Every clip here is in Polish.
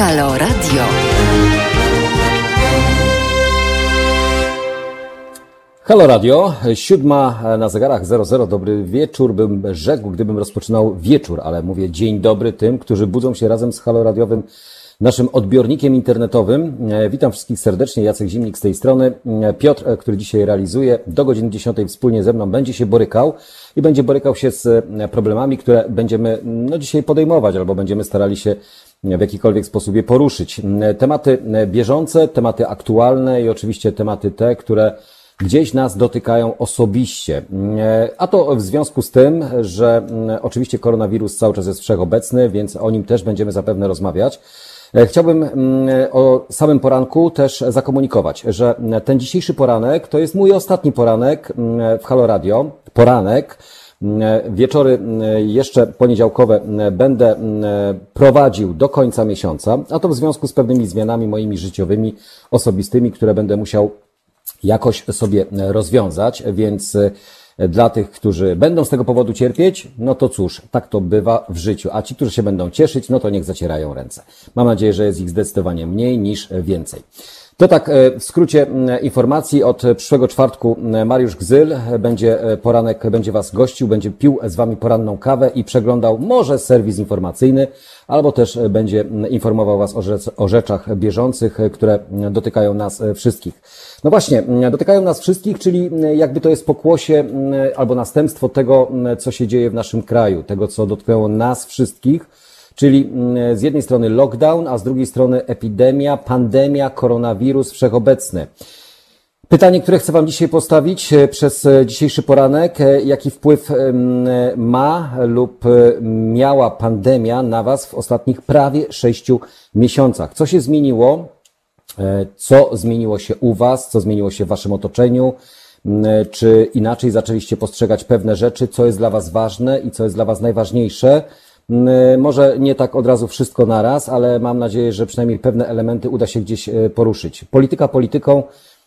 Halo Radio. Halo Radio, siódma na zegarach 00, dobry wieczór bym rzekł, gdybym rozpoczynał wieczór, ale mówię dzień dobry tym, którzy budzą się razem z Halo Radiowym, naszym odbiornikiem internetowym. E, Witam wszystkich serdecznie, Jacek Zimnik z tej strony. E, Piotr, e, który dzisiaj realizuje, do godziny 10 wspólnie ze mną będzie się borykał i będzie borykał się z problemami, które będziemy no, dzisiaj podejmować albo będziemy starali się w jakikolwiek sposób je poruszyć. Tematy bieżące, tematy aktualne i oczywiście tematy te, które gdzieś nas dotykają osobiście. A to w związku z tym, że oczywiście koronawirus cały czas jest wszechobecny, więc o nim też będziemy zapewne rozmawiać. Chciałbym mm, o samym poranku też zakomunikować, że ten dzisiejszy poranek to jest mój ostatni poranek mm, w Halo Radio. Poranek. Mm, Wieczory mm, jeszcze poniedziałkowe mm, będę prowadził do końca miesiąca, a to w związku z pewnymi zmianami moimi życiowymi, osobistymi, które będę musiał jakoś sobie rozwiązać, więc e, dla tych, którzy będą z tego powodu cierpieć, no to cóż, tak to bywa w życiu. A ci, którzy się będą cieszyć, no to niech zacierają ręce. Mam nadzieję, że jest ich zdecydowanie mniej niż więcej. To tak e, w skrócie informacji. Od przyszłego czwartku m, Mariusz Gzyl będzie e, poranek, będzie Was gościł, będzie pił z Wami poranną kawę i przeglądał może serwis informacyjny, albo też e, będzie informował Was o, rzecz, o rzeczach bieżących, e, które dotykają nas e, wszystkich. No właśnie, dotykają nas wszystkich, czyli jakby to jest pokłosie albo następstwo tego, co się dzieje w naszym kraju, tego, co dotknęło nas wszystkich. Czyli mm, z jednej strony lockdown, a z drugiej strony epidemia, pandemia, koronawirus wszechobecny. Pytanie, które chcę Wam dzisiaj postawić e, przez e, dzisiejszy poranek, e, jaki wpływ ma lub miała pandemia na Was w ostatnich prawie sześciu miesiącach? Co się zmieniło? Co zmieniło się u Was? Co zmieniło się w Waszym otoczeniu? Czy inaczej zaczęliście postrzegać pewne rzeczy? Co jest dla Was ważne i co jest dla Was najważniejsze? M, Może nie tak od razu wszystko naraz, ale mam nadzieję, że przynajmniej pewne elementy uda się gdzieś e, poruszyć. Polityka polityką,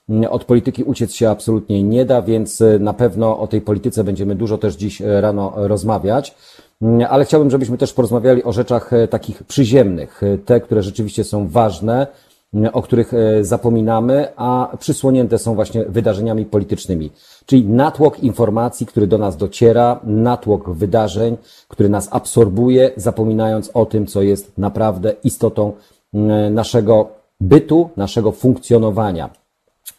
m, od polityki uciec się absolutnie nie da, więc e, na pewno o tej polityce będziemy dużo też dziś rano rozmawiać. M, Ale chciałbym, żebyśmy też porozmawiali o rzeczach takich przyziemnych, te, które rzeczywiście są ważne, o których e, zapominamy, a przysłonięte są właśnie wydarzeniami politycznymi. Czyli natłok informacji, który do nas dociera, natłok wydarzeń, który nas absorbuje, zapominając o tym, co jest naprawdę istotą m, naszego bytu, naszego funkcjonowania.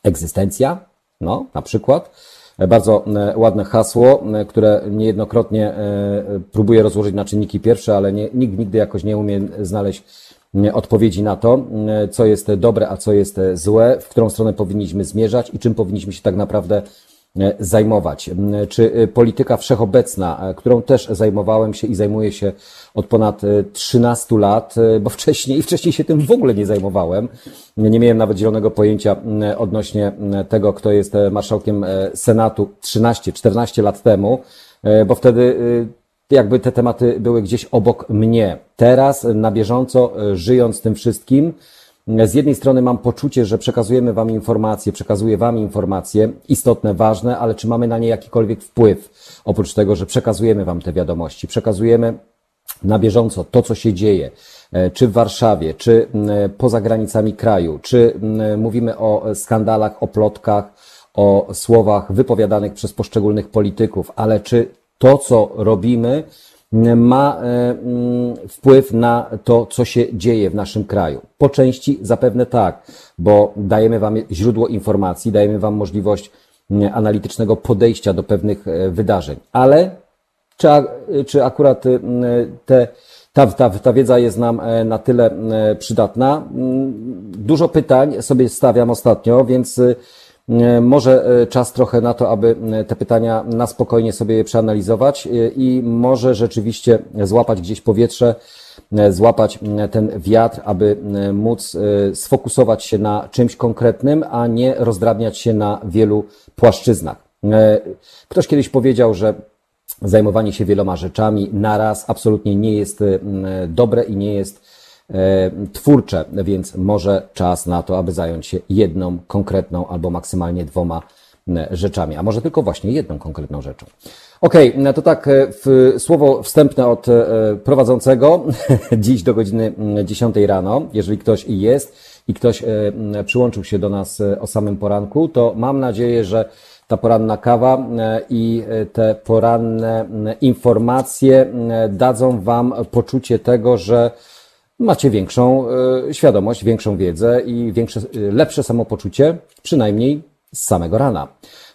Egzystencja, no, na przykład. E, Bardzo e, ładne hasło, e, które niejednokrotnie e, próbuję rozłożyć na czynniki pierwsze, ale nie, nikt nigdy jakoś nie umie znaleźć odpowiedzi na to, m, co jest dobre, a co jest e, złe, w którą stronę powinniśmy zmierzać i czym powinniśmy się tak naprawdę e, zajmować. Czy e, polityka wszechobecna, e, którą też zajmowałem się i zajmuję się od ponad e, 13 lat, e, bo wcześniej, wcześniej się tym w ogóle nie zajmowałem. Nie miałem nawet zielonego pojęcia odnośnie tego, kto jest e, marszałkiem e, Senatu 13-14 lat temu, e, bo wtedy e, jakby te tematy były gdzieś obok mnie. Teraz na bieżąco, e, żyjąc tym wszystkim, z jednej strony mam poczucie, że przekazujemy Wam informacje, przekazuję Wam informacje istotne, ważne, ale czy mamy na nie jakikolwiek wpływ? Oprócz tego, że przekazujemy Wam te wiadomości, przekazujemy na bieżąco to, co się dzieje, e, czy w Warszawie, czy poza granicami kraju, czy mówimy o skandalach, o plotkach, o słowach wypowiadanych przez poszczególnych polityków, ale czy to, co robimy, ma e, mm, wpływ na to, co się dzieje w naszym kraju? Po części zapewne tak, bo dajemy Wam źródło informacji, dajemy Wam możliwość m, analitycznego podejścia do pewnych e, wydarzeń, ale czy, czy akurat y, te, ta, ta, ta wiedza jest nam e, na tyle przydatna? Mm, Dużo pytań sobie stawiam ostatnio, więc y, może e, czas trochę na to, aby e, te pytania na spokojnie sobie je przeanalizować e, i może rzeczywiście złapać gdzieś powietrze, e, złapać ten wiatr, aby e, móc e, sfokusować się na czymś konkretnym, a nie rozdrabniać się na wielu płaszczyznach. E, Ktoś kiedyś powiedział, że zajmowanie się wieloma rzeczami naraz absolutnie nie jest dobre i nie jest e, twórcze, więc może czas na to, aby zająć się jedną konkretną albo maksymalnie dwoma rzeczami, a może tylko właśnie jedną konkretną rzeczą. Okej, okay, to tak, w, słowo wstępne od prowadzącego. Dziś do godziny 10 rano, jeżeli ktoś jest i ktoś przyłączył się do nas o samym poranku, to mam nadzieję, że ta poranna kawa e, i e, te poranne informacje dadzą Wam poczucie tego, że macie większą e, świadomość, większą wiedzę i większe, lepsze samopoczucie, przynajmniej z samego rana.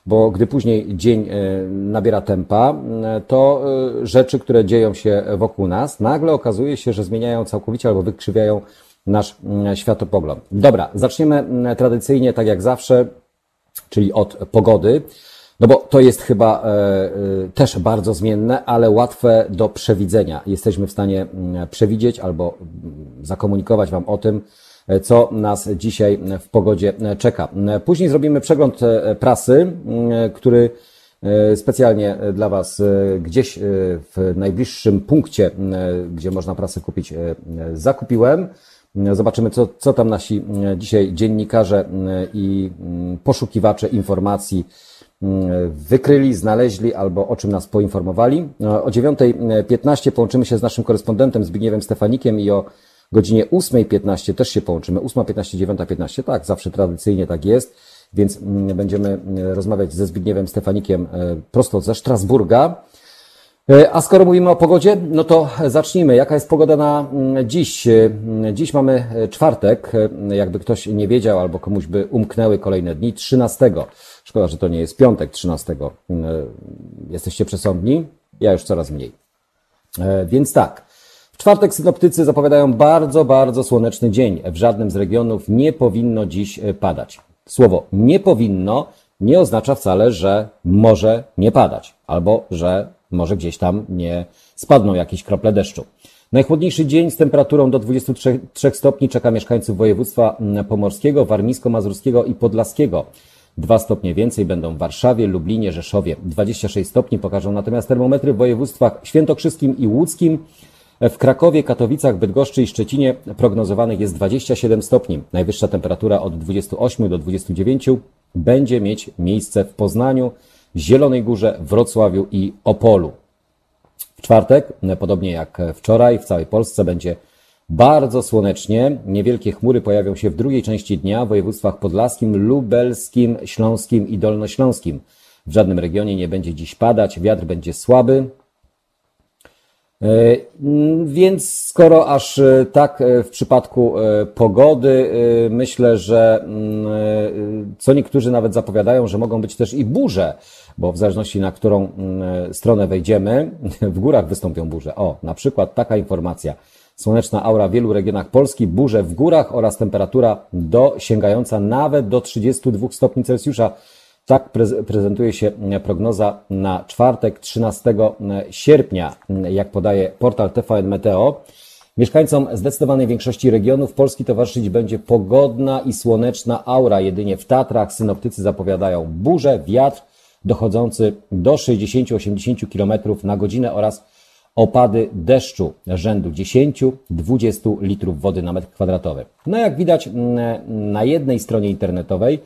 Bo gdy później dzień nabiera tempa, to rzeczy, które dzieją się wokół nas, nagle okazuje się, że zmieniają całkowicie albo wykrzywiają nasz światopogląd. Dobra, zaczniemy tradycyjnie, tak jak zawsze, czyli od pogody. No bo to jest chyba e, e, też bardzo zmienne, ale łatwe do przewidzenia. Jesteśmy w stanie mm, przewidzieć albo mm, zakomunikować Wam o tym, e, co nas dzisiaj w pogodzie czeka. Później zrobimy przegląd prasy, mm, który specjalnie dla Was gdzieś w najbliższym punkcie, gdzie można prasę kupić, zakupiłem. Zobaczymy, co, co tam nasi dzisiaj dziennikarze i poszukiwacze informacji wykryli, znaleźli albo o czym nas poinformowali. O 9.15 połączymy się z naszym korespondentem Zbigniewem Stefanikiem i o godzinie 8.15 też się połączymy. 8.15, 9.15, tak, zawsze tradycyjnie tak jest, więc będziemy rozmawiać ze Zbigniewem Stefanikiem e, prosto ze Strasburga. E, a skoro mówimy o pogodzie, no to zacznijmy. Jaka jest pogoda na mm, dziś? E, dziś mamy e, czwartek, jakby ktoś nie wiedział albo komuś by umknęły kolejne dni, 13. Szkoda, że to nie jest piątek 13. Jesteście przesądni? Ja już coraz mniej. Więc tak. W czwartek synoptycy zapowiadają bardzo, bardzo słoneczny dzień. W żadnym z regionów nie powinno dziś padać. Słowo nie powinno nie oznacza wcale, że może nie padać albo że może gdzieś tam nie spadną jakieś krople deszczu. Najchłodniejszy dzień z temperaturą do 23 stopni czeka mieszkańców województwa pomorskiego, warmińsko-mazurskiego i podlaskiego. Dwa stopnie więcej będą w Warszawie, Lublinie, Rzeszowie. 26 stopni pokażą natomiast termometry w województwach świętokrzyskim i łódzkim. W Krakowie, Katowicach, Bydgoszczy i Szczecinie prognozowanych jest 27 stopni. Najwyższa temperatura od 28 do 29 będzie mieć miejsce w Poznaniu, Zielonej Górze, Wrocławiu i Opolu. W czwartek, podobnie jak wczoraj, w całej Polsce będzie bardzo słonecznie. Niewielkie chmury pojawią się w drugiej części dnia w województwach podlaskim, lubelskim, śląskim i dolnośląskim. W żadnym regionie nie będzie dziś padać, wiatr będzie słaby, E, więc skoro aż e, tak e, w przypadku pogody, myślę, że mm, co niektórzy nawet zapowiadają, że mogą być też i burze, bo w zależności na którą mm, stronę wejdziemy, w górach wystąpią burze. O, na przykład taka informacja. Słoneczna aura w wielu regionach Polski, burze w górach oraz temperatura do sięgająca nawet do 32 stopni Celsjusza. Tak prezentuje się e, prognoza na czwartek 13 e, sierpnia, jak podaje portal TVN Meteo. Mieszkańcom zdecydowanej większości regionów Polski towarzyszyć będzie pogodna i słoneczna aura. Jedynie w Tatrach synoptycy zapowiadają burze, wiatr dochodzący do 60-80 km na godzinę oraz opady deszczu rzędu 10-20 litrów wody na metr kwadratowy. No jak widać na jednej stronie internetowej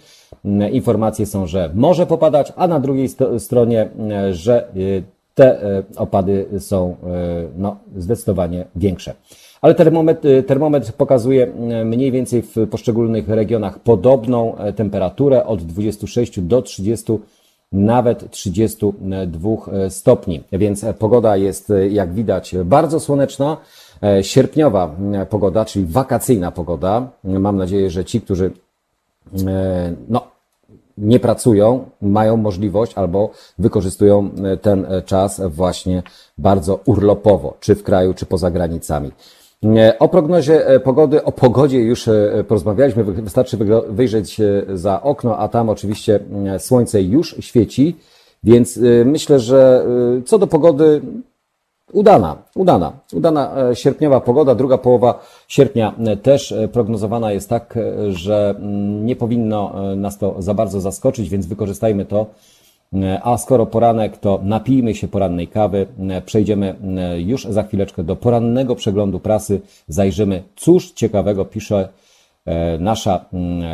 informacje są, że może popadać, a na drugiej stronie, że y, te y, opady są y, no, zdecydowanie większe. Ale termometr, termometr pokazuje mniej więcej w poszczególnych regionach podobną temperaturę od 26 do 30 nawet 32 stopni. Więc pogoda jest, jak widać, bardzo słoneczna. Sierpniowa pogoda, czyli wakacyjna pogoda. Mam nadzieję, że ci, którzy no, nie pracują, mają możliwość albo wykorzystują ten czas właśnie bardzo urlopowo, czy w kraju, czy poza granicami. O prognozie e, pogody, o pogodzie już e, porozmawialiśmy, wystarczy wyjrzeć za okno, a tam oczywiście słońce już świeci, więc e, myślę, że co do pogody udana, udana, udana sierpniowa pogoda, druga połowa sierpnia też prognozowana jest tak, że nie powinno nas to za bardzo zaskoczyć, więc wykorzystajmy to a skoro poranek, to napijmy się porannej kawy. Przejdziemy już za chwileczkę do porannego przeglądu prasy. Zajrzymy, cóż ciekawego pisze nasza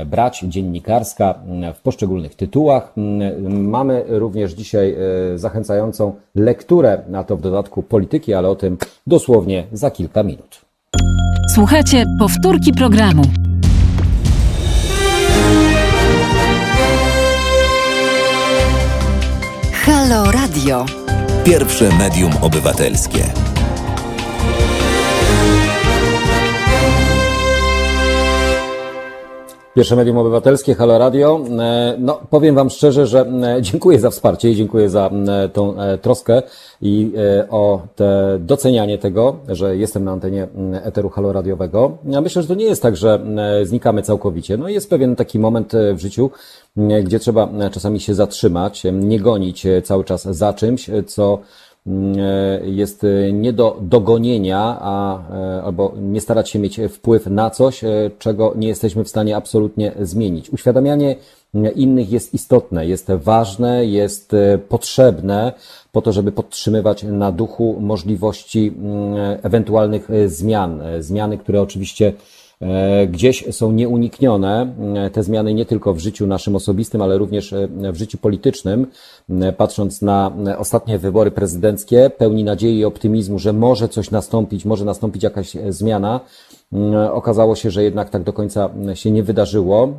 brać dziennikarska w poszczególnych tytułach. Mamy również dzisiaj zachęcającą lekturę, na to w dodatku polityki, ale o tym dosłownie za kilka minut. Słuchajcie powtórki programu. Radio. Pierwsze medium obywatelskie. Pierwsze Medium Obywatelskie, Halo Radio. E, no, powiem Wam szczerze, że e, dziękuję za wsparcie i dziękuję za e, tą troskę i o te docenianie tego, że jestem na antenie eteru Halo Radiowego. Ja myślę, że to nie jest tak, że znikamy całkowicie. No jest pewien taki moment w życiu, gdzie trzeba czasami się zatrzymać, nie gonić cały czas za czymś, co jest nie do dogonienia, a, albo nie starać się mieć wpływ na coś, czego nie jesteśmy w stanie absolutnie zmienić. Uświadamianie innych jest istotne, jest ważne, jest potrzebne po to, żeby podtrzymywać na duchu możliwości ewentualnych zmian. Zmiany, które oczywiście E, gdzieś są nieuniknione e, te zmiany nie tylko w życiu naszym osobistym, ale również e, w życiu politycznym. Patrząc na ostatnie wybory prezydenckie, pełni nadziei i optymizmu, że może coś nastąpić, może nastąpić jakaś zmiana. Okazało się, że jednak tak do końca się nie wydarzyło,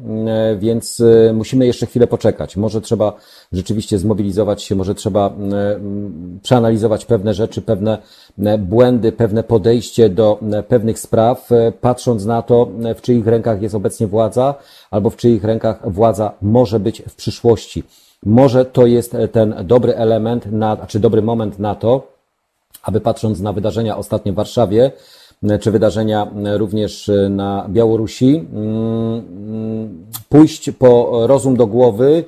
więc musimy jeszcze chwilę poczekać. Może trzeba rzeczywiście zmobilizować się, może trzeba przeanalizować pewne rzeczy, pewne błędy, pewne podejście do pewnych spraw, patrząc na to, w czyich rękach jest obecnie władza, albo w czyich rękach władza może być w przyszłości. Może to jest ten dobry element, na, czy dobry moment na to, aby patrząc na wydarzenia ostatnie w Warszawie, czy wydarzenia również na Białorusi, mm, pójść po rozum do głowy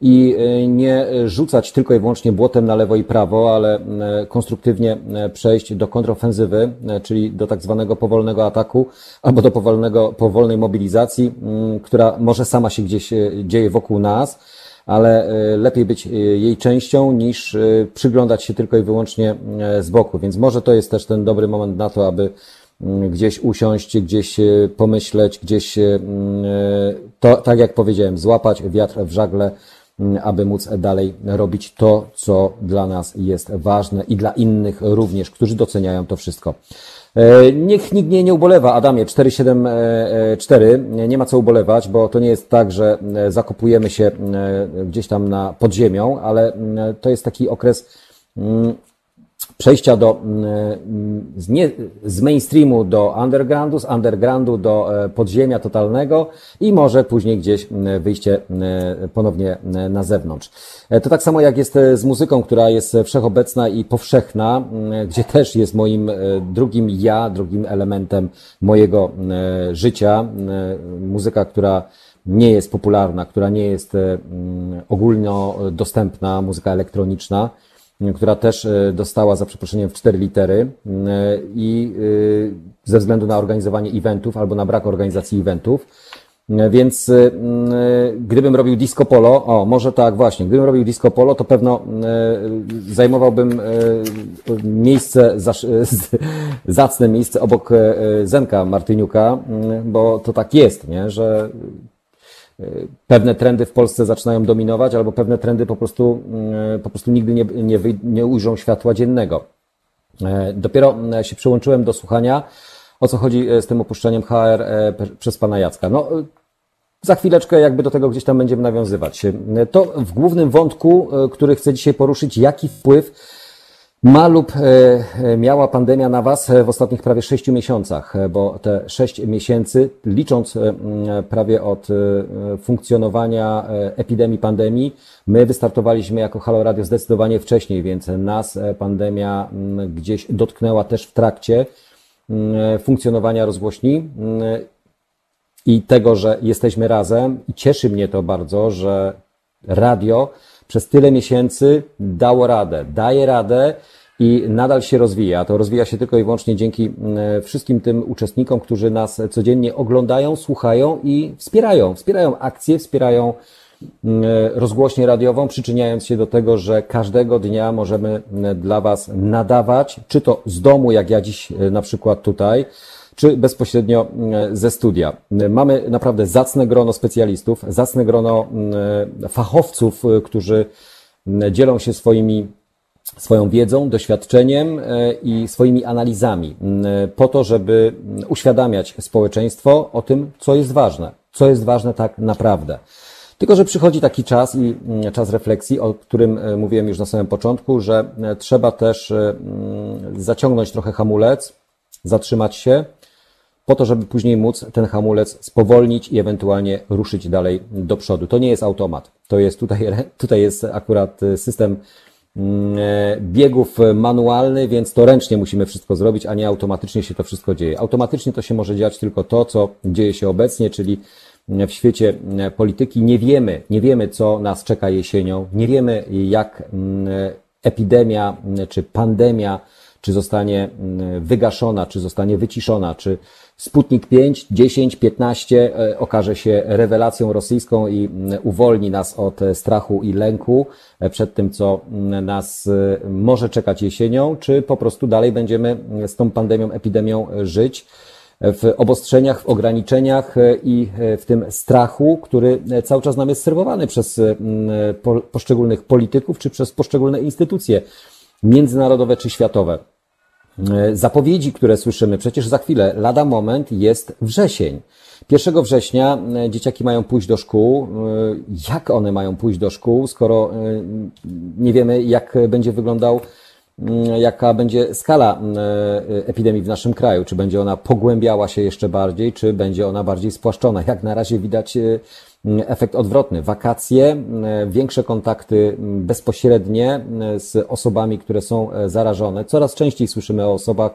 i e, nie rzucać tylko i wyłącznie błotem na lewo i prawo, ale e, konstruktywnie e, przejść do kontrofensywy, czyli do tak zwanego powolnego ataku albo do powolnego, powolnej mobilizacji, mm, która może sama się gdzieś dzieje wokół nas, ale lepiej być jej częścią niż przyglądać się tylko i wyłącznie z boku. Więc może to jest też ten dobry moment na to, aby mm, gdzieś usiąść, gdzieś pomyśleć, gdzieś to, tak jak powiedziałem, złapać wiatr w żagle aby móc dalej robić to, co dla nas jest ważne i dla innych również, którzy doceniają to wszystko. E, niech nikt nie, nie ubolewa, Adamie, 474, nie ma co ubolewać, bo to nie jest tak, że e, zakopujemy się e, gdzieś tam na podziemią, ale to jest taki okres mm, przejścia do, mm, z, nie, z mainstreamu do undergroundu, z undergroundu do e, podziemia totalnego i może później gdzieś wyjście ponownie na zewnątrz. E, to tak samo jak jest e, z muzyką, która jest wszechobecna i powszechna, gdzie też jest moim drugim ja, drugim elementem mojego życia. Muzyka, która nie jest popularna, która nie jest ogólnodostępna, muzyka elektroniczna która też e, dostała za przeproszeniem w cztery litery e, i e, ze względu na organizowanie eventów albo na brak organizacji eventów. Więc gdybym robił disco polo, o może tak właśnie, gdybym robił disco polo, to pewno zajmowałbym miejsce, zacne miejsce obok Zenka Martyniuka, bo to tak jest, nie? że pewne trendy w Polsce zaczynają dominować, albo pewne trendy po prostu, mm, po prostu nigdy nie, nie, nie ujrzą światła dziennego. E, dopiero e, się przyłączyłem do słuchania, o co chodzi e, z tym opuszczeniem HR przez pana Jacka. No, za chwileczkę jakby do tego gdzieś tam będziemy nawiązywać. To w głównym wątku, który chcę dzisiaj poruszyć, jaki wpływ ma lub e, e, miała pandemia na Was w ostatnich prawie sześciu miesiącach, e, bo te sześć miesięcy, licząc prawie od funkcjonowania epidemii, pandemii, my wystartowaliśmy jako Halo Radio zdecydowanie wcześniej, więc nas pandemia gdzieś dotknęła też w trakcie funkcjonowania rozgłośni i tego, że jesteśmy razem. I cieszy mnie to bardzo, że radio przez tyle miesięcy dało radę, daje radę i nadal się rozwija. To rozwija się tylko i wyłącznie dzięki wszystkim tym uczestnikom, którzy nas codziennie oglądają, słuchają i wspierają. Wspierają akcje, wspierają rozgłośnię radiową, przyczyniając się do tego, że każdego dnia możemy dla Was nadawać, czy to z domu, jak ja dziś na przykład tutaj, czy bezpośrednio ze studia. Mamy naprawdę zacne grono specjalistów, zacne grono fachowców, którzy dzielą się swoimi swoją wiedzą, doświadczeniem e, i swoimi analizami, po to, żeby uświadamiać społeczeństwo o tym, co jest ważne, co jest ważne tak naprawdę. Tylko, że przychodzi taki czas i czas refleksji, o którym e, mówiłem już na samym początku, że e, trzeba też zaciągnąć trochę hamulec, zatrzymać się, po to, żeby później móc ten hamulec spowolnić i ewentualnie ruszyć dalej do przodu. To nie jest automat. To jest tutaj, tutaj jest akurat system biegów manualny, więc to ręcznie musimy wszystko zrobić, a nie automatycznie się to wszystko dzieje. Automatycznie to się może dziać tylko to, co dzieje się obecnie, czyli w świecie e, polityki nie wiemy, nie wiemy, co nas czeka jesienią, nie wiemy, jak mm, epidemia czy pandemia, czy zostanie mm, wygaszona, czy zostanie wyciszona, czy Sputnik 5, 10, 15 okaże się rewelacją rosyjską i uwolni nas od e, strachu i lęku e, przed tym, co nas e, może czekać jesienią, czy po prostu dalej będziemy z tą pandemią, epidemią żyć w obostrzeniach, w ograniczeniach i w tym strachu, który cały czas nam jest serwowany przez poszczególnych polityków czy przez poszczególne instytucje międzynarodowe czy światowe. E, zapowiedzi, które słyszymy, przecież za chwilę, lada moment jest wrzesień. 1 września e, dzieciaki mają pójść do szkół. E, jak one mają pójść do szkół, skoro nie wiemy, jak będzie wyglądał, jaka będzie skala epidemii w naszym kraju? Czy będzie ona pogłębiała się jeszcze bardziej, czy będzie ona bardziej spłaszczona? Jak na razie widać efekt odwrotny. Wakacje, większe kontakty bezpośrednie z osobami, które są e, zarażone. Coraz częściej słyszymy o osobach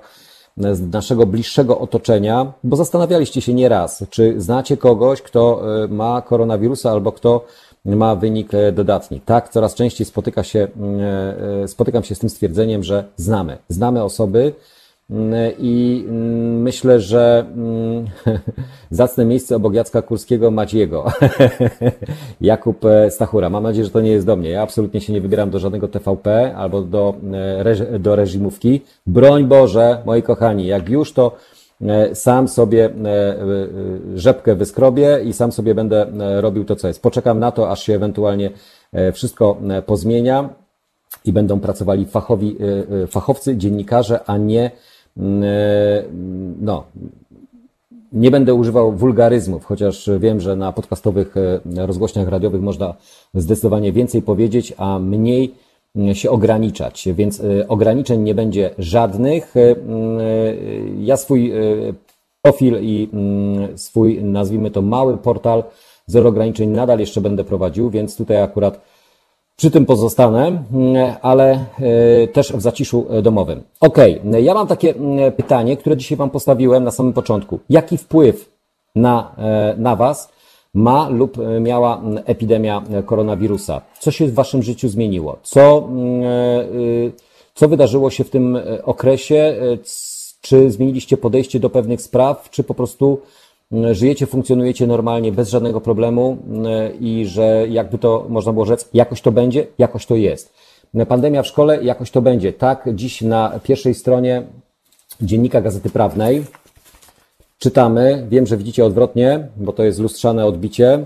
e, z naszego bliższego otoczenia, bo zastanawialiście się nieraz, czy znacie kogoś, kto e, ma koronawirusa albo kto ma wynik dodatni. Tak, coraz częściej spotyka się, spotykam się z tym stwierdzeniem, że znamy. Znamy osoby, i mm, myślę, że mm, zacne miejsce obok Jacka Kurskiego Maciego. Jakub e, Stachura. Mam nadzieję, że to nie jest do mnie. Ja absolutnie się nie wybieram do żadnego TVP albo do, e, do reżimówki. Broń Boże, moi kochani, jak już to e, sam sobie rzepkę wyskrobię i sam sobie będę robił to, co jest. Poczekam na to, aż się ewentualnie wszystko pozmienia i będą pracowali fachowi, fachowcy, dziennikarze, a nie Mm, no, nie będę używał wulgaryzmów, chociaż wiem, że na podcastowych e, rozgłośniach radiowych można zdecydowanie więcej powiedzieć, a mniej mm, się ograniczać, więc e, ograniczeń nie będzie żadnych. Mm, ja swój profil i swój, nazwijmy to, mały portal Zero Ograniczeń nadal jeszcze będę prowadził, więc tutaj akurat przy tym pozostanę, mm, ale e, też w zaciszu e, domowym. Ok, ja mam takie mm, pytanie, które dzisiaj Wam postawiłem na samym początku. Jaki wpływ na, e, na Was ma lub miała mm, epidemia koronawirusa? Co się w Waszym życiu zmieniło? Co, co wydarzyło się w tym okresie? Czy zmieniliście podejście do pewnych spraw, czy po prostu żyjecie, funkcjonujecie normalnie, bez żadnego problemu i że jakby to można było rzec, jakoś to będzie, jakoś to jest. Pandemia w szkole, jakoś to będzie. Tak, dziś na pierwszej stronie dziennika Gazety Prawnej czytamy, wiem, że widzicie odwrotnie, bo to jest lustrzane odbicie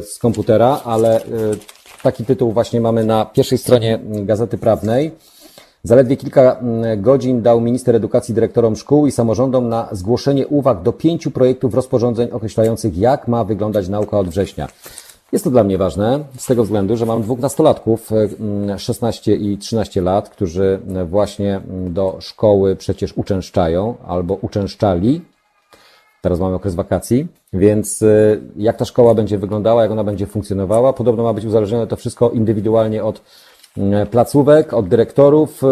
z komputera, ale e, taki tytuł właśnie mamy na pierwszej stronie Gazety Prawnej. Zaledwie kilka mm, godzin dał minister edukacji dyrektorom szkół i samorządom na zgłoszenie uwag do pięciu projektów rozporządzeń określających, jak ma wyglądać nauka od września. Jest to dla mnie ważne z tego względu, że mam dwóch nastolatków, 16 mm, i 13 lat, którzy właśnie mm, do szkoły przecież uczęszczają albo uczęszczali. Teraz mamy okres wakacji, więc y, jak ta szkoła będzie wyglądała, jak ona będzie funkcjonowała, podobno ma być uzależnione to wszystko indywidualnie od E, placówek, od dyrektorów. E, e,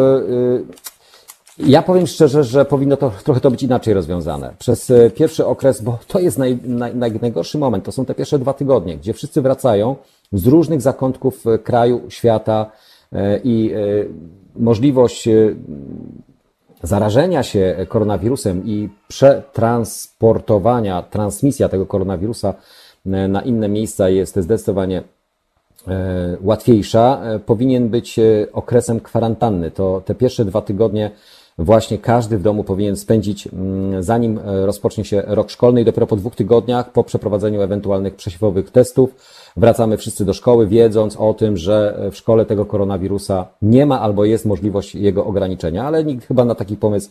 ja powiem szczerze, że powinno to trochę to być inaczej rozwiązane. Przez pierwszy okres, bo to jest naj, naj, najgorszy moment, to są te pierwsze dwa tygodnie, gdzie wszyscy wracają z różnych zakątków kraju, świata i możliwość zarażenia się koronawirusem i przetransportowania, transmisja tego koronawirusa na inne miejsca jest zdecydowanie E, łatwiejsza, e, powinien być e, okresem kwarantanny. To te pierwsze dwa tygodnie właśnie każdy w domu powinien spędzić, mm, zanim e, rozpocznie się rok szkolny i dopiero po dwóch tygodniach, po przeprowadzeniu ewentualnych przesiewowych testów, wracamy wszyscy do szkoły, wiedząc o tym, że w szkole tego koronawirusa nie ma albo jest możliwość jego ograniczenia, ale nikt chyba na taki pomysł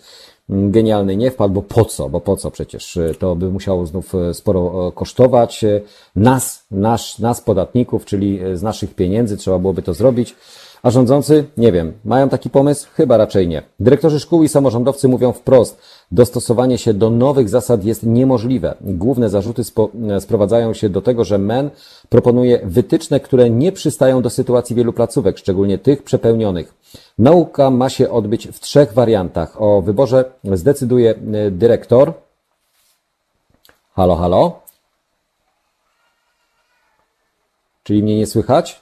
genialny nie wpadł, bo po co, bo po co przecież to by musiało znów sporo kosztować nas, nasz, nas podatników, czyli z naszych pieniędzy trzeba byłoby to zrobić. A rządzący? Nie wiem. Mają taki pomysł? Chyba raczej nie. Dyrektorzy szkół i samorządowcy mówią wprost, dostosowanie się do nowych zasad jest niemożliwe. Główne zarzuty sprowadzają się do tego, że MEN proponuje wytyczne, które nie przystają do sytuacji wielu placówek, szczególnie tych przepełnionych. Nauka ma się odbyć w trzech wariantach. O wyborze zdecyduje e, dyrektor. Halo, halo? Czyli mnie nie słychać?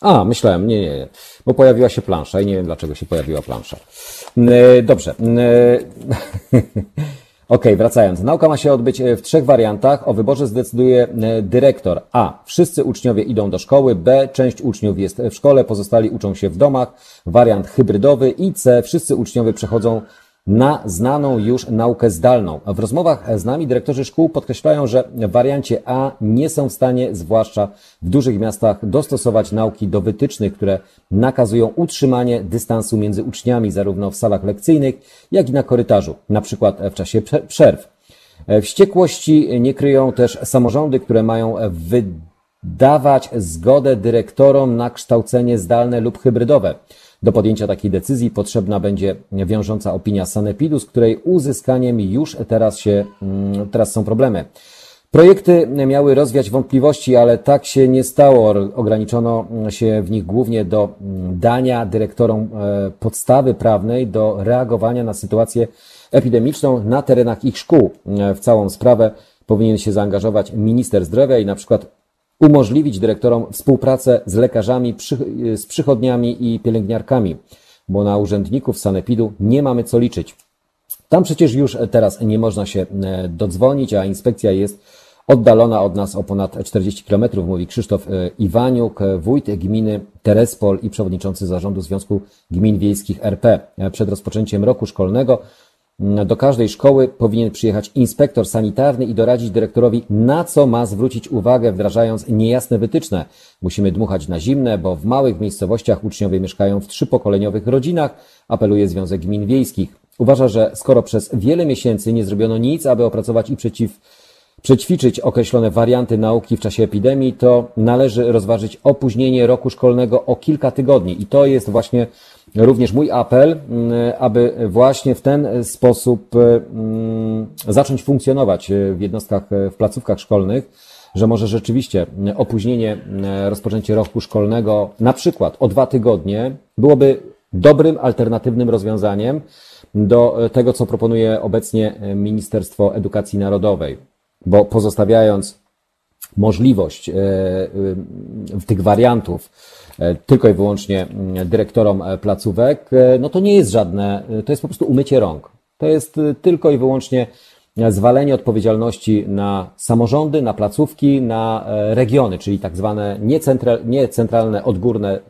A, myślałem, nie, nie, nie, bo pojawiła się plansza i nie wiem dlaczego się pojawiła plansza. E, dobrze. E, ok, wracając. Nauka ma się odbyć e, w trzech wariantach. O wyborze zdecyduje dyrektor. A. Wszyscy uczniowie idą do szkoły. B. Część uczniów jest w szkole, pozostali uczą się w domach. Wariant hybrydowy. I C. Wszyscy uczniowie przechodzą na znaną już naukę zdalną. W rozmowach z nami dyrektorzy szkół podkreślają, że w wariancie A nie są w stanie, zwłaszcza w dużych miastach, dostosować nauki do wytycznych, które nakazują utrzymanie dystansu między uczniami zarówno w salach lekcyjnych, jak i na korytarzu, na przykład w czasie przerw. Wściekłości nie kryją też samorządy, które mają wydawać zgodę dyrektorom na kształcenie zdalne lub hybrydowe. Do podjęcia takiej decyzji potrzebna będzie wiążąca opinia Sanepidu, z której uzyskaniem już teraz się, mm, teraz są problemy. Projekty miały rozwiać wątpliwości, ale tak się nie stało. Ograniczono się w nich głównie do mm, dania dyrektorom e, podstawy prawnej do reagowania na sytuację epidemiczną na terenach ich szkół. E, w całą sprawę powinien się zaangażować minister zdrowia i na przykład umożliwić dyrektorom współpracę z lekarzami, z przychodniami i pielęgniarkami, bo na urzędników sanepidu nie mamy co liczyć. Tam przecież już teraz nie można się e, dodzwonić, a inspekcja jest oddalona od nas o ponad 40 km, mówi Krzysztof e, Iwaniuk, wójt gminy Terespol i przewodniczący zarządu Związku Gmin Wiejskich RP. E, przed rozpoczęciem roku szkolnego do każdej szkoły powinien przyjechać inspektor sanitarny i doradzić dyrektorowi, na co ma zwrócić uwagę, wdrażając niejasne wytyczne. Musimy dmuchać na zimne, bo w małych miejscowościach uczniowie mieszkają w trzypokoleniowych rodzinach, apeluje Związek Gmin Wiejskich. Uważa, że skoro przez wiele miesięcy nie zrobiono nic, aby opracować i przeciw, przećwiczyć określone warianty nauki w czasie epidemii, to należy rozważyć opóźnienie roku szkolnego o kilka tygodni. I to jest właśnie również mój apel, mm, aby właśnie w ten sposób mm, zacząć funkcjonować w jednostkach, w placówkach szkolnych, że może rzeczywiście opóźnienie rozpoczęcie roku szkolnego na przykład o dwa tygodnie byłoby dobrym, alternatywnym rozwiązaniem do tego, co proponuje obecnie Ministerstwo Edukacji Narodowej. Bo pozostawiając możliwość e, e, tych wariantów e, tylko i wyłącznie mm, dyrektorom placówek, no to nie jest żadne, to jest po prostu umycie rąk. To jest tylko i wyłącznie zwalenie odpowiedzialności na samorządy, na placówki, na regiony, czyli tak zwane niecentralne, odgórne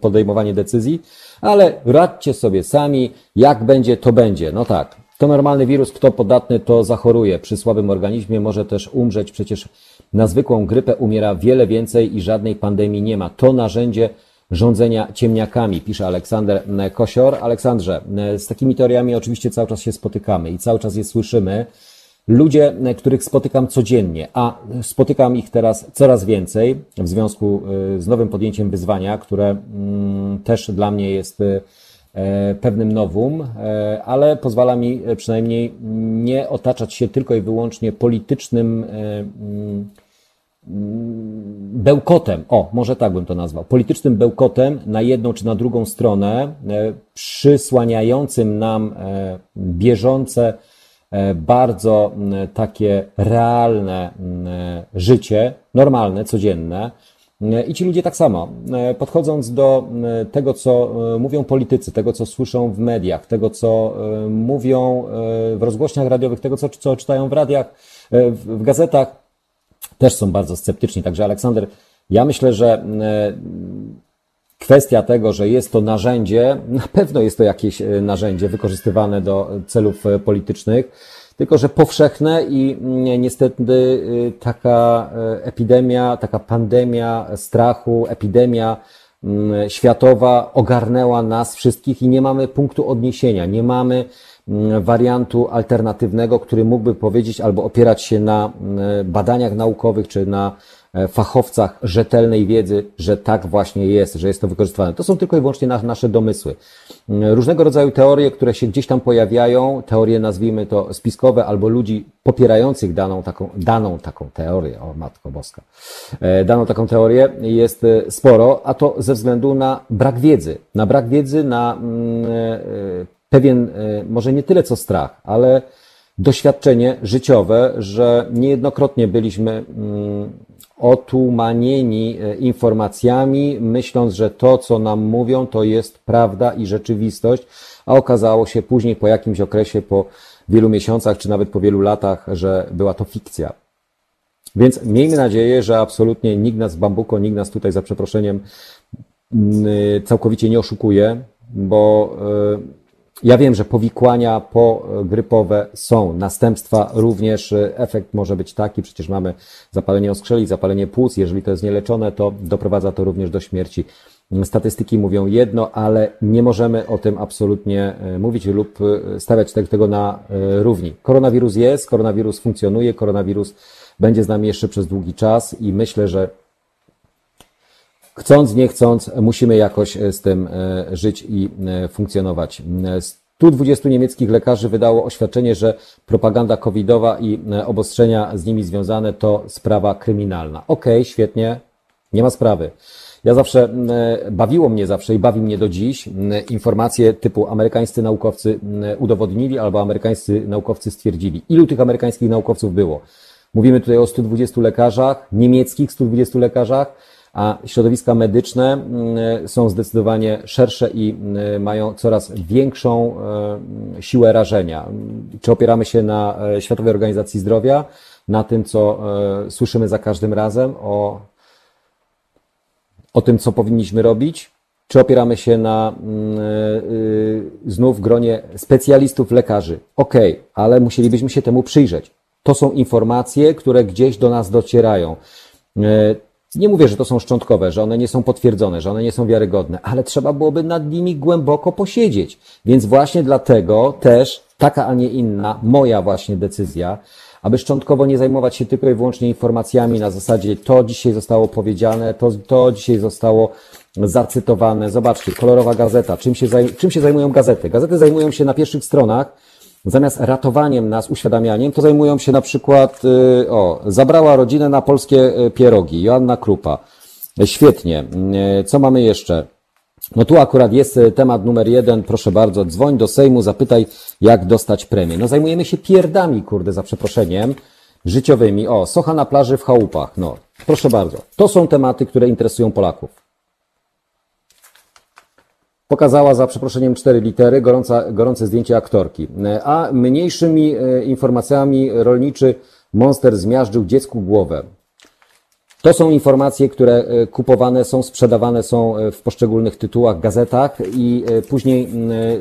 podejmowanie decyzji, ale radźcie sobie sami, jak będzie, to będzie. No tak, to normalny wirus, kto podatny, to zachoruje. Przy słabym organizmie może też umrzeć. Przecież na zwykłą grypę umiera wiele więcej i żadnej pandemii nie ma. To narzędzie rządzenia ciemniakami, pisze Aleksander Kosior. Aleksandrze, z takimi teoriami oczywiście cały czas się spotykamy i cały czas je słyszymy. Ludzie, których spotykam codziennie, a spotykam ich teraz coraz więcej w związku y, z nowym podjęciem wyzwania, które mm, też dla mnie jest y, pewnym nowum, e, ale pozwala mi e, przynajmniej nie otaczać się tylko i wyłącznie politycznym mm, bełkotem, o, może tak bym to nazwał, politycznym bełkotem na jedną czy na drugą stronę, przysłaniającym nam bieżące, bardzo takie realne życie, normalne, codzienne, i ci ludzie tak samo, e, podchodząc do e, tego, co e, mówią politycy, tego, co słyszą w mediach, tego, co mówią w rozgłośniach radiowych, tego, co, co czytają w radiach, w gazetach, też są bardzo sceptyczni. Także Aleksander, ja myślę, że kwestia tego, że jest to narzędzie, na pewno jest to jakieś e, narzędzie wykorzystywane do celów e, politycznych, tylko że powszechne i mm, niestety taka epidemia, taka pandemia strachu, epidemia mm, światowa ogarnęła nas wszystkich i nie mamy punktu odniesienia, nie mamy mm, wariantu alternatywnego, który mógłby powiedzieć albo opierać się na badaniach naukowych czy na fachowcach rzetelnej wiedzy, że tak właśnie jest, że jest to wykorzystywane. To są tylko i wyłącznie nasze domysły. Mm, różnego rodzaju teorie, które się gdzieś tam pojawiają, teorie nazwijmy to spiskowe, albo ludzi popierających daną taką, daną taką teorię, o Matko Boska, e, daną taką teorię jest e, sporo, a to ze względu na brak wiedzy. Na brak wiedzy, na mm, pewien, może nie tyle co strach, ale doświadczenie życiowe, że niejednokrotnie byliśmy mm, otumanieni e, informacjami, myśląc, że to, co nam mówią, to jest prawda i rzeczywistość, a okazało się później po jakimś okresie, po wielu miesiącach, czy nawet po wielu latach, że była to fikcja. Więc miejmy nadzieję, że absolutnie nikt nas w bambuko, nikt nas tutaj za przeproszeniem mm, całkowicie nie oszukuje, bo e, ja wiem, że powikłania pogrypowe są, następstwa również, e, efekt może być taki, przecież mamy zapalenie oskrzeli, zapalenie płuc, jeżeli to jest nieleczone, to doprowadza to również do śmierci. Statystyki mówią jedno, ale nie możemy o tym absolutnie e, mówić lub e, stawiać tego na równi. Koronawirus jest, koronawirus funkcjonuje, koronawirus będzie z nami jeszcze przez długi czas i myślę, że chcąc, nie chcąc, musimy jakoś e, z tym e, żyć i e, funkcjonować. 120 niemieckich lekarzy wydało oświadczenie, że propaganda covidowa i obostrzenia z nimi związane to sprawa kryminalna. Okej, okay, świetnie, nie ma sprawy. Ja zawsze, bawiło mnie zawsze i bawi mnie do dziś informacje typu amerykańscy naukowcy udowodnili albo amerykańscy naukowcy stwierdzili. Ilu tych amerykańskich naukowców było? Mówimy tutaj o 120 lekarzach, niemieckich 120 lekarzach, a środowiska medyczne mm, są zdecydowanie szersze i mm, mają coraz większą e, siłę rażenia. Czy opieramy się na e, Światowej Organizacji Zdrowia, na tym, co e, słyszymy za każdym razem o, o tym, co powinniśmy robić, czy opieramy się na mm, znów gronie specjalistów, lekarzy? Okej, okay, ale musielibyśmy się temu przyjrzeć. To są informacje, które gdzieś do nas docierają. Nie mówię, że to są szczątkowe, że one nie są potwierdzone, że one nie są wiarygodne, ale trzeba byłoby nad nimi głęboko posiedzieć. Więc właśnie dlatego też taka, a nie inna, moja właśnie decyzja, aby szczątkowo nie zajmować się tylko i wyłącznie informacjami na zasadzie to dzisiaj zostało powiedziane, to, to dzisiaj zostało zacytowane. Zobaczcie, kolorowa gazeta. Czym się, zaj, czym się zajmują gazety? Gazety zajmują się na pierwszych stronach zamiast ratowaniem nas, uświadamianiem, to zajmują się na przykład, y, o, zabrała rodzinę na polskie y, pierogi, Joanna Krupa. Świetnie. Y, co mamy jeszcze? No tu akurat jest temat numer jeden, proszę bardzo, dzwoń do Sejmu, zapytaj, jak dostać premię. No zajmujemy się pierdami, kurde, za przeproszeniem, życiowymi. O, socha na plaży w chałupach, no, proszę bardzo. To są tematy, które interesują Polaków. Pokazała za przeproszeniem cztery litery, gorąca, gorące zdjęcie aktorki. A mniejszymi e, informacjami rolniczy monster zmiażdżył dziecku głowę. To są informacje, które e, kupowane są, sprzedawane są e, w poszczególnych tytułach, gazetach i później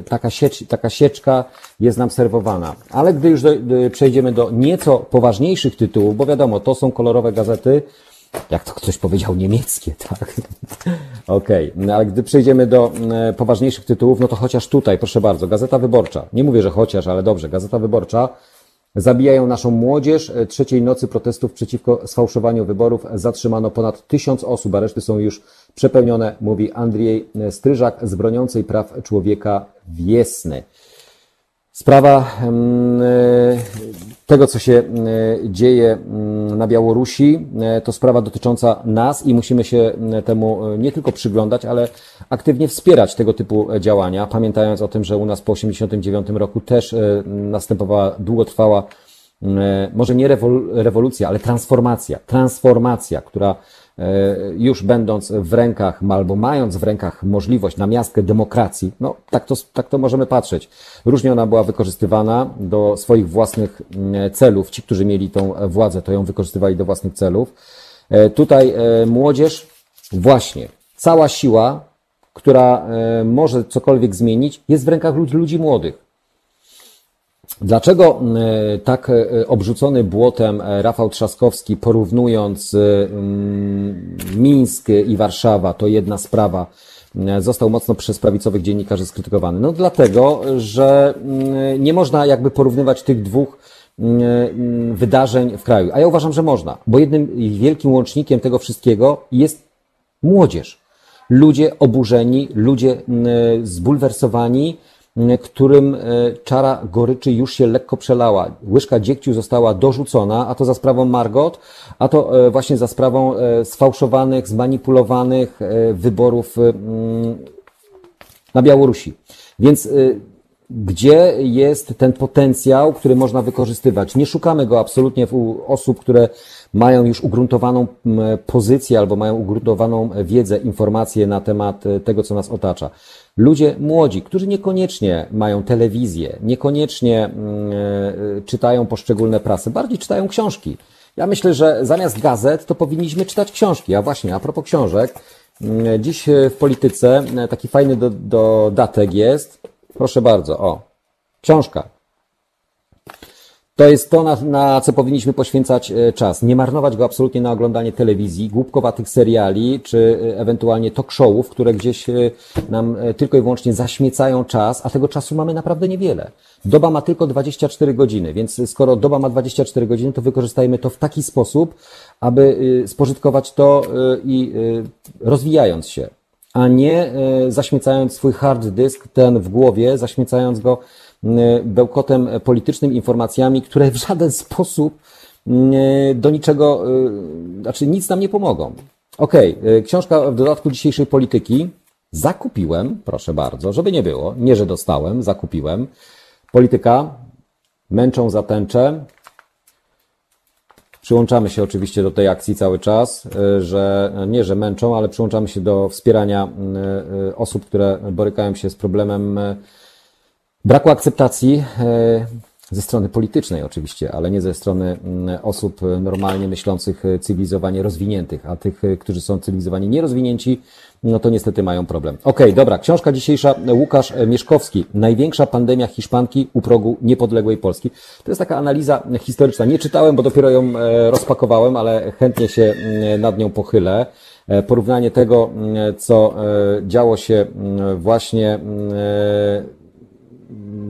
taka, siecz, taka sieczka jest nam serwowana. Ale gdy już do, przejdziemy do nieco poważniejszych tytułów, bo wiadomo, to są kolorowe gazety, jak to ktoś powiedział, niemieckie, tak? Okej, okay. no, ale gdy przejdziemy do e, poważniejszych tytułów, no to chociaż tutaj, proszę bardzo, Gazeta Wyborcza. Nie mówię, że chociaż, ale dobrze, Gazeta Wyborcza. Zabijają naszą młodzież. E, trzeciej nocy protestów przeciwko sfałszowaniu wyborów zatrzymano ponad tysiąc osób, a reszty są już przepełnione, mówi Andrzej Stryżak z broniącej praw człowieka Wiesny. Sprawa e, tego, co się dzieje na Białorusi, to sprawa dotycząca nas i musimy się temu e, nie tylko przyglądać, ale aktywnie wspierać tego typu działania, pamiętając o tym, że u nas po 1989 roku też e, następowała długotrwała, może nie rewolucja, ale transformacja, transformacja, która E, już będąc w rękach, albo mając w rękach możliwość na miastkę demokracji, no tak to, tak to możemy patrzeć. Różnie ona była wykorzystywana do swoich własnych mm, celów. Ci, którzy mieli tą władzę, to ją wykorzystywali do własnych celów. E, tutaj e, młodzież, właśnie, cała siła która e, może cokolwiek zmienić, jest w rękach ludzi, ludzi młodych. Dlaczego e, tak e, obrzucony błotem Rafał Trzaskowski, porównując mm, Mińsk i Warszawa, to jedna sprawa, został mocno przez prawicowych dziennikarzy skrytykowany? No dlatego, że nie można jakby porównywać tych dwóch wydarzeń w kraju. A ja uważam, że można, bo jednym wielkim łącznikiem tego wszystkiego jest młodzież ludzie oburzeni, ludzie zbulwersowani, którym e, czara goryczy już się lekko przelała. Łyżka dziegciu została dorzucona, a to za sprawą Margot, a to e, właśnie za sprawą e, sfałszowanych, zmanipulowanych wyborów na Białorusi. Więc gdzie jest ten potencjał, który można wykorzystywać? Nie szukamy go absolutnie u osób, które mają już ugruntowaną pozycję albo mają ugruntowaną wiedzę, informacje na temat tego, co nas otacza. Ludzie młodzi, którzy niekoniecznie mają telewizję, niekoniecznie e, czytają poszczególne prasy, bardziej czytają książki. Ja myślę, że zamiast gazet to powinniśmy czytać książki. A właśnie, a propos książek, dziś w polityce taki fajny do, dodatek jest. Proszę bardzo, o, książka. To jest to, na, na, co powinniśmy poświęcać e, czas. Nie marnować go absolutnie na oglądanie telewizji, głupkowatych seriali, czy e, ewentualnie talk showów, które gdzieś e, nam tylko i wyłącznie zaśmiecają czas, a tego czasu mamy naprawdę niewiele. Doba ma tylko 24 godziny, więc skoro doba ma 24 godziny, to wykorzystajmy to w taki sposób, aby spożytkować to i rozwijając się, a nie zaśmiecając swój hard disk, ten w głowie, zaśmiecając go bełkotem politycznym, informacjami, które w żaden sposób y, do niczego, y, znaczy nic nam nie pomogą. Okej, okay, książka w dodatku dzisiejszej polityki zakupiłem, proszę bardzo, żeby nie było, nie że dostałem, zakupiłem. Polityka, męczą za tęczę. Przyłączamy się oczywiście do tej akcji cały czas, że nie, że męczą, ale przyłączamy się do wspierania osób, które borykają się z problemem braku akceptacji e, ze strony politycznej oczywiście, ale nie ze strony mm, osób normalnie myślących, e, cywilizowanie rozwiniętych, a tych, e, którzy są cywilizowanie nierozwinięci, no to niestety mają problem. Okej, okay, dobra, książka dzisiejsza, Łukasz Mieszkowski, Największa pandemia Hiszpanki u progu niepodległej Polski. To jest taka analiza historyczna. Nie czytałem, bo dopiero ją rozpakowałem, ale chętnie się mm, nad nią pochylę. Porównanie tego, mm, co działo się właśnie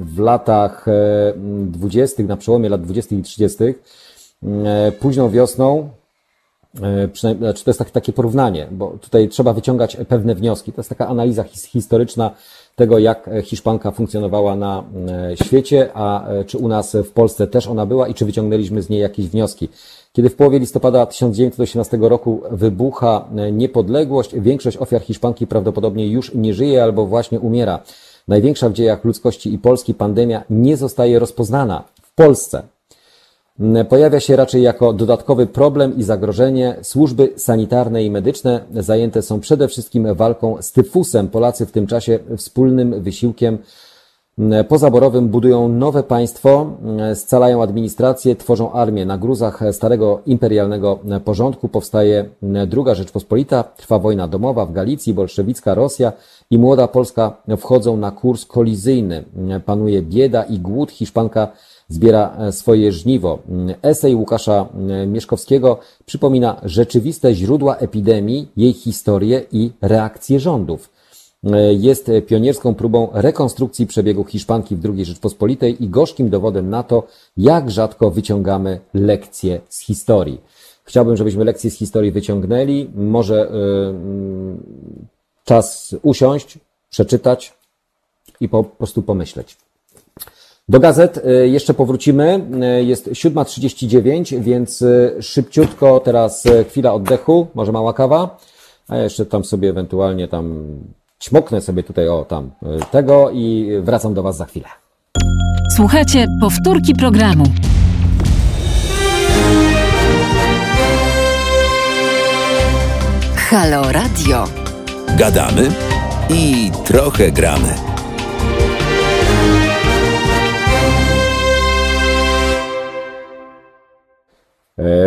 w latach e, dwudziestych, na przełomie lat dwudziestych i trzydziestych, e, późną wiosną, e, przynajmniej, znaczy to jest takie porównanie, bo tutaj trzeba wyciągać pewne wnioski. To jest taka analiza historyczna tego, jak Hiszpanka funkcjonowała na świecie, a czy u nas w Polsce też ona była i czy wyciągnęliśmy z niej jakieś wnioski. Kiedy w połowie listopada 1918 roku wybucha niepodległość, większość ofiar Hiszpanki prawdopodobnie już nie żyje albo właśnie umiera. Największa w dziejach ludzkości i Polski pandemia nie zostaje rozpoznana w Polsce. Pojawia się raczej jako dodatkowy problem i zagrożenie. Służby sanitarne i medyczne zajęte są przede wszystkim walką z tyfusem. Polacy w tym czasie wspólnym wysiłkiem pozaborowym budują nowe państwo, scalają administrację, tworzą armię. Na gruzach starego imperialnego porządku powstaje druga Rzeczpospolita, trwa wojna domowa w Galicji, bolszewicka Rosja i młoda Polska wchodzą na kurs kolizyjny. Panuje bieda i głód. Hiszpanka zbiera swoje żniwo. Esej Łukasza Mieszkowskiego przypomina rzeczywiste źródła epidemii, jej historię i reakcje rządów. Jest pionierską próbą rekonstrukcji przebiegu Hiszpanki w II Rzeczpospolitej i gorzkim dowodem na to, jak rzadko wyciągamy lekcje z historii. Chciałbym, żebyśmy lekcje z historii wyciągnęli. Może yy, czas usiąść, przeczytać i po prostu pomyśleć. Do gazet y, jeszcze powrócimy. Jest 7.39, więc szybciutko teraz chwila oddechu, może mała kawa, a jeszcze tam sobie ewentualnie tam ćmoknę sobie tutaj o tam tego i wracam do Was za chwilę. Słuchajcie, powtórki programu. Halo Radio. Gadamy i trochę gramy.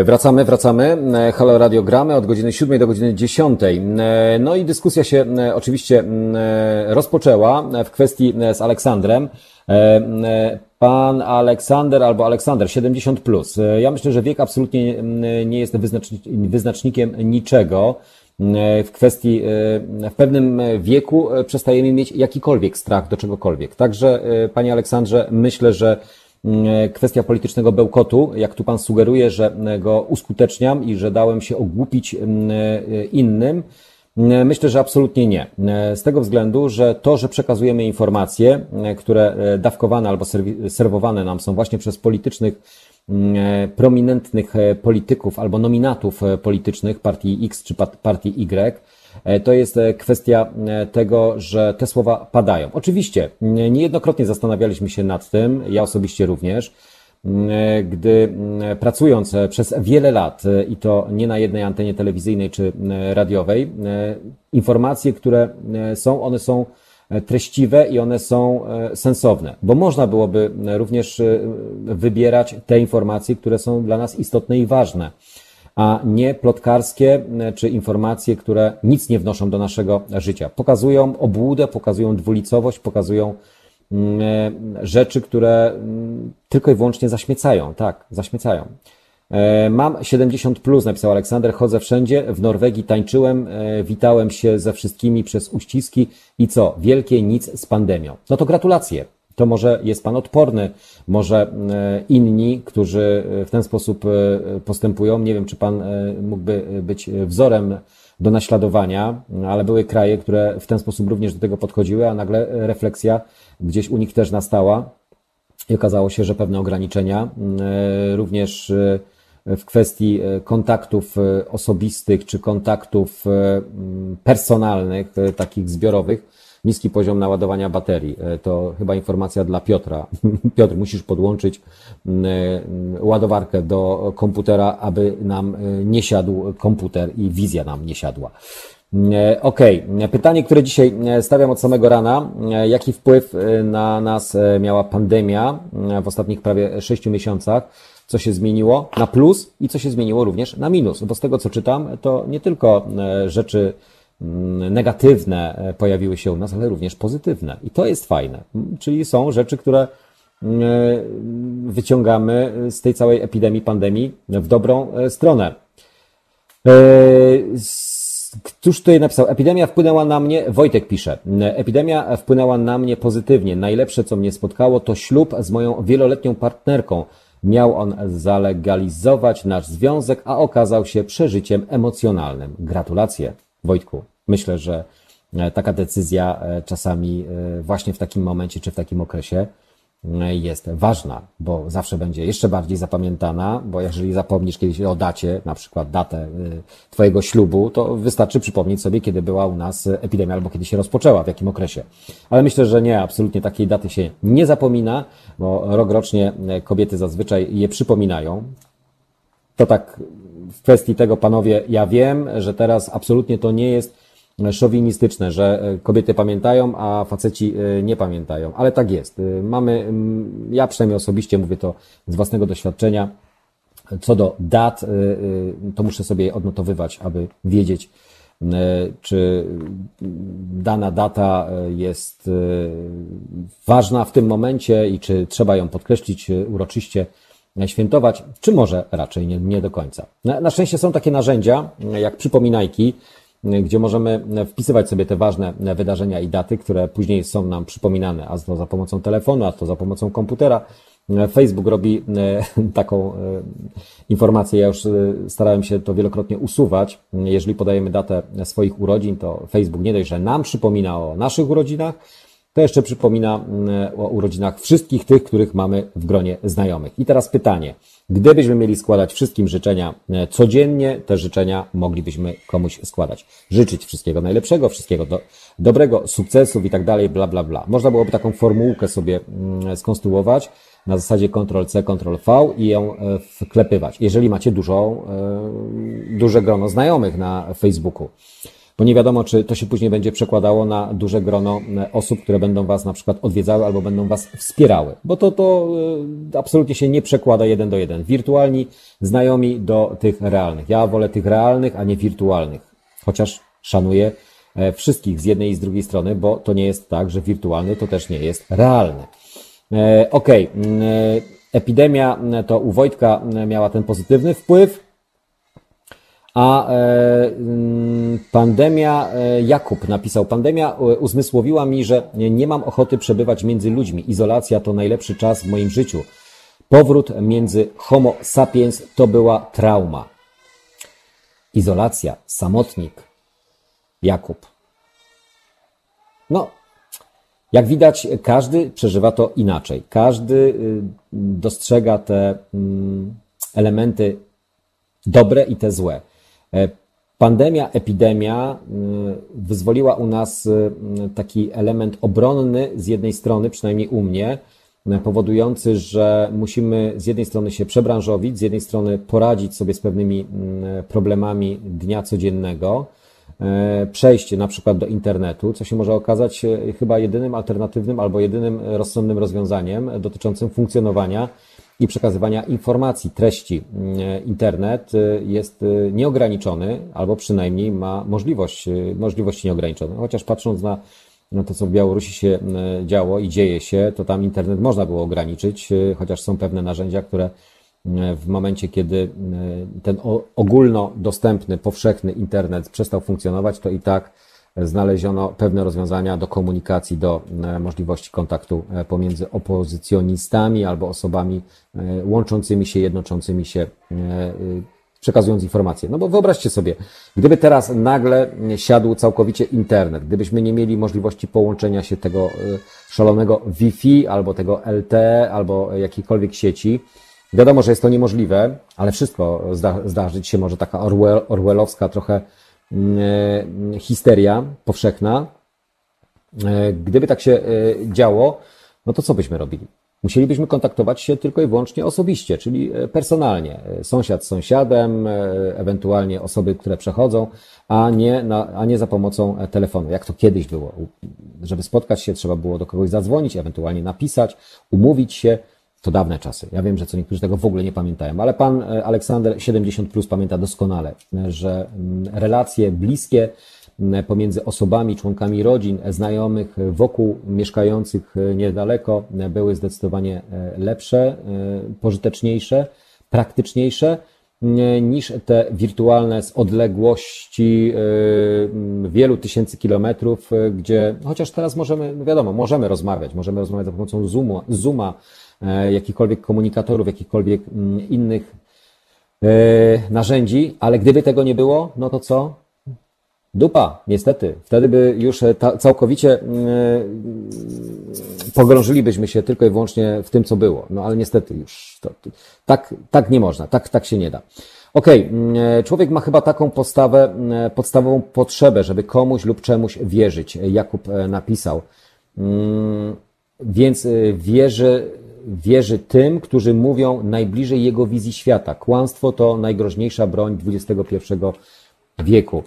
Wracamy, wracamy. E, Halo Radio gramy od godziny 7 do godziny 10. E, no i dyskusja się oczywiście rozpoczęła w kwestii z Aleksandrem. Pan Aleksander albo Aleksander 70. Plus. Ja myślę, że wiek absolutnie nie jest wyznacznikiem niczego. W kwestii, w pewnym wieku przestajemy mieć jakikolwiek strach do czegokolwiek. Także, Panie Aleksandrze, myślę, że kwestia politycznego bełkotu, jak tu pan sugeruje, że go uskuteczniam i że dałem się ogłupić e, innym, mm, Myślę, że absolutnie nie. Z tego względu, że to, że przekazujemy informacje, e, które e, dawkowane albo serwowane nam są właśnie przez politycznych, prominentnych polityków albo nominatów politycznych partii X czy partii Y, E, to jest e, kwestia e, tego, że te słowa padają. Oczywiście, niejednokrotnie zastanawialiśmy się nad tym, ja osobiście również, gdy pracując przez wiele lat i to nie na jednej antenie telewizyjnej czy radiowej, informacje, które są, one są treściwe i one są sensowne, bo można byłoby również wybierać te informacje, które są dla nas istotne i ważne a nie plotkarskie e, czy informacje, które nic nie wnoszą do naszego życia. Pokazują obłudę, pokazują dwulicowość, pokazują mm, e, rzeczy, które mm, tylko i wyłącznie zaśmiecają. Tak, zaśmiecają. E, mam 70 plus, napisał Aleksander, chodzę wszędzie, w Norwegii tańczyłem, witałem się ze wszystkimi przez uściski i co? Wielkie nic z pandemią. No to gratulacje to może jest Pan odporny, może e, inni, którzy w ten sposób e, postępują. Nie wiem, czy Pan e, mógłby być wzorem do naśladowania, ale były kraje, które w ten sposób również do tego podchodziły, a nagle refleksja gdzieś u nich też nastała i okazało się, że pewne ograniczenia również w kwestii kontaktów osobistych czy kontaktów personalnych, takich zbiorowych, niski poziom naładowania baterii. E, to chyba informacja dla Piotra. Piotr, musisz podłączyć mm, e, ładowarkę do komputera, aby nam e, nie siadł komputer i wizja nam nie siadła. Ok, pytanie, które dzisiaj stawiam od samego rana. Jaki wpływ na nas miała pandemia w ostatnich prawie sześciu miesiącach? Co się zmieniło na plus i co się zmieniło również na minus? Bo z tego, co czytam, to nie tylko rzeczy Mm, negatywne e, pojawiły się u nas, ale również pozytywne. I to jest fajne. Mm, czyli są rzeczy, które mm, e, wyciągamy z tej całej epidemii, pandemii w dobrą e, stronę. Któż tutaj napisał? Epidemia wpłynęła na mnie, Wojtek pisze, epidemia wpłynęła na mnie pozytywnie. Najlepsze, co mnie spotkało, to ślub z moją wieloletnią partnerką. Miał on zalegalizować nasz związek, a okazał się przeżyciem emocjonalnym. Gratulacje. Wojtku, myślę, że e, taka decyzja e, czasami e, właśnie w takim momencie czy w takim okresie jest ważna, bo zawsze będzie jeszcze bardziej zapamiętana, bo jeżeli zapomnisz kiedyś o dacie, na przykład datę Twojego ślubu, to wystarczy przypomnieć sobie, kiedy była u nas epidemia albo kiedy się rozpoczęła, w jakim okresie. Ale myślę, że nie, absolutnie takiej daty się nie zapomina, bo rok rocznie kobiety zazwyczaj je przypominają. To tak w kwestii tego, panowie, ja wiem, że teraz absolutnie to nie jest szowinistyczne, że e, kobiety pamiętają, a faceci e, nie pamiętają, ale tak jest. E, mamy, ja przynajmniej osobiście mówię to z własnego doświadczenia, co do dat, to muszę sobie odnotowywać, aby wiedzieć, czy dana data jest ważna w tym momencie i czy trzeba ją podkreślić uroczyście świętować, czy może raczej nie, nie do końca. Na, na szczęście są takie narzędzia, jak przypominajki, gdzie możemy wpisywać sobie te ważne wydarzenia i daty, które później są nam przypominane, a to za pomocą telefonu, a to za pomocą komputera. Facebook robi e, taką e, informację, ja już e, starałem się to wielokrotnie usuwać. Jeżeli podajemy datę swoich urodzin, to Facebook nie dość, że nam przypomina o naszych urodzinach, to jeszcze przypomina mm, o urodzinach wszystkich tych, których mamy w gronie znajomych. I teraz pytanie. Gdybyśmy mieli składać wszystkim życzenia e, codziennie, te życzenia moglibyśmy komuś składać. Życzyć wszystkiego najlepszego, wszystkiego do, dobrego, sukcesów i tak dalej, bla, bla, bla. Można byłoby taką formułkę sobie mm, skonstruować na zasadzie Ctrl-C, Ctrl-V i ją e, wklepywać. Jeżeli macie dużo, e, duże grono znajomych na Facebooku. Bo nie wiadomo, czy to się później będzie przekładało na duże grono osób, które będą Was na przykład odwiedzały albo będą Was wspierały, bo to, to absolutnie się nie przekłada jeden do jeden. Wirtualni znajomi do tych realnych. Ja wolę tych realnych, a nie wirtualnych, chociaż szanuję wszystkich z jednej i z drugiej strony, bo to nie jest tak, że wirtualny to też nie jest realny. Okej, okay. epidemia to u Wojtka miała ten pozytywny wpływ, a e, mm, pandemia, e, Jakub napisał, pandemia e, uzmysłowiła mi, że nie mam ochoty przebywać między ludźmi. Izolacja to najlepszy czas w moim życiu. Powrót między Homo sapiens to była trauma. Izolacja, samotnik. Jakub. No, jak widać, każdy przeżywa to inaczej. Każdy y, dostrzega te mm, elementy dobre i te złe. E, pandemia, epidemia wyzwoliła u nas taki element obronny z jednej strony, przynajmniej u mnie, powodujący, że musimy z jednej strony się przebranżowić, z jednej strony poradzić sobie z pewnymi problemami dnia codziennego, e, przejście na przykład do internetu, co się może okazać chyba jedynym alternatywnym albo jedynym rozsądnym rozwiązaniem dotyczącym funkcjonowania i przekazywania informacji, treści. Mm, internet y, jest y, nieograniczony, albo przynajmniej ma możliwość, y, możliwości nieograniczone. Chociaż patrząc na to, co w Białorusi się działo i dzieje się, to tam internet można było ograniczyć, chociaż są pewne narzędzia, które w momencie, kiedy ten ogólnodostępny, powszechny internet przestał funkcjonować, to i tak znaleziono pewne rozwiązania do komunikacji, do e, możliwości kontaktu e, pomiędzy opozycjonistami albo osobami e, łączącymi się, jednoczącymi się, przekazując informacje. No bo wyobraźcie sobie, gdyby teraz nagle siadł całkowicie internet, gdybyśmy nie mieli możliwości połączenia się tego szalonego Wi-Fi albo tego LTE albo jakiejkolwiek sieci, Wiadomo, że jest to niemożliwe, ale wszystko zda, zdarzyć się może taka Orwell, orwellowska trochę histeria powszechna. E, gdyby tak się e, działo, no to co byśmy robili? Musielibyśmy kontaktować się tylko i wyłącznie osobiście, czyli personalnie. Sąsiad z sąsiadem, ewentualnie osoby, które przechodzą, a nie, na, a nie za pomocą telefonu, jak to kiedyś było. Żeby spotkać się, trzeba było do kogoś zadzwonić, ewentualnie napisać, umówić się. To dawne czasy. Ja wiem, że co niektórzy tego w ogóle nie pamiętają, ale pan e, Aleksander 70 plus pamięta doskonale, że mm, relacje bliskie pomiędzy osobami, członkami rodzin, znajomych, wokół mieszkających e, niedaleko e, były zdecydowanie lepsze, pożyteczniejsze, praktyczniejsze niż te wirtualne z odległości wielu tysięcy kilometrów, gdzie chociaż teraz możemy, no wiadomo, możemy rozmawiać, możemy rozmawiać za pomocą Zooma, Zooma E, jakichkolwiek komunikatorów, jakichkolwiek mm, innych e, narzędzi, ale gdyby tego nie było, no to co? Dupa, niestety. Wtedy by już e, całkowicie mm, pogrążylibyśmy się tylko i wyłącznie w tym, co było. No ale niestety już to, tak, tak nie można, tak, tak się nie da. Okej, okay. Mm, człowiek ma chyba taką postawę, podstawową potrzebę, żeby komuś lub czemuś wierzyć. Jakub napisał. Więc wierzy, wierzy tym, którzy mówią najbliżej jego wizji świata. Kłamstwo to najgroźniejsza broń XXI wieku.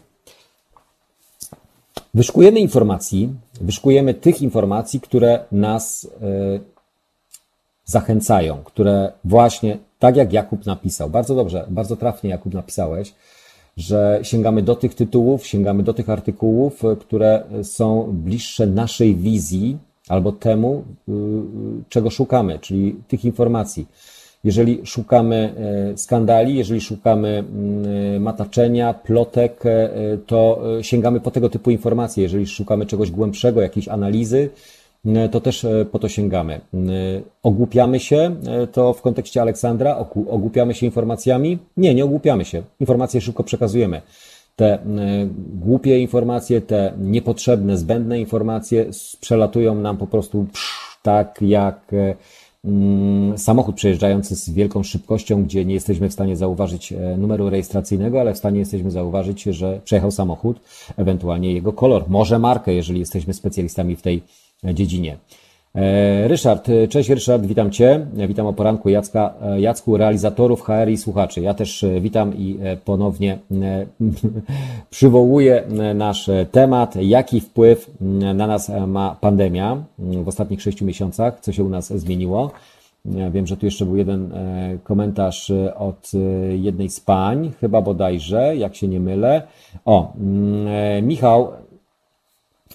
Wyszukujemy informacji, wyszukujemy tych informacji, które nas y, zachęcają, które właśnie, tak jak Jakub napisał, bardzo dobrze, bardzo trafnie Jakub napisałeś, że sięgamy do tych tytułów, sięgamy do tych artykułów, które są bliższe naszej wizji, albo temu, y, y, czego szukamy, czyli tych informacji. Jeżeli szukamy e, skandali, jeżeli szukamy mm, mataczenia, plotek, e, to e, sięgamy po tego typu informacje. Jeżeli szukamy czegoś głębszego, jakiejś analizy, to też po to sięgamy. Ogłupiamy się, to w kontekście Aleksandra, ogłupiamy się informacjami? Nie, nie ogłupiamy się. Informacje szybko przekazujemy te e, głupie informacje, te niepotrzebne, zbędne informacje przelatują nam po prostu tak jak e, mm, samochód przejeżdżający z wielką szybkością, gdzie nie jesteśmy w stanie zauważyć e, numeru rejestracyjnego, ale w stanie jesteśmy zauważyć, że przejechał samochód, ewentualnie jego kolor, może markę, jeżeli jesteśmy specjalistami w tej dziedzinie. E, Ryszard, cześć Ryszard, witam Cię. Witam o poranku Jacka, Jacku, realizatorów HR i słuchaczy. Ja też witam i ponownie przywołuję nasz temat, jaki wpływ na nas ma pandemia w ostatnich sześciu miesiącach, co się u nas zmieniło. Wiem, że tu jeszcze był jeden komentarz od jednej z pań, chyba bodajże, jak się nie mylę. O, Michał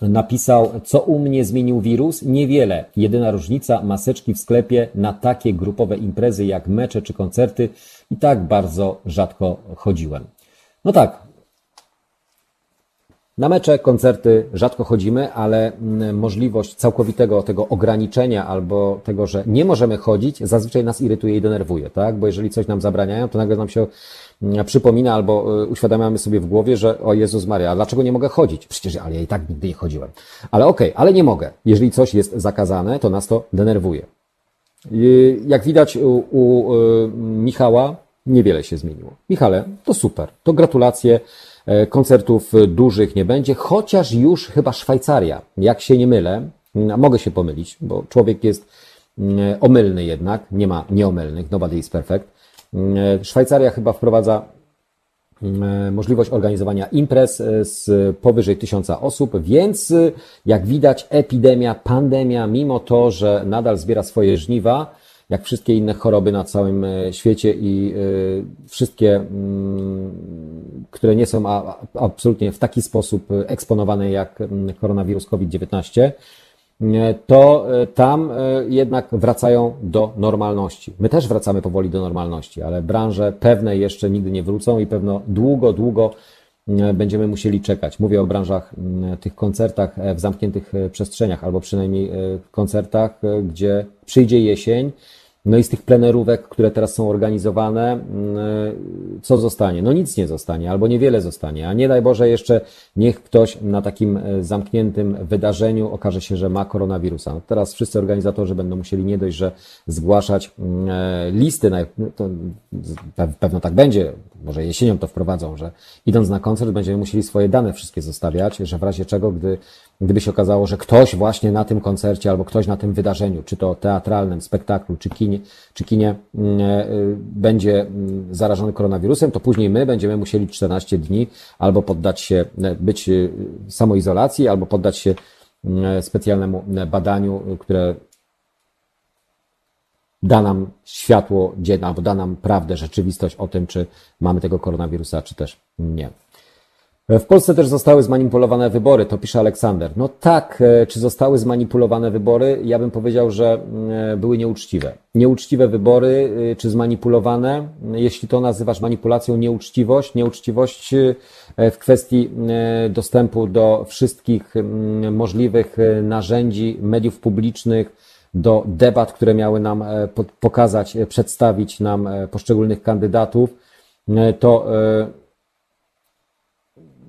napisał, co u mnie zmienił wirus? Niewiele. Jedyna różnica, maseczki w sklepie na takie grupowe imprezy jak mecze czy koncerty i tak bardzo rzadko chodziłem. No tak, na mecze, koncerty rzadko chodzimy, ale mm, możliwość całkowitego tego ograniczenia albo tego, że nie możemy chodzić, zazwyczaj nas irytuje i denerwuje, tak? Bo jeżeli coś nam zabraniają, to nagle nam się mm, przypomina albo y, uświadamiamy sobie w głowie, że o Jezus Maria, a dlaczego nie mogę chodzić? Przecież ale ja i tak nigdy nie chodziłem. Ale okej, okay, ale nie mogę. Jeżeli coś jest zakazane, to nas to denerwuje. Jak widać u, u y, Michała, niewiele się zmieniło. Michale, to super, to gratulacje. E, koncertów dużych nie będzie, chociaż już chyba Szwajcaria, jak się nie mylę, mogę się pomylić, bo człowiek jest omylny jednak, nie ma nieomylnych, nobody is perfect. Szwajcaria chyba wprowadza możliwość organizowania imprez e, z powyżej tysiąca osób, więc jak widać epidemia, pandemia, mimo to, że nadal zbiera swoje żniwa, jak wszystkie inne choroby na całym e, świecie i e, wszystkie, mm, które nie są absolutnie w taki sposób eksponowane jak mm, koronawirus COVID-19, e, to tam jednak wracają do normalności. My też wracamy powoli do normalności, ale branże pewne jeszcze nigdy nie wrócą i pewno długo, długo będziemy musieli czekać. Mówię o branżach, mm, tych koncertach w zamkniętych przestrzeniach, albo przynajmniej koncertach, gdzie przyjdzie jesień no i z tych plenerówek, które teraz są organizowane, mm, co zostanie? No nic nie zostanie, albo niewiele zostanie, a nie daj Boże jeszcze niech ktoś na takim e, zamkniętym wydarzeniu okaże się, że ma koronawirusa. No teraz wszyscy organizatorzy będą musieli nie dość, że zgłaszać mm, e, listy, no to pewno tak będzie, może jesienią to wprowadzą, że idąc na koncert będziemy musieli swoje dane wszystkie zostawiać, że w razie czego, gdy gdyby się okazało, że ktoś właśnie na tym koncercie albo ktoś na tym wydarzeniu, czy to teatralnym, spektaklu, czy kinie, czy kinie mm, e, będzie mm, zarażony koronawirusem, to później my będziemy musieli 14 dni albo poddać się, e, być e, samoizolacji, albo poddać się mm, specjalnemu badaniu, które da nam światło dzienne, albo da nam prawdę, rzeczywistość o tym, czy mamy tego koronawirusa, czy też nie. W Polsce też zostały zmanipulowane wybory, to pisze Aleksander. No tak, e, czy zostały zmanipulowane wybory? Ja bym powiedział, że e, były nieuczciwe. Nieuczciwe wybory, e, czy zmanipulowane? Jeśli to nazywasz manipulacją, nieuczciwość, nieuczciwość w kwestii dostępu do wszystkich możliwych narzędzi mediów publicznych, do debat, które miały nam pokazać, przedstawić nam poszczególnych kandydatów, to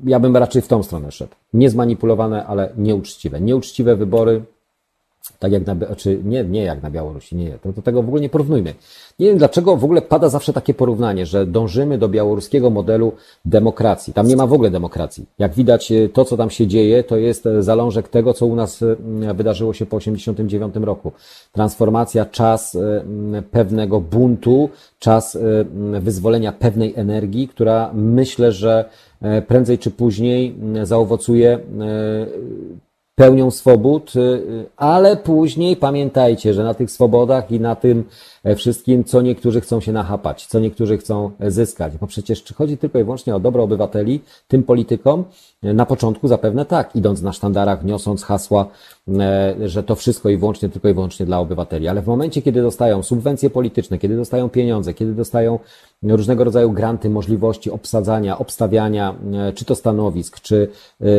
ja bym raczej w tą stronę szedł. Nie zmanipulowane, ale nieuczciwe. Nieuczciwe wybory, tak jak na, czy nie, nie jak na Białorusi, nie, to do tego w ogóle nie porównujmy. Nie wiem dlaczego w ogóle pada zawsze takie porównanie, że dążymy do białoruskiego modelu demokracji. Tam nie ma w ogóle demokracji. Jak widać, e, to co tam się dzieje, to jest e, zalążek tego, co u nas e, wydarzyło się po 89 roku. Transformacja, czas pewnego buntu, czas wyzwolenia pewnej energii, która myślę, że prędzej czy później zaowocuje pełnią swobód, ale później pamiętajcie, że na tych swobodach i na tym E, wszystkim, co niektórzy chcą się nachapać, co niektórzy chcą e, zyskać. Bo przecież czy chodzi tylko i wyłącznie o dobro obywateli, tym politykom? E, na początku zapewne tak, idąc na sztandarach, niosąc hasła, że to wszystko i wyłącznie, tylko i wyłącznie dla obywateli. Ale w momencie, kiedy dostają subwencje polityczne, kiedy dostają pieniądze, kiedy dostają różnego rodzaju granty, możliwości obsadzania, obstawiania, czy to stanowisk, czy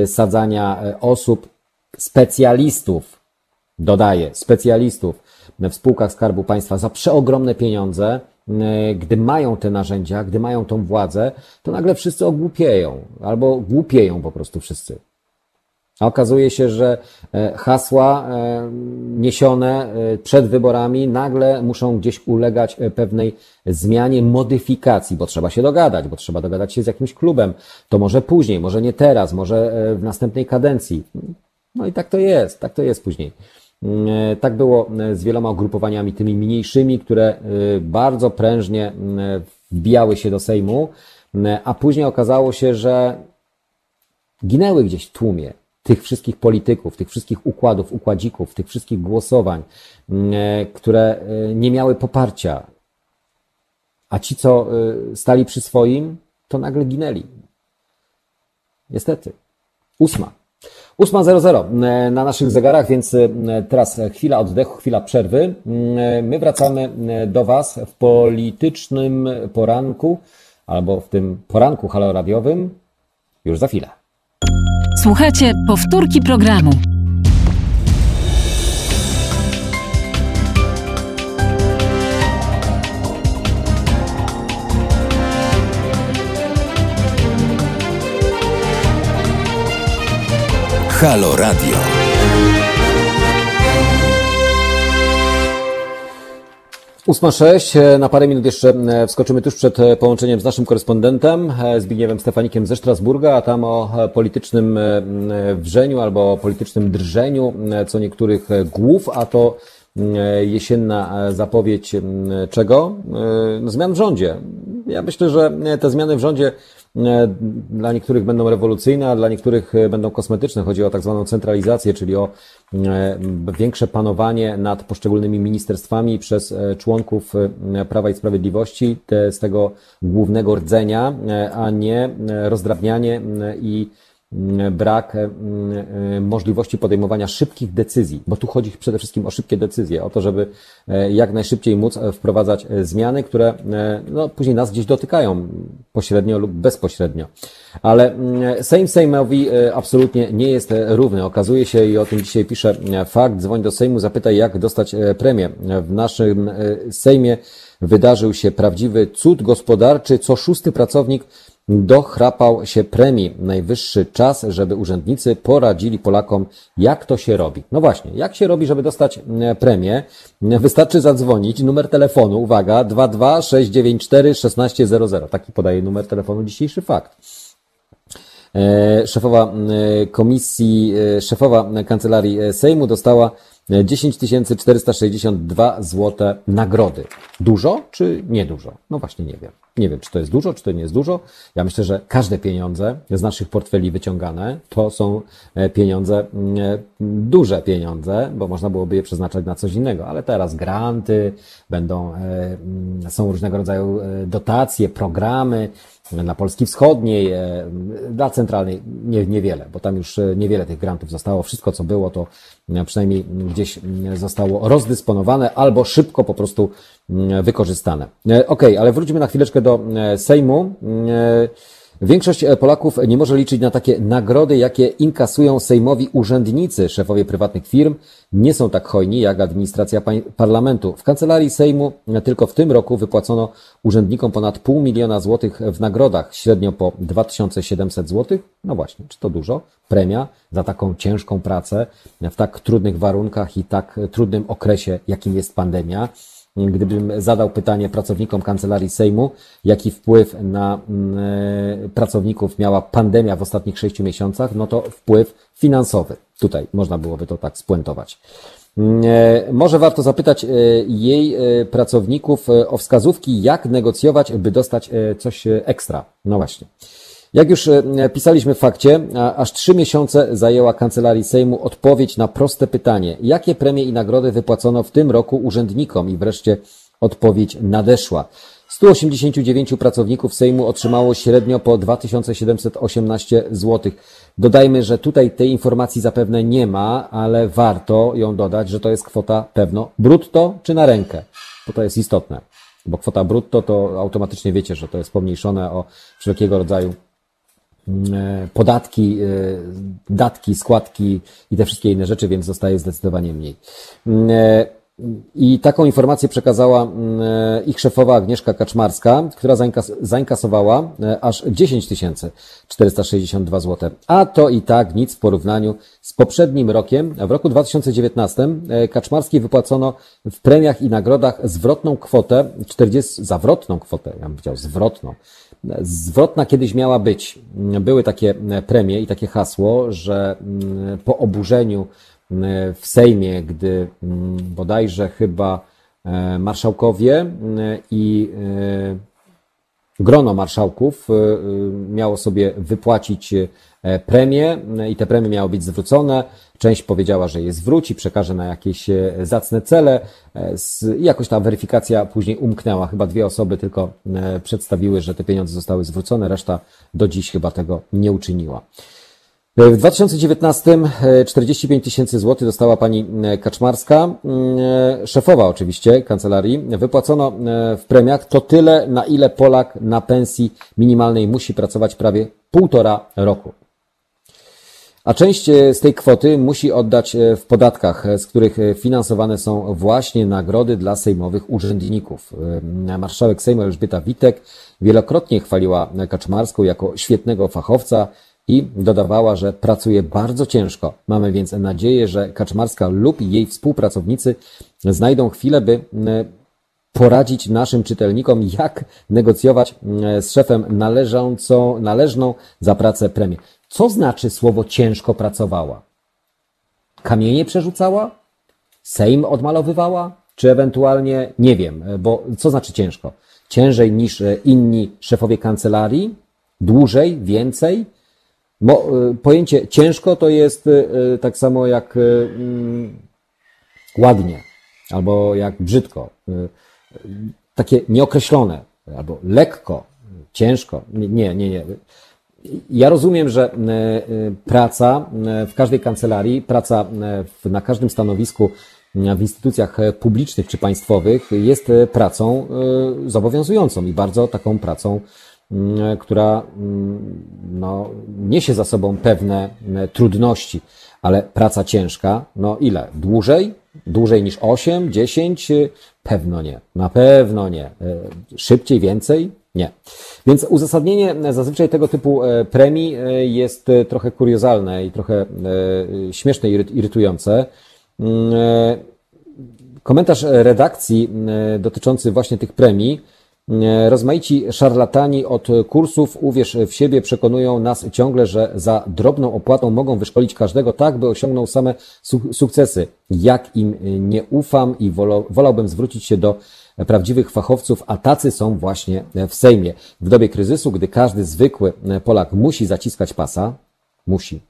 sadzania osób, specjalistów, dodaję, specjalistów w spółkach Skarbu Państwa za przeogromne pieniądze, e, gdy mają te narzędzia, gdy mają tą władzę, to nagle wszyscy ogłupieją albo głupieją po prostu wszyscy. A okazuje się, że e, hasła e, niesione przed wyborami nagle muszą gdzieś ulegać pewnej zmianie, modyfikacji, bo trzeba się dogadać, bo trzeba dogadać się z jakimś klubem. To może później, może nie teraz, może w następnej kadencji. No i tak to jest, tak to jest później. E, tak było z wieloma ugrupowaniami, tymi mniejszymi, które bardzo prężnie wbijały się do Sejmu, a później okazało się, że ginęły gdzieś w tłumie tych wszystkich polityków, tych wszystkich układów, układzików, tych wszystkich głosowań, które nie miały poparcia. A ci, co stali przy swoim, to nagle ginęli. Niestety. Ósma. 8.00 e, na naszych zegarach, więc e, teraz chwila oddechu, chwila przerwy. E, my wracamy do Was w politycznym poranku albo w tym poranku haloradiowym już za chwilę. Słuchajcie powtórki programu. Halo Radio. Ósma sześć, e, na parę minut jeszcze e, wskoczymy tuż przed e, połączeniem z naszym korespondentem Zbigniewem Stefanikiem ze Strasburga, a tam o politycznym wrzeniu albo o politycznym drżeniu co niektórych głów, a to jesienna zapowiedź czego? No, zmian w rządzie. Ja myślę, że te zmiany w rządzie dla niektórych będą rewolucyjne, a dla niektórych e, będą kosmetyczne. Chodzi o tak zwaną centralizację, czyli o e, większe panowanie nad poszczególnymi ministerstwami przez członków Prawa i Sprawiedliwości z tego głównego rdzenia, a nie rozdrabnianie i brak mm, e, możliwości podejmowania szybkich decyzji, bo tu chodzi przede wszystkim o szybkie decyzje, o to, żeby e, jak najszybciej móc e, wprowadzać zmiany, które no, później nas gdzieś dotykają pośrednio lub bezpośrednio. Ale mm, Sejm Sejmowi absolutnie nie jest równy. Okazuje się, i o tym dzisiaj pisze fakt, dzwoń do Sejmu, zapytaj, jak dostać premię. W naszym Sejmie wydarzył się prawdziwy cud gospodarczy. Co szósty pracownik dochrapał się premii. Najwyższy czas, żeby urzędnicy poradzili Polakom, jak to się robi. No właśnie, jak się robi, żeby dostać e, premię? Wystarczy zadzwonić, numer telefonu, uwaga, 22694 1600. Taki podaje numer telefonu dzisiejszy fakt. E, szefowa e, komisji, szefowa kancelarii Sejmu dostała 10 462 zł nagrody. Dużo czy niedużo? No właśnie nie wiem. Nie wiem, czy to jest dużo, czy to nie jest dużo. Ja myślę, że każde pieniądze z naszych portfeli wyciągane to są e, pieniądze, mm, e, duże pieniądze, bo można byłoby je przeznaczać na coś innego, ale teraz granty, będą, e, mm, są różnego rodzaju dotacje, programy, dla Polski Wschodniej, dla centralnej nie, niewiele, bo tam już niewiele tych grantów zostało. Wszystko, co było, to przynajmniej gdzieś zostało rozdysponowane albo szybko po prostu wykorzystane. Ok, ale wróćmy na chwileczkę do e, Sejmu. E, większość e, Polaków nie może liczyć na takie nagrody, jakie inkasują sejmowi urzędnicy. Szefowie prywatnych firm nie są tak hojni jak administracja parlamentu. W kancelarii Sejmu tylko w tym roku wypłacono urzędnikom ponad pół miliona złotych w nagrodach, średnio po 2700 złotych. No właśnie, czy to dużo? Premia za taką ciężką pracę w tak trudnych warunkach i tak trudnym okresie, jakim jest pandemia. Gdybym zadał pytanie pracownikom kancelarii Sejmu, jaki wpływ na mm, e, pracowników miała pandemia w ostatnich sześciu miesiącach, no to wpływ finansowy. Tutaj można byłoby to tak spuentować. Mm, e, może warto zapytać e, jej pracowników o wskazówki, jak negocjować, by dostać coś ekstra. No właśnie. Jak już e, pisaliśmy w fakcie, aż trzy miesiące zajęła Kancelarii Sejmu odpowiedź na proste pytanie, jakie premie i nagrody wypłacono w tym roku urzędnikom i wreszcie odpowiedź nadeszła. 189 pracowników Sejmu otrzymało średnio po 2718 zł. Dodajmy, że tutaj tej informacji zapewne nie ma, ale warto ją dodać, że to jest kwota pewno brutto czy na rękę, bo to jest istotne. Bo kwota brutto to automatycznie wiecie, że to jest pomniejszone o wszelkiego rodzaju podatki, e, datki, składki i te wszystkie inne rzeczy, więc zostaje zdecydowanie mniej. E, I taką informację przekazała ich szefowa Agnieszka Kaczmarska, która zainkasowała aż 10 462 zł. A to i tak nic w porównaniu z poprzednim rokiem. W roku 2019 Kaczmarskiej wypłacono w premiach i nagrodach zwrotną kwotę 40, zawrotną kwotę, ja bym powiedział zwrotną, Zwrotna kiedyś miała być. Były takie premie i takie hasło, że mm, po oburzeniu w Sejmie, gdy bodajże chyba marszałkowie i grono marszałków miało sobie wypłacić premie i te premie miały być zwrócone. Część powiedziała, że je zwróci, przekaże na jakieś zacne cele. Jakoś ta weryfikacja później umknęła. Chyba dwie osoby tylko przedstawiły, że te pieniądze zostały zwrócone, reszta do dziś chyba tego nie uczyniła. W 2019 45 tysięcy złotych dostała pani e, Kaczmarska, e, szefowa oczywiście kancelarii. Wypłacono e, w premiach to tyle, na ile Polak na pensji minimalnej musi pracować prawie półtora roku. A część z tej kwoty musi oddać w podatkach, z których finansowane są właśnie nagrody dla sejmowych urzędników. Marszałek Sejmu Elżbieta Witek wielokrotnie chwaliła Kaczmarską jako świetnego fachowca, i dodawała, że pracuje bardzo ciężko. Mamy więc nadzieję, że Kaczmarska lub jej współpracownicy znajdą chwilę, by poradzić naszym czytelnikom, jak negocjować z szefem należącą, należną za pracę premię. Co znaczy słowo ciężko pracowała? Kamienie przerzucała? Sejm odmalowywała? Czy ewentualnie, nie wiem, bo co znaczy ciężko? Ciężej niż inni szefowie kancelarii? Dłużej? Więcej? Mo, y, pojęcie ciężko to jest y, y, tak samo jak mm, ładnie albo jak brzydko. Takie nieokreślone albo lekko, ciężko. Nie, nie, nie. Ja rozumiem, że praca w każdej kancelarii, praca na każdym stanowisku w instytucjach publicznych czy państwowych jest pracą zobowiązującą i bardzo taką pracą która mm, no, niesie za sobą pewne e, trudności, ale praca ciężka, no ile? Dłużej? Dłużej niż 8, 10? Pewno nie. Na pewno nie. E, szybciej, więcej? Nie. Więc uzasadnienie zazwyczaj tego typu e, premii jest trochę kuriozalne i trochę śmieszne i irytujące. Mm, komentarz redakcji dotyczący właśnie tych premii E, rozmaici szarlatani od kursów Uwierz w siebie przekonują nas ciągle, że za drobną opłatą mogą wyszkolić każdego tak, by osiągnął same sukcesy. Jak im nie ufam i wolałbym zwrócić się do prawdziwych fachowców, a tacy są właśnie w Sejmie. W dobie kryzysu, gdy każdy zwykły Polak musi zaciskać pasa, musi,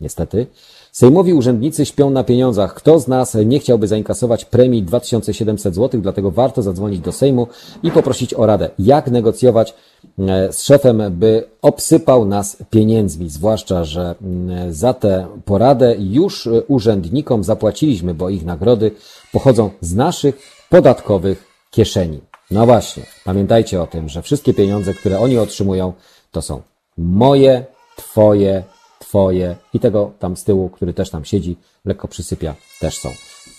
niestety, Sejmowi urzędnicy śpią na pieniądzach. Kto z nas nie chciałby zainkasować premii 2700 zł, dlatego warto zadzwonić do Sejmu i poprosić o radę, jak negocjować e, z szefem, by obsypał nas pieniędzmi, zwłaszcza, że mm, za tę poradę już urzędnikom zapłaciliśmy, bo ich nagrody pochodzą z naszych podatkowych kieszeni. No właśnie, pamiętajcie o tym, że wszystkie pieniądze, które oni otrzymują, to są moje, twoje Twoje i tego tam z tyłu, który też tam siedzi, lekko przysypia, też są.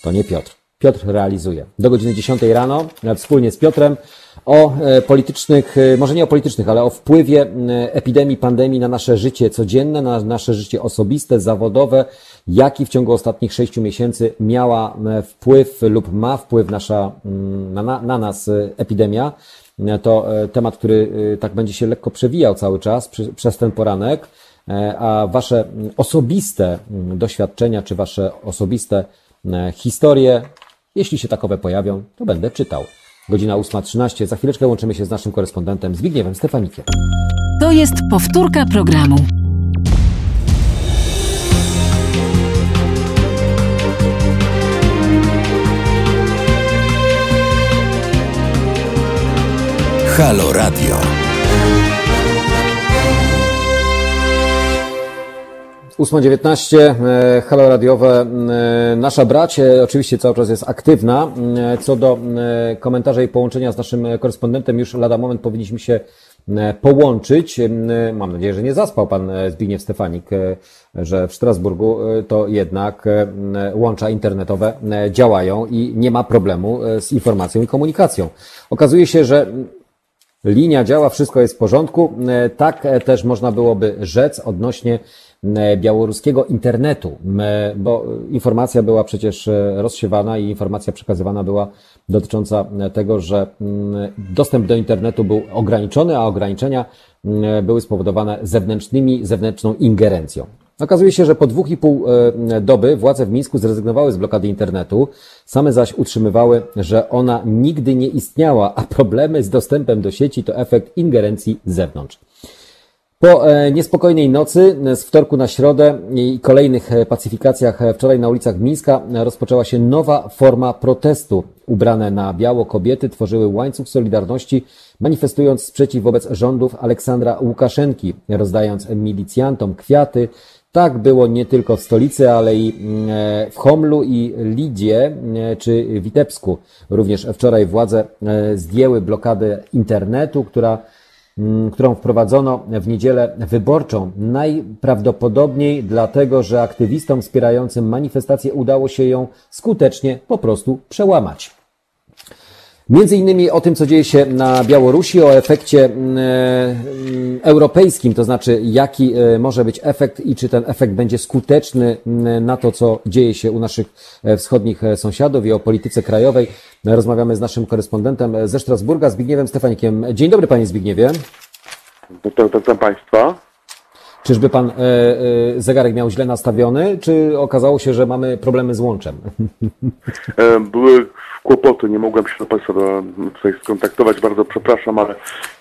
To nie Piotr. Piotr realizuje. Do godziny 10 rano wspólnie z Piotrem o e, politycznych, e, może nie o politycznych, ale o wpływie epidemii, pandemii na nasze życie codzienne, na nasze życie osobiste, zawodowe, jaki w ciągu ostatnich sześciu miesięcy miała wpływ lub ma wpływ nasza, na, na, na nas e, epidemia. To temat, który tak będzie się lekko przewijał cały czas przez ten poranek. E, a wasze osobiste doświadczenia czy wasze osobiste historie, jeśli się takowe pojawią, to będę czytał. Godzina 8.13. Za chwileczkę łączymy się z naszym korespondentem Zbigniewem Stefanikiem. To jest powtórka programu. Halo Radio. 8.19, e, halo radiowe. E, nasza bracie oczywiście cały czas jest aktywna. E, co do komentarza i połączenia z naszym korespondentem, już lada moment powinniśmy się połączyć. Mam nadzieję, że nie zaspał pan Zbigniew Stefanik, że w Strasburgu to jednak łącza internetowe działają i nie ma problemu z informacją i komunikacją. Okazuje się, że linia działa, wszystko jest w porządku. Tak też można byłoby rzec odnośnie białoruskiego internetu, e, bo informacja była przecież e, rozsiewana i informacja przekazywana była dotycząca tego, że mm, dostęp do internetu był ograniczony, a ograniczenia były spowodowane zewnętrznymi, zewnętrzną ingerencją. Okazuje się, że po dwóch i pół e, doby władze w Mińsku zrezygnowały z blokady internetu, same zaś utrzymywały, że ona nigdy nie istniała, a problemy z dostępem do sieci to efekt ingerencji z zewnątrz. Po e, niespokojnej nocy z wtorku na środę i kolejnych e, pacyfikacjach wczoraj na ulicach Mińska rozpoczęła się nowa forma protestu. Ubrane na biało kobiety tworzyły łańcuch Solidarności, manifestując sprzeciw wobec rządów Aleksandra Łukaszenki, rozdając milicjantom kwiaty. Tak było nie tylko w stolicy, ale i w Homlu i Lidzie czy Witebsku. Również wczoraj władze zdjęły blokadę internetu, która którą wprowadzono w niedzielę wyborczą. Najprawdopodobniej dlatego, że aktywistom wspierającym manifestację udało się ją skutecznie po prostu przełamać. Między innymi o tym, co dzieje się na Białorusi, o efekcie europejskim, to znaczy jaki może być efekt i czy ten efekt będzie skuteczny na to, co dzieje się u naszych wschodnich sąsiadów i o polityce krajowej. Rozmawiamy z naszym korespondentem ze Strasburga, Zbigniewem Stefanikiem. Dzień dobry, panie Zbigniewie. Witam państwa. Czyżby pan e, e, zegarek miał źle nastawiony, czy okazało się, że mamy problemy z łączem? E, były kłopoty, nie mogłem się do państwa do, tutaj skontaktować, bardzo przepraszam, ale...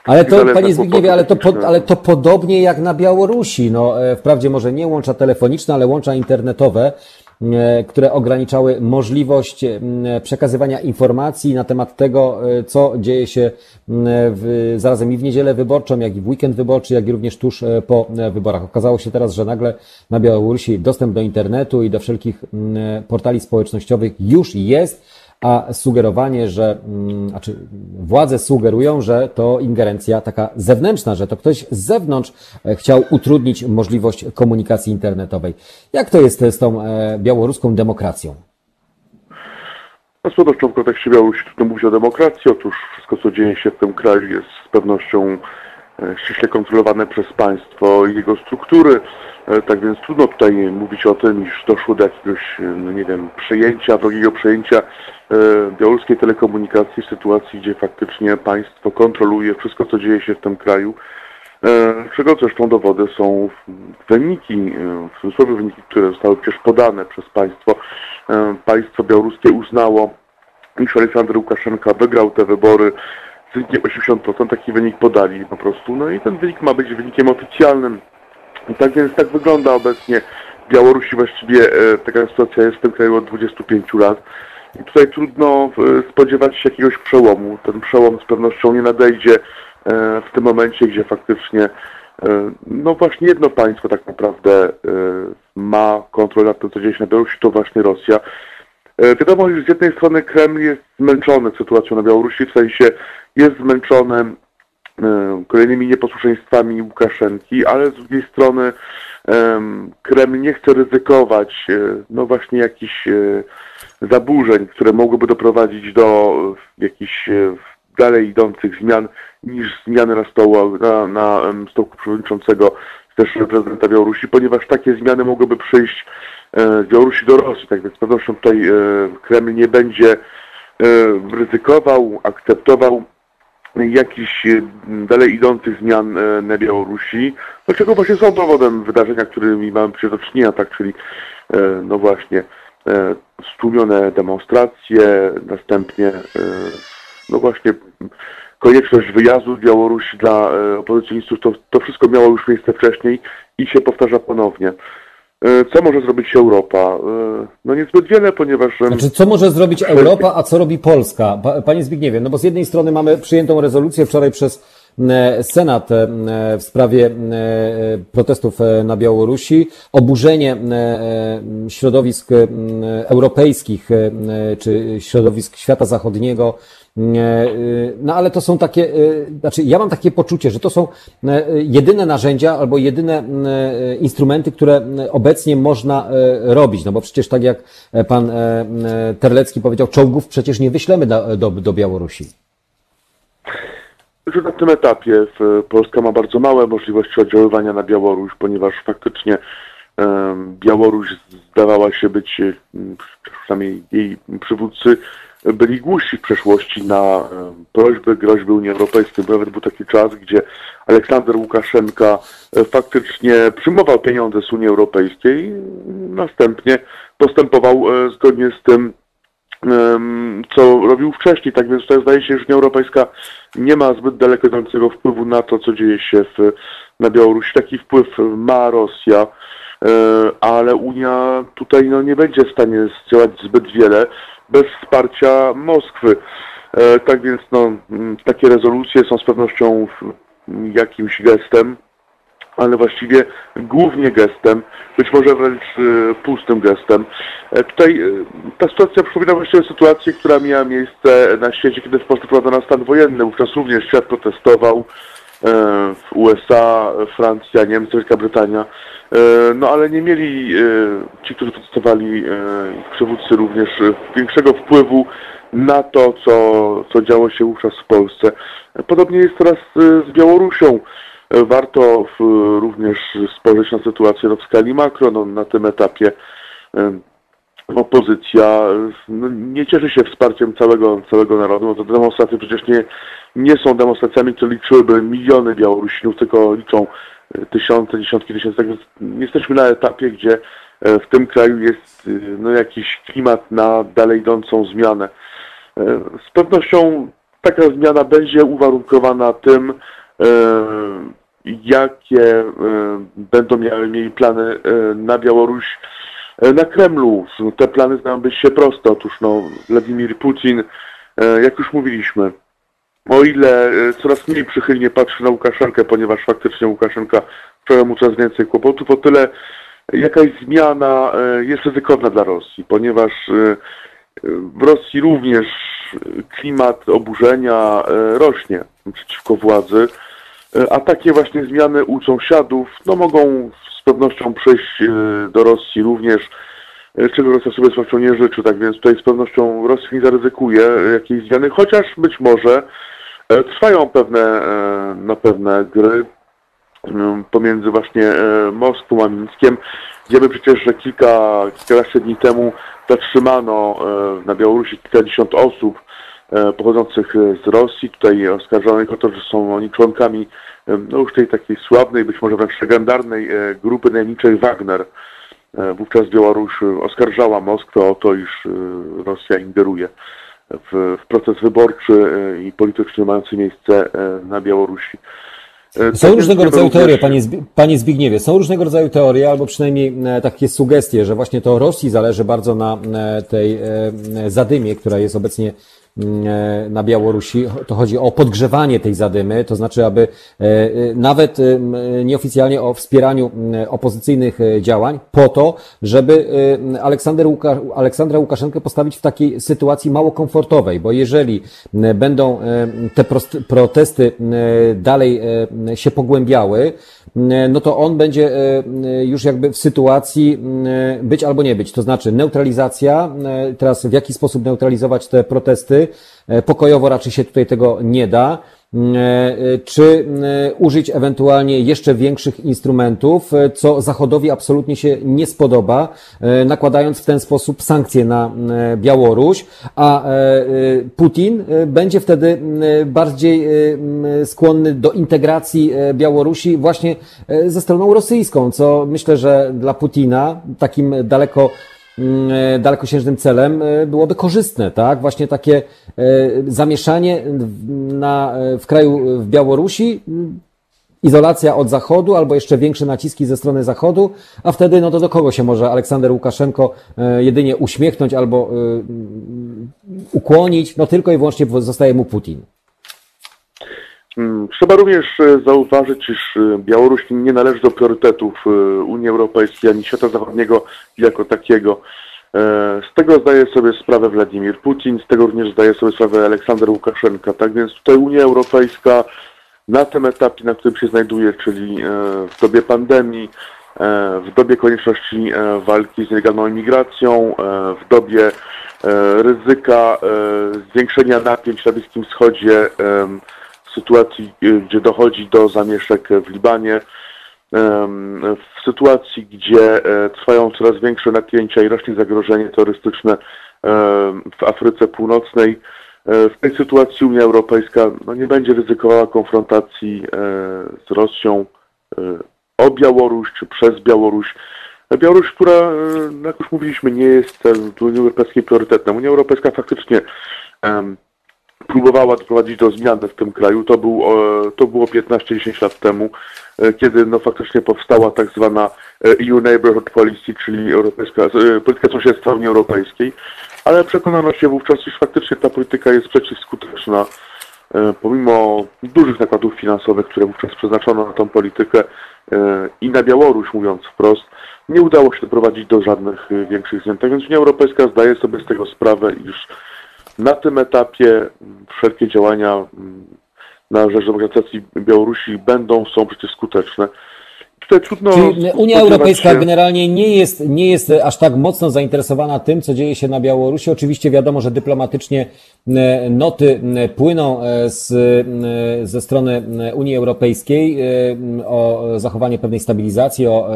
Ale to, panie Zbigniewie, ale to, po, ale to podobnie jak na Białorusi. No, wprawdzie może nie łącza telefoniczne, ale łącza internetowe które ograniczały możliwość przekazywania informacji na temat tego, co dzieje się w, zarazem i w niedzielę wyborczą, jak i w weekend wyborczy, jak i również tuż po wyborach. Okazało się teraz, że nagle na Białorusi dostęp do internetu i do wszelkich portali społecznościowych już jest, a sugerowanie, że, znaczy władze sugerują, że to ingerencja taka zewnętrzna, że to ktoś z zewnątrz chciał utrudnić możliwość komunikacji internetowej. Jak to jest z tą białoruską demokracją? Z pewnością w kontekście Białorusi trudno mówić o demokracji. Otóż wszystko, co dzieje się w tym kraju jest z pewnością ściśle kontrolowane przez państwo i jego struktury. Tak więc trudno tutaj mówić o tym, iż doszło do jakiegoś, no nie wiem, przejęcia, wrogiego przejęcia białoruskiej telekomunikacji w sytuacji, gdzie faktycznie państwo kontroluje wszystko, co dzieje się w tym kraju. Czego zresztą dowody są wyniki, w cudzysłowie wyniki, które zostały przecież podane przez państwo. Państwo białoruskie uznało, iż Aleksander Łukaszenka wygrał te wybory z wynikiem 80%, taki wynik podali po prostu. No i ten wynik ma być wynikiem oficjalnym. Tak więc tak wygląda obecnie Białorusi właściwie taka sytuacja jest w tym kraju od 25 lat. I tutaj trudno spodziewać się jakiegoś przełomu. Ten przełom z pewnością nie nadejdzie w tym momencie, gdzie faktycznie no właśnie jedno państwo tak naprawdę ma kontrolę nad tym, co dzieje się na Białorusi, to właśnie Rosja. Wiadomo, że z jednej strony Kreml jest zmęczony sytuacją na Białorusi, w sensie jest zmęczony kolejnymi nieposłuszeństwami Łukaszenki, ale z drugiej strony Kreml nie chce ryzykować no właśnie jakichś zaburzeń, które mogłyby doprowadzić do jakichś dalej idących zmian niż zmiany na, stołu, na, na stołku przewodniczącego też prezydenta Białorusi, ponieważ takie zmiany mogłyby przyjść z Białorusi do Rosji. Tak więc z pewnością tutaj Kreml nie będzie ryzykował, akceptował jakichś dalej idących zmian na Białorusi, do czego właśnie są dowodem wydarzenia, którymi mamy do czynienia, tak, czyli no właśnie stłumione demonstracje, następnie no właśnie konieczność wyjazdu z Białorusi dla opozycjonistów, to, to wszystko miało już miejsce wcześniej i się powtarza ponownie. Co może zrobić Europa? No niezbyt wiele, ponieważ... Znaczy, co może zrobić Europa, a co robi Polska? Panie Zbigniewie, no bo z jednej strony mamy przyjętą rezolucję wczoraj przez Senat w sprawie protestów na Białorusi, oburzenie środowisk europejskich czy środowisk świata zachodniego no ale to są takie, znaczy ja mam takie poczucie, że to są jedyne narzędzia albo jedyne instrumenty, które obecnie można robić, no bo przecież tak jak pan Terlecki powiedział, czołgów przecież nie wyślemy do, do, do Białorusi. Że na tym etapie Polska ma bardzo małe możliwości oddziaływania na Białoruś, ponieważ faktycznie Białoruś zdawała się być, przynajmniej jej przywódcy, byli głusi w przeszłości na e, prośby, groźby Unii Europejskiej. Nawet był taki czas, gdzie Aleksander Łukaszenka e, faktycznie przyjmował pieniądze z Unii Europejskiej, następnie postępował e, zgodnie z tym, co robił wcześniej. Tak więc tutaj zdaje się, że Unia Europejska nie ma zbyt daleko idącego wpływu na to, co dzieje się w, na Białorusi. Taki wpływ ma Rosja, ale Unia tutaj no, nie będzie w stanie zdziałać zbyt wiele bez wsparcia Moskwy. E, tak więc no, takie rezolucje są z pewnością jakimś gestem, ale właściwie głównie gestem, być może wręcz e, pustym gestem. E, tutaj ta sytuacja przypomina właściwie sytuację, która miała miejsce na świecie, kiedy w Polsce prowadzono stan wojenny. Wówczas również świat protestował w USA, Francja, Niemcy, Wielka Brytania. E, no ale nie mieli e, ci, którzy protestowali, e, przywódcy również większego wpływu na to, co, co działo się wówczas w Polsce. Podobnie jest teraz z Białorusią. Warto również spojrzeć na sytuację no, w skali makro. No, na tym etapie opozycja no, nie cieszy się wsparciem całego, całego narodu. No, te demonstracje przecież nie, nie są demonstracjami, które liczyłyby miliony Białorusinów, tylko liczą tysiące, dziesiątki tysięcy. Tak jesteśmy na etapie, gdzie e, w tym kraju jest e, no, jakiś klimat na dalej idącą zmianę. E, z pewnością taka zmiana będzie uwarunkowana tym, jakie będą miały mieli plany na Białoruś na Kremlu. Te plany znają być się proste. Otóż no, Władimir Putin, jak już mówiliśmy, o ile e, coraz mniej przychylnie patrzy na Łukaszenkę, ponieważ faktycznie Łukaszenka sprawia mu coraz więcej kłopotów, o tyle jakaś zmiana e, jest ryzykowna dla Rosji, ponieważ e, w Rosji również klimat oburzenia rośnie przeciwko władzy, a takie właśnie zmiany u sąsiadów no, mogą z pewnością przejść do Rosji również, czego Rosja sobie z pewnością nie życzy, tak więc tutaj z pewnością Rosja nie zaryzykuje jakiejś zmiany, chociaż być może E, trwają pewne, e, no, pewne gry pomiędzy właśnie e, Moskwą a Mińskiem. Wiemy przecież, że kilka, kilkanaście dni temu zatrzymano na Białorusi kilkadziesiąt osób pochodzących z Rosji, tutaj oskarżonych o to, że są oni członkami no już tej takiej sławnej, być może wręcz legendarnej grupy najemniczej Wagner. Wówczas Białoruś oskarżała Moskwę o to, iż Rosja ingeruje w, w proces wyborczy e, i polityczny mający miejsce e, na Białorusi. E, są różnego rodzaju teorie, panie, panie Zbigniewie, są różnego rodzaju teorie, albo przynajmniej takie sugestie, że właśnie to Rosji zależy bardzo na tej zadymie, która jest obecnie E, na Białorusi. To chodzi o podgrzewanie tej zadymy, to znaczy, aby e, e, nawet nieoficjalnie o wspieraniu opozycyjnych działań, po to, żeby Aleksander Łuka, Aleksandra Łukaszenkę postawić w takiej sytuacji mało komfortowej, bo jeżeli będą te protesty dalej się pogłębiały, no to on będzie już jakby w sytuacji być albo nie być. To znaczy neutralizacja, teraz w jaki sposób neutralizować te protesty, E, pokojowo raczej się tutaj tego nie da. Mm, e, czy mm, użyć ewentualnie jeszcze większych instrumentów, e, co Zachodowi absolutnie się nie spodoba, nakładając w ten sposób sankcje na Białoruś, a Putin będzie wtedy bardziej skłonny do integracji Białorusi właśnie ze stroną rosyjską, co myślę, że dla Putina takim daleko e, dalekosiężnym celem e, byłoby korzystne, tak? Właśnie takie e, zamieszanie na, w kraju, w Białorusi, mm, izolacja od Zachodu albo jeszcze większe naciski ze strony Zachodu, a wtedy no to do kogo się może Aleksander Łukaszenko jedynie uśmiechnąć albo ukłonić, no tylko i wyłącznie zostaje mu Putin. Mm, trzeba również e, zauważyć, iż e, Białoruś nie należy do priorytetów e, Unii Europejskiej ani świata zachodniego jako takiego. Z tego zdaje sobie sprawę Władimir Putin, z tego również zdaje sobie sprawę Aleksander Łukaszenka. Tak więc tutaj Unia Europejska na tym etapie, na którym się znajduje, czyli w dobie pandemii, w dobie konieczności walki z nielegalną imigracją, w dobie ryzyka zwiększenia napięć na Bliskim Wschodzie, sytuacji, y, gdzie dochodzi do zamieszek w Libanie, w sytuacji, gdzie e, trwają coraz większe napięcia i rośnie zagrożenie terrorystyczne w Afryce Północnej. W tej sytuacji Unia Europejska no, nie będzie ryzykowała konfrontacji z Rosją o Białoruś czy przez Białoruś. Białoruś, która, jak już mówiliśmy, nie jest w Unii Europejskiej priorytetna. Unia Europejska faktycznie próbowała doprowadzić do zmiany w tym kraju. To, był, to było 15-10 lat temu, e, kiedy no, faktycznie powstała tak zwana EU Neighborhood Policy, czyli europejska, e, polityka sąsiedztwa Unii Europejskiej, ale przekonano się wówczas, iż faktycznie ta polityka jest przeciwskuteczna. E, pomimo dużych nakładów finansowych, które wówczas przeznaczono na tą politykę i na Białoruś, mówiąc wprost, nie udało się doprowadzić do żadnych większych zmian. Tak więc Unia Europejska zdaje sobie z tego sprawę, iż na tym etapie wszelkie działania mm, na rzecz demokratyzacji Białorusi będą, są przecież skuteczne. Tutaj trudno Czyli Unia Europejska się... generalnie nie jest, nie jest aż tak mocno zainteresowana tym, co dzieje się na Białorusi. Oczywiście wiadomo, że dyplomatycznie e, noty e, płyną e, z, ze strony Unii Europejskiej o zachowanie pewnej stabilizacji, o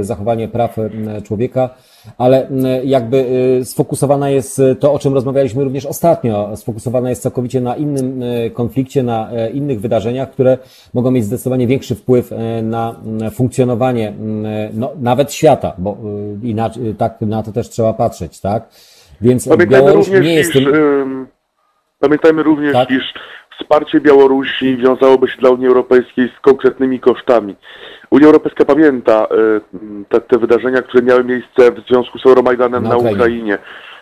zachowanie praw człowieka ale jakby sfokusowana jest to, o czym rozmawialiśmy również ostatnio, sfokusowana jest całkowicie na innym konflikcie, na innych wydarzeniach, które mogą mieć zdecydowanie większy wpływ na funkcjonowanie no, nawet świata, bo inaczej, tak na to też trzeba patrzeć, tak? Więc pamiętajmy Białoruś również, nie jest iż, tym... Pamiętajmy również, tak? iż wsparcie Białorusi wiązałoby się dla Unii Europejskiej z konkretnymi kosztami. Unia Europejska pamięta y, te, te wydarzenia, które miały miejsce w związku z Euromajdanem na, na Ukrainie. Ukrainie.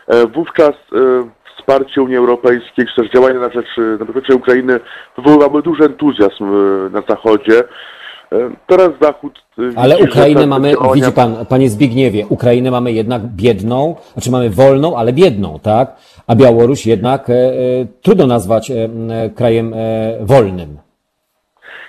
E, wówczas y, wsparcie Unii Europejskiej, czy też działania na rzecz, na Ukrainy wywoływały duży entuzjazm na Zachodzie. E, teraz Zachód. Ale Ukrainę mamy, działania... widzi pan, panie Zbigniewie, Ukrainę mamy jednak biedną, znaczy mamy wolną, ale biedną, tak? A Białoruś jednak e, e, trudno nazwać e, krajem e, wolnym.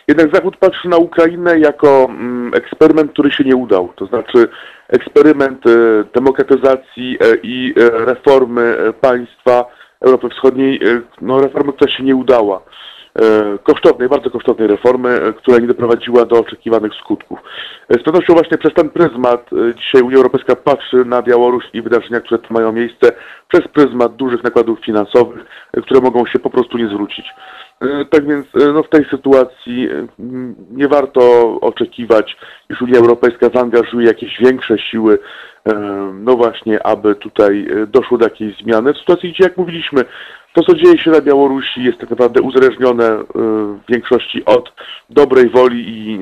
Jednak Zachód patrzy na Ukrainę jako mm, eksperyment, który się nie udał. To znaczy eksperyment e, demokratyzacji e, i reformy państwa Europy Wschodniej, no reformy, która się nie udała. E, kosztownej, bardzo kosztownej reformy, e, która nie doprowadziła do oczekiwanych skutków. E, z pewnością właśnie przez ten pryzmat dzisiaj Unia Europejska patrzy na Białoruś i wydarzenia, które tu mają miejsce, przez pryzmat dużych nakładów finansowych, które mogą się po prostu nie zwrócić. Tak więc no, w tej sytuacji nie warto oczekiwać, iż Unia Europejska zaangażuje jakieś większe siły, no właśnie, aby tutaj doszło do jakiejś zmiany. W sytuacji, gdzie jak mówiliśmy, to, co dzieje się na Białorusi, jest tak naprawdę uzależnione w większości od dobrej woli i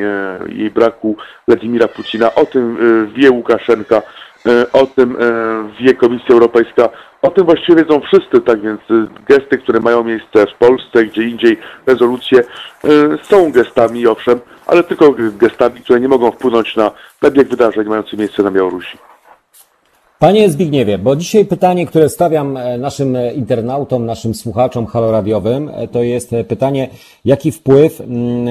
jej braku Władimira Putina. O tym wie Łukaszenka, o tym wie Komisja Europejska, o tym właściwie wiedzą wszyscy, tak więc gesty, które mają miejsce w Polsce, gdzie indziej rezolucje są gestami, owszem, ale tylko gestami, które nie mogą wpłynąć na, na bieg wydarzeń mający miejsce na Białorusi. Panie Zbigniewie, bo dzisiaj pytanie, które stawiam e, naszym e, internautom, naszym słuchaczom haloradiowym, e, to jest pytanie, jaki wpływ mm,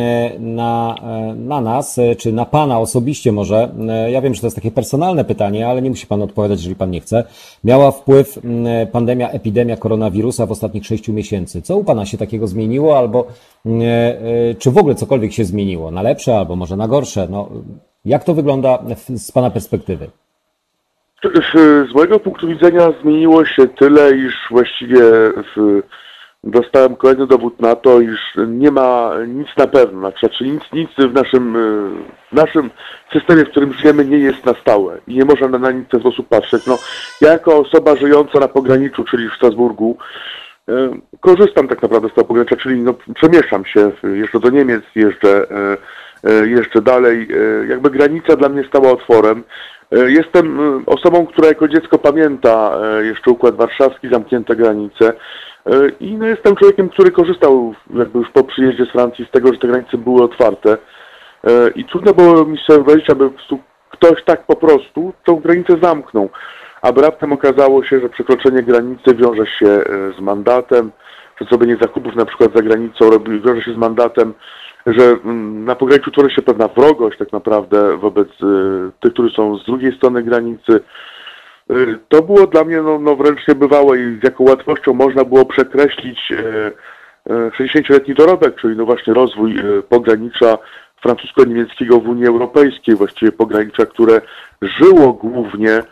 na, na nas, czy na Pana osobiście może, ja wiem, że to jest takie personalne pytanie, ale nie musi Pan odpowiadać, jeżeli Pan nie chce, miała wpływ mm, pandemia, epidemia koronawirusa w ostatnich sześciu miesięcy. Co u Pana się takiego zmieniło, albo mm, czy w ogóle cokolwiek się zmieniło, na lepsze, albo może na gorsze? No, jak to wygląda z Pana perspektywy? Z mojego punktu widzenia zmieniło się tyle, iż właściwie w, dostałem kolejny dowód na to, iż nie ma nic na pewno, znaczy nic, nic w naszym, w naszym systemie, w którym żyjemy nie jest na stałe i nie można na nic w ten sposób patrzeć. No, ja jako osoba żyjąca na pograniczu, czyli w Strasburgu, korzystam tak naprawdę z tego pogranicza, czyli no, przemieszczam się, jeżdżę do Niemiec, jeżdżę, jeżdżę dalej. Jakby granica dla mnie stała otworem. E, jestem e, osobą, która jako dziecko pamięta e, jeszcze Układ Warszawski, zamknięte granice. I no, jestem człowiekiem, który korzystał jakby już po przyjeździe z Francji z tego, że te granice były otwarte. I trudno było mi sobie wyobrazić, aby ktoś tak po prostu tą granicę zamknął, aby raptem okazało się, że przekroczenie granicy wiąże się z mandatem, że zrobienie zakupów na przykład za granicą wiąże się z mandatem, że mm, na pograniczu tworzy się pewna wrogość tak naprawdę wobec y, tych, którzy są z drugiej strony granicy. Y, to było dla mnie no, no wręcz niebywałe i z jaką łatwością można było przekreślić 60-letni y, dorobek, czyli no właśnie rozwój pogranicza francusko-niemieckiego w Unii Europejskiej, właściwie pogranicza, które żyło głównie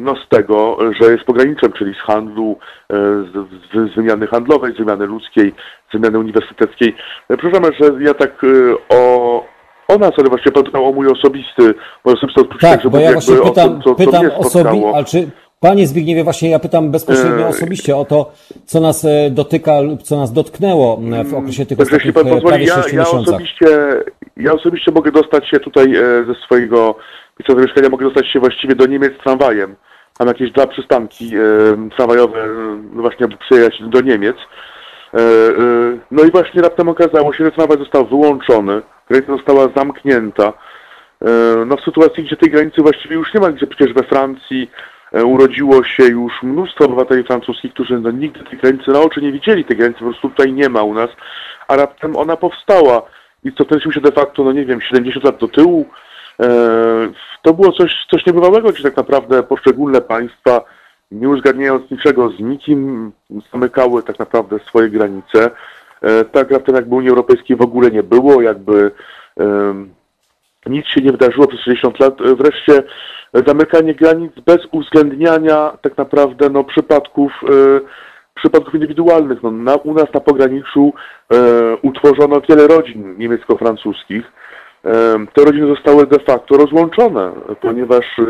no, z tego, że jest pograniczem, czyli z handlu, e, z, z, z wymiany handlowej, z wymiany ludzkiej, z wymiany uniwersyteckiej. E, Przepraszam, że ja tak e, o, o nas, ale właściwie pan pytał o mój osobisty, moje osobiste odczucie, Tak, że bo ja właśnie o pytam, tym, co, co pytam mnie osobi- spotkało. ale czy Panie Zbigniewie, właśnie ja pytam bezpośrednio E, osobiście o to, co nas e, dotyka lub co nas dotknęło w okresie tych ostatnich e, prawie ja, 6 ja, miesiącach. osobiście, ja osobiście mogę dostać się tutaj e, ze swojego miejsca zamieszkania, mogę dostać się właściwie do Niemiec tramwajem. Mam jakieś dwa przystanki e, tramwajowe, e, no właśnie aby przyjechać do Niemiec. E, e, no i właśnie raptem okazało się, że tramwaj został wyłączony, granica została zamknięta. E, No w sytuacji, gdzie tej granicy właściwie już nie ma, gdzie przecież we Francji e, urodziło się już mnóstwo obywateli francuskich, którzy no, nigdy tej granicy na oczy nie widzieli, tej granicy po prostu tutaj nie ma u nas, a raptem ona powstała i cofnęliśmy się de facto, no nie wiem, 70 lat do tyłu. E, To było coś, coś niebywałego, gdzie tak naprawdę poszczególne państwa, nie uzgadniając niczego z nikim, zamykały tak naprawdę swoje granice. E, Tak raptem jakby Unii Europejskiej w ogóle nie było, jakby nic się nie wydarzyło przez 60 lat. E, Wreszcie zamykanie granic bez uwzględniania tak naprawdę no, przypadków, przypadków indywidualnych. No, na, u nas na pograniczu utworzono wiele rodzin niemiecko-francuskich. Te rodziny zostały de facto rozłączone, ponieważ e,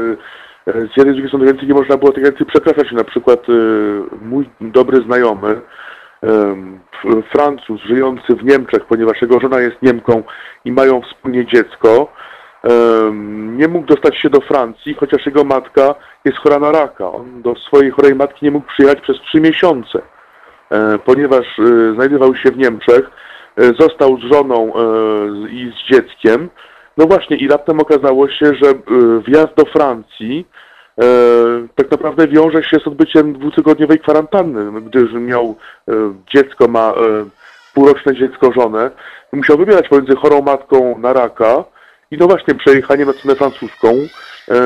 e, z jednej z drugiej strony granicy nie można było tej granicy przekraczać. Na przykład e, mój dobry znajomy, Francuz żyjący w Niemczech, ponieważ jego żona jest Niemką i mają wspólnie dziecko, nie mógł dostać się do Francji, chociaż jego matka jest chora na raka. On do swojej chorej matki nie mógł przyjechać przez trzy miesiące, e, ponieważ e, znajdował się w Niemczech, został z żoną e, i z dzieckiem. No właśnie, i raptem okazało się, że e, wjazd do Francji e, tak naprawdę wiąże się z odbyciem dwutygodniowej kwarantanny, gdyż miał e, dziecko, ma e, półroczne dziecko, żonę, musiał wybierać pomiędzy chorą matką na raka i no właśnie przejechaniem na stronę francuską e,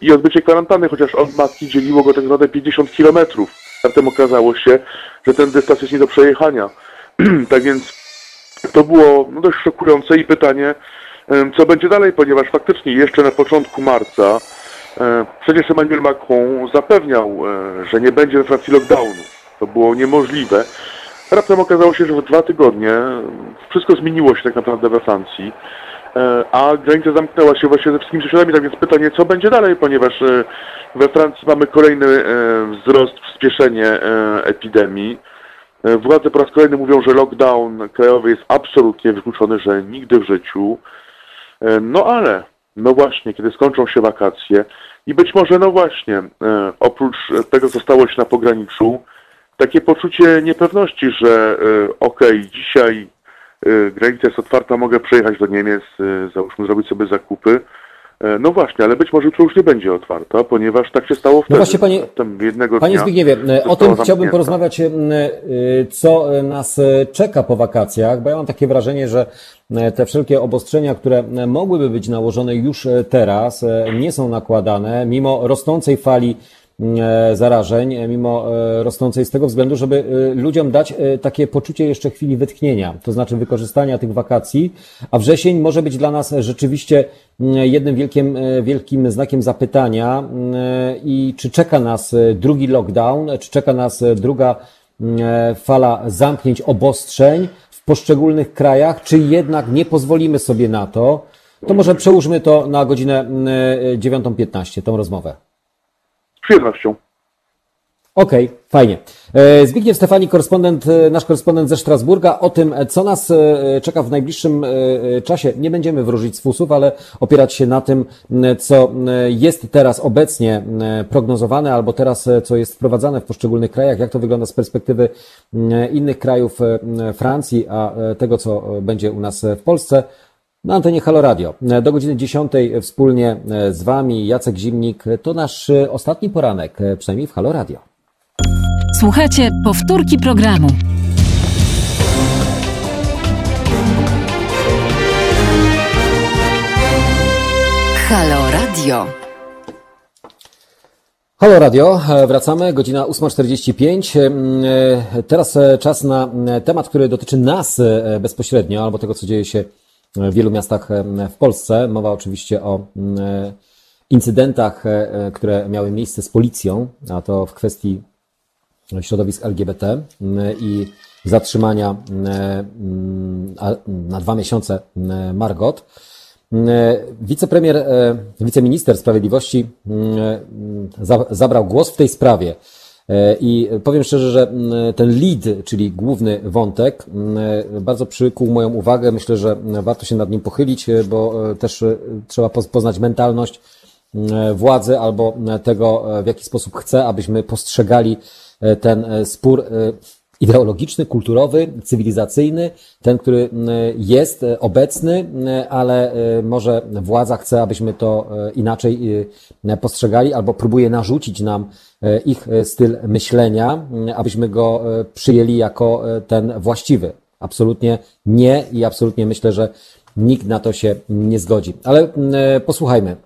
i odbycie kwarantanny, chociaż od matki dzieliło go tak zwane 50 kilometrów. Zatem okazało się, że ten dystans jest nie do przejechania. tak więc to było no, dość szokujące i pytanie, co będzie dalej, ponieważ faktycznie jeszcze na początku marca przecież Emmanuel Macron zapewniał, że nie będzie we Francji lockdownu. To było niemożliwe. Raptem okazało się, że w dwa tygodnie wszystko zmieniło się tak naprawdę we Francji, e, a granica zamknęła się właśnie ze wszystkimi sąsiadami, tak więc pytanie, co będzie dalej, ponieważ e, we Francji mamy kolejny wzrost, przyspieszenie e, epidemii. E, Władze po raz kolejny mówią, że lockdown krajowy jest absolutnie wykluczony, że nigdy w życiu. E, No ale, no właśnie, kiedy skończą się wakacje i być może, no właśnie, e, oprócz tego, co stało się na pograniczu, takie poczucie niepewności, że okej, dzisiaj e, granica jest otwarta, mogę przejechać do Niemiec, załóżmy zrobić sobie zakupy. E, No właśnie, ale być może jutro już nie będzie otwarta, ponieważ tak się stało wtedy. właśnie, panie- jednego Panie Zbigniewie, e, o tym chciałbym zamknięta. porozmawiać, e, co nas czeka po wakacjach, bo ja mam takie wrażenie, że te wszelkie obostrzenia, które mogłyby być nałożone już teraz, nie są nakładane, mimo rosnącej fali zarażeń, e, mimo e, rosnącej z tego względu, żeby e, ludziom dać e, takie poczucie jeszcze chwili wytchnienia, to znaczy wykorzystania tych wakacji, a wrzesień może być dla nas rzeczywiście jednym wielkim, e, wielkim znakiem zapytania i czy czeka nas e, drugi lockdown, czy czeka nas e, druga e, fala zamknięć, obostrzeń w poszczególnych krajach, czy jednak nie pozwolimy sobie na to, to może przełóżmy to na godzinę mm, e, 9.15, tą rozmowę. Przyjemnością. Okej, fajnie. E, Zbigniew Stefani, korespondent, e, nasz korespondent ze Strasburga, o tym, e, co nas czeka w najbliższym czasie. Nie będziemy wróżyć z fusów, ale opierać się na tym, co jest teraz obecnie prognozowane, albo teraz, co jest wprowadzane w poszczególnych krajach, jak to wygląda z perspektywy innych krajów Francji, a tego, co będzie u nas w Polsce. Na antenie Halo Radio. Do godziny 10 wspólnie e, z Wami Jacek Zimnik. To nasz e, ostatni poranek, e, przynajmniej w Halo Radio. Słuchajcie powtórki programu. Halo Radio. Halo Radio, wracamy, godzina 8.45. E, Teraz czas na temat, który dotyczy nas bezpośrednio, albo tego, co dzieje się w wielu miastach w Polsce. Mowa oczywiście o incydentach, które miały miejsce z policją, a to w kwestii środowisk LGBT i zatrzymania na dwa miesiące Margot. Wicepremier, wiceminister sprawiedliwości zabrał głos w tej sprawie. E, I powiem szczerze, że mm, ten lead, czyli główny wątek, mm, bardzo przykuł moją uwagę. Myślę, że warto się nad nim pochylić, e, bo e, też trzeba poznać mentalność mm, władzy albo tego, w jaki sposób chce, abyśmy postrzegali ten spór ideologiczny, kulturowy, cywilizacyjny, ten, który jest obecny, ale może władza chce, abyśmy to inaczej postrzegali albo próbuje narzucić nam ich styl myślenia, abyśmy go przyjęli jako ten właściwy. Absolutnie nie i absolutnie myślę, że nikt na to się nie zgodzi. Ale posłuchajmy,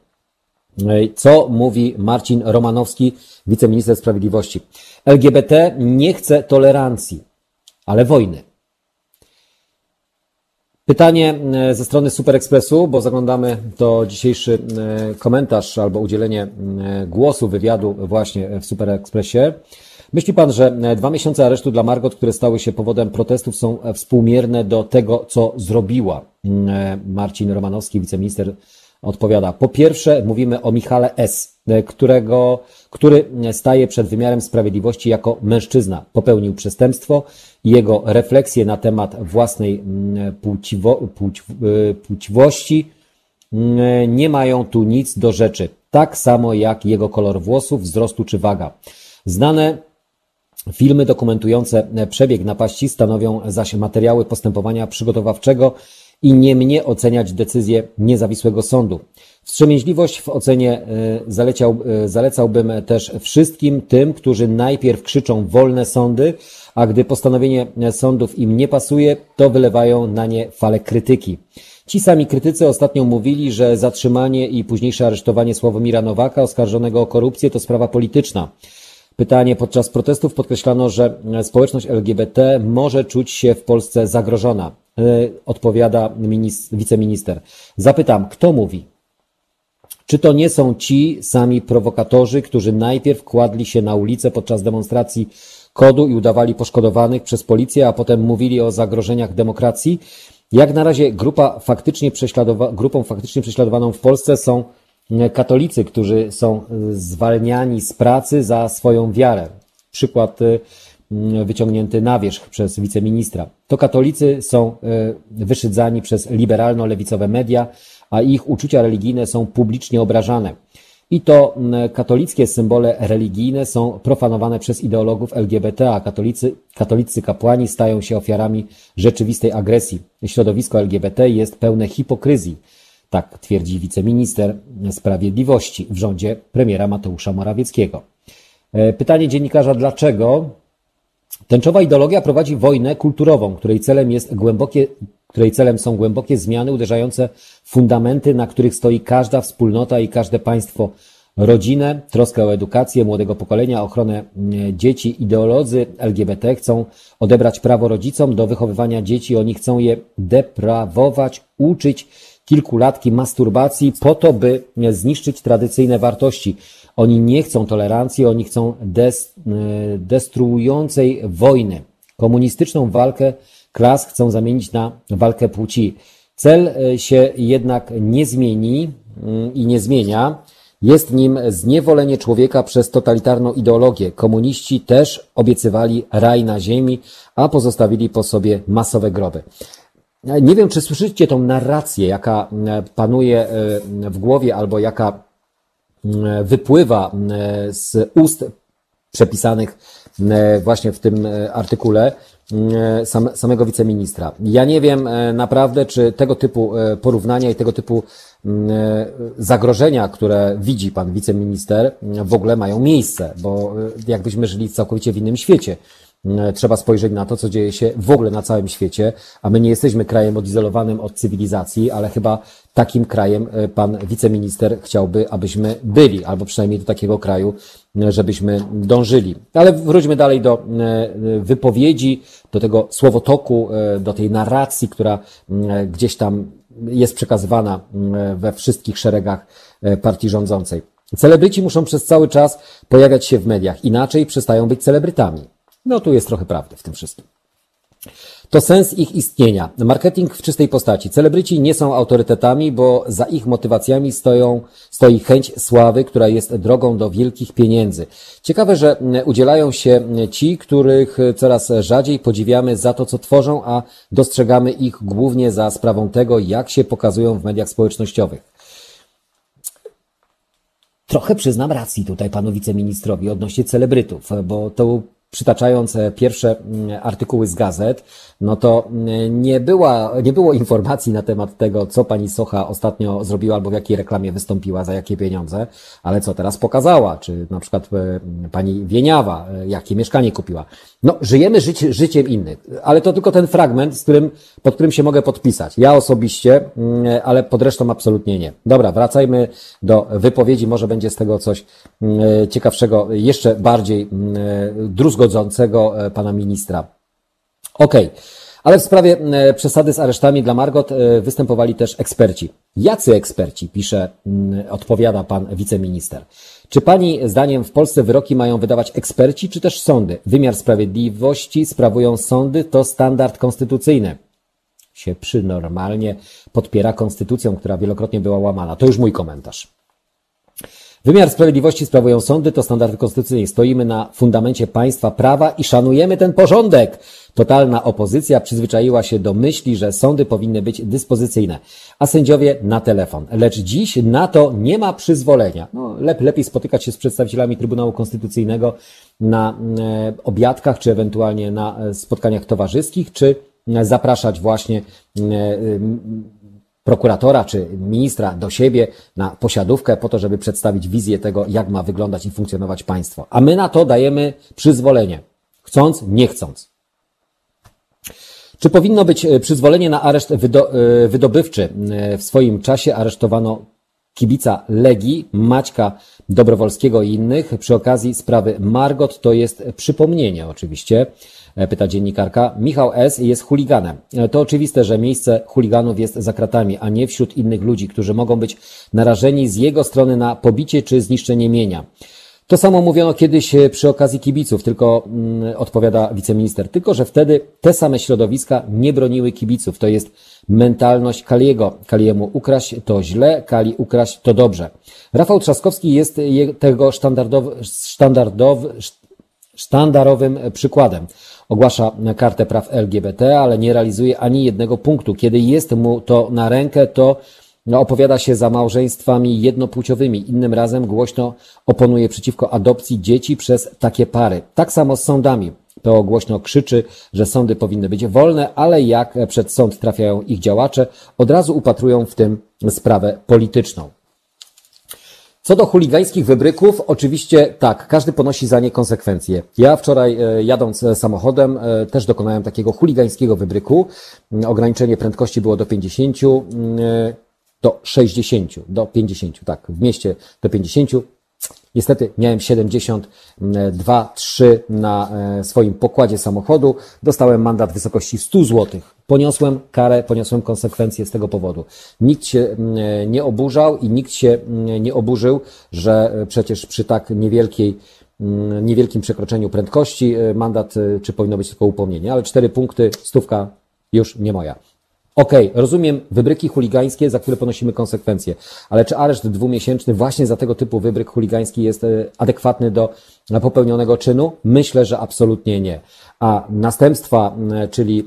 co mówi Marcin Romanowski, wiceminister sprawiedliwości. LGBT nie chce tolerancji, ale wojny. Pytanie e, ze strony Super Expressu, bo zaglądamy do dzisiejszy e, komentarz albo udzielenie e, głosu, wywiadu właśnie w Super Expressie. Myśli pan, że dwa miesiące aresztu dla Margot, które stały się powodem protestów, są współmierne do tego, co zrobiła? Marcin Romanowski, wiceminister odpowiada. Po pierwsze, mówimy o Michale S., którego, który staje przed wymiarem sprawiedliwości jako mężczyzna. Popełnił przestępstwo i jego refleksje na temat własnej mm, płciwo, płci, y, płciwości mm, nie mają tu nic do rzeczy. Tak samo jak jego kolor włosów, wzrostu czy waga. Znane Filmy dokumentujące przebieg napaści stanowią zaś materiały postępowania przygotowawczego i nie mnie oceniać decyzję niezawisłego sądu. Wstrzemięźliwość w ocenie e, zaleciał, e, zalecałbym też wszystkim tym, którzy najpierw krzyczą wolne sądy, a gdy postanowienie sądów im nie pasuje, to wylewają na nie fale krytyki. Ci sami krytycy ostatnio mówili, że zatrzymanie i późniejsze aresztowanie Sławomira Nowaka oskarżonego o korupcję to sprawa polityczna. Pytanie podczas protestów podkreślano, że społeczność LGBT może czuć się w Polsce zagrożona. E, odpowiada wiceminister. Zapytam, kto mówi? Czy to nie są ci sami prowokatorzy, którzy najpierw kładli się na ulicę podczas demonstracji kodu i udawali poszkodowanych przez policję, a potem mówili o zagrożeniach demokracji? Jak na razie grupa faktycznie prześladowa- grupą faktycznie prześladowaną w Polsce są katolicy, którzy są zwalniani z pracy za swoją wiarę. Przykład wyciągnięty na wierzch przez wiceministra. To katolicy są y, wyszydzani przez liberalno-lewicowe media, a ich uczucia religijne są publicznie obrażane. I to katolickie symbole religijne są profanowane przez ideologów LGBT, a katolicy, katolicy kapłani stają się ofiarami rzeczywistej agresji. Środowisko LGBT jest pełne hipokryzji. Tak twierdzi wiceminister sprawiedliwości w rządzie premiera Mateusza Morawieckiego. E, pytanie dziennikarza, dlaczego tęczowa ideologia prowadzi wojnę kulturową, której celem jest głębokie, której celem są głębokie zmiany uderzające w fundamenty, na których stoi każda wspólnota i każde państwo. Rodzinę, troskę o edukację młodego pokolenia, ochronę dzieci. Ideolodzy LGBT chcą odebrać prawo rodzicom do wychowywania dzieci. Oni chcą je deprawować, uczyć kilkulatki masturbacji po to, by zniszczyć tradycyjne wartości. Oni nie chcą tolerancji, oni chcą des, e, destruującej wojny. Komunistyczną walkę klas chcą zamienić na walkę płci. Cel e, się jednak nie zmieni mm, i nie zmienia. Jest nim zniewolenie człowieka przez totalitarną ideologię. Komuniści też obiecywali raj na ziemi, a pozostawili po sobie masowe groby. Nie wiem, czy słyszycie tą narrację, jaka e, panuje e, w głowie albo jaka e, wypływa z ust przepisanych właśnie w tym artykule samego wiceministra. Ja nie wiem naprawdę, czy tego typu porównania i tego typu zagrożenia, które widzi pan wiceminister, w ogóle mają miejsce, bo jakbyśmy żyli całkowicie w innym świecie. E, trzeba spojrzeć na to, co dzieje się w ogóle na całym świecie, a my nie jesteśmy krajem odizolowanym od cywilizacji, ale chyba takim krajem e, pan wiceminister chciałby, abyśmy byli, albo przynajmniej do takiego kraju, e, żebyśmy dążyli. Ale wróćmy dalej do wypowiedzi, do tego słowotoku, do tej narracji, która gdzieś tam jest przekazywana we wszystkich szeregach partii rządzącej. Celebryci muszą przez cały czas pojawiać się w mediach, inaczej przestają być celebrytami. No tu jest trochę prawdy w tym wszystkim. To sens ich istnienia. Marketing w czystej postaci. Celebryci nie są autorytetami, bo za ich motywacjami stoją, stoi chęć sławy, która jest drogą do wielkich pieniędzy. Ciekawe, że udzielają się ci, których coraz rzadziej podziwiamy za to, co tworzą, a dostrzegamy ich głównie za sprawą tego, jak się pokazują w mediach społecznościowych. Trochę przyznam racji tutaj panu wiceministrowi odnośnie celebrytów, bo to przytaczając e, pierwsze mm, artykuły z gazet, no to mm, nie, była, nie było informacji na temat tego, co pani Socha ostatnio zrobiła albo w jakiej reklamie wystąpiła, za jakie pieniądze, ale co teraz pokazała, czy na przykład e, pani Wieniawa, e, jakie mieszkanie kupiła. No, żyjemy życie, życiem innych, ale to tylko ten fragment, z którym, pod którym się mogę podpisać. Ja osobiście, mm, ale pod resztą absolutnie nie. Dobra, wracajmy do wypowiedzi, może będzie z tego coś ciekawszego, jeszcze bardziej druzgodzącego pana ministra. Okej. Okay. Ale w sprawie e, przesady z aresztami dla Margot e, występowali też eksperci. Jacy eksperci, pisze, odpowiada pan wiceminister. Czy pani zdaniem w Polsce wyroki mają wydawać eksperci, czy też sądy? Wymiar sprawiedliwości sprawują sądy, to standard konstytucyjny. Się przynormalnie podpiera konstytucją, która wielokrotnie była łamana. To już mój komentarz. Wymiar sprawiedliwości sprawują sądy, to standardy konstytucyjne. Stoimy na fundamencie państwa prawa i szanujemy ten porządek. Totalna opozycja przyzwyczaiła się do myśli, że sądy powinny być dyspozycyjne, a sędziowie na telefon. Lecz dziś na to nie ma przyzwolenia. No, lep, lepiej spotykać się z przedstawicielami Trybunału Konstytucyjnego na e, obiadkach, czy ewentualnie na e, spotkaniach towarzyskich, czy zapraszać właśnie e, prokuratora czy ministra do siebie na posiadówkę po to, żeby przedstawić wizję tego, jak ma wyglądać i funkcjonować państwo. A my na to dajemy przyzwolenie. Chcąc, nie chcąc. Czy powinno być e, przyzwolenie na areszt e, wydobywczy? E, w swoim czasie aresztowano kibica Legii, Maćka Dobrowolskiego i innych. Przy okazji sprawy Margot to jest przypomnienie oczywiście. E, pyta dziennikarka. Michał S. jest chuliganem. E, to oczywiste, że miejsce chuliganów jest za kratami, a nie wśród innych ludzi, którzy mogą być narażeni z jego strony na pobicie czy zniszczenie mienia. To samo mówiono kiedyś e, przy okazji kibiców, tylko mm, odpowiada wiceminister, tylko że wtedy te same środowiska nie broniły kibiców. To jest mentalność Kaliego. Kaliemu ukraść to źle, Kali ukraść to dobrze. Rafał Trzaskowski jest tego sztandardowy, sztandardowy, sztandarowym przykładem. Ogłasza kartę praw LGBT, ale nie realizuje ani jednego punktu. Kiedy jest mu to na rękę, to no, opowiada się za małżeństwami jednopłciowymi. Innym razem głośno oponuje przeciwko adopcji dzieci przez takie pary. Tak samo z sądami. To głośno krzyczy, że sądy powinny być wolne, ale jak przed sąd trafiają ich działacze, od razu upatrują w tym sprawę polityczną. Co do chuligańskich wybryków, oczywiście tak, każdy ponosi za nie konsekwencje. Ja wczoraj e, jadąc samochodem e, też dokonałem takiego chuligańskiego wybryku. Mm, ograniczenie prędkości było do 50, mm, do 60, do 50, tak, w mieście do 50. Niestety miałem 72, 3 na swoim pokładzie samochodu. Dostałem mandat w wysokości 100 złotych poniosłem karę, poniosłem konsekwencje z tego powodu. Nikt się mm, nie oburzał i nikt się mm, nie oburzył, że e, przecież przy tak niewielkiej mm, niewielkim przekroczeniu prędkości e, mandat, e, czy powinno być tylko upomnienie, ale cztery punkty, stówka już nie moja. Okej, okay, rozumiem wybryki chuligańskie, za które ponosimy konsekwencje, ale czy areszt dwumiesięczny właśnie za tego typu wybryk chuligański jest adekwatny do popełnionego czynu? Myślę, że absolutnie nie. A następstwa, czyli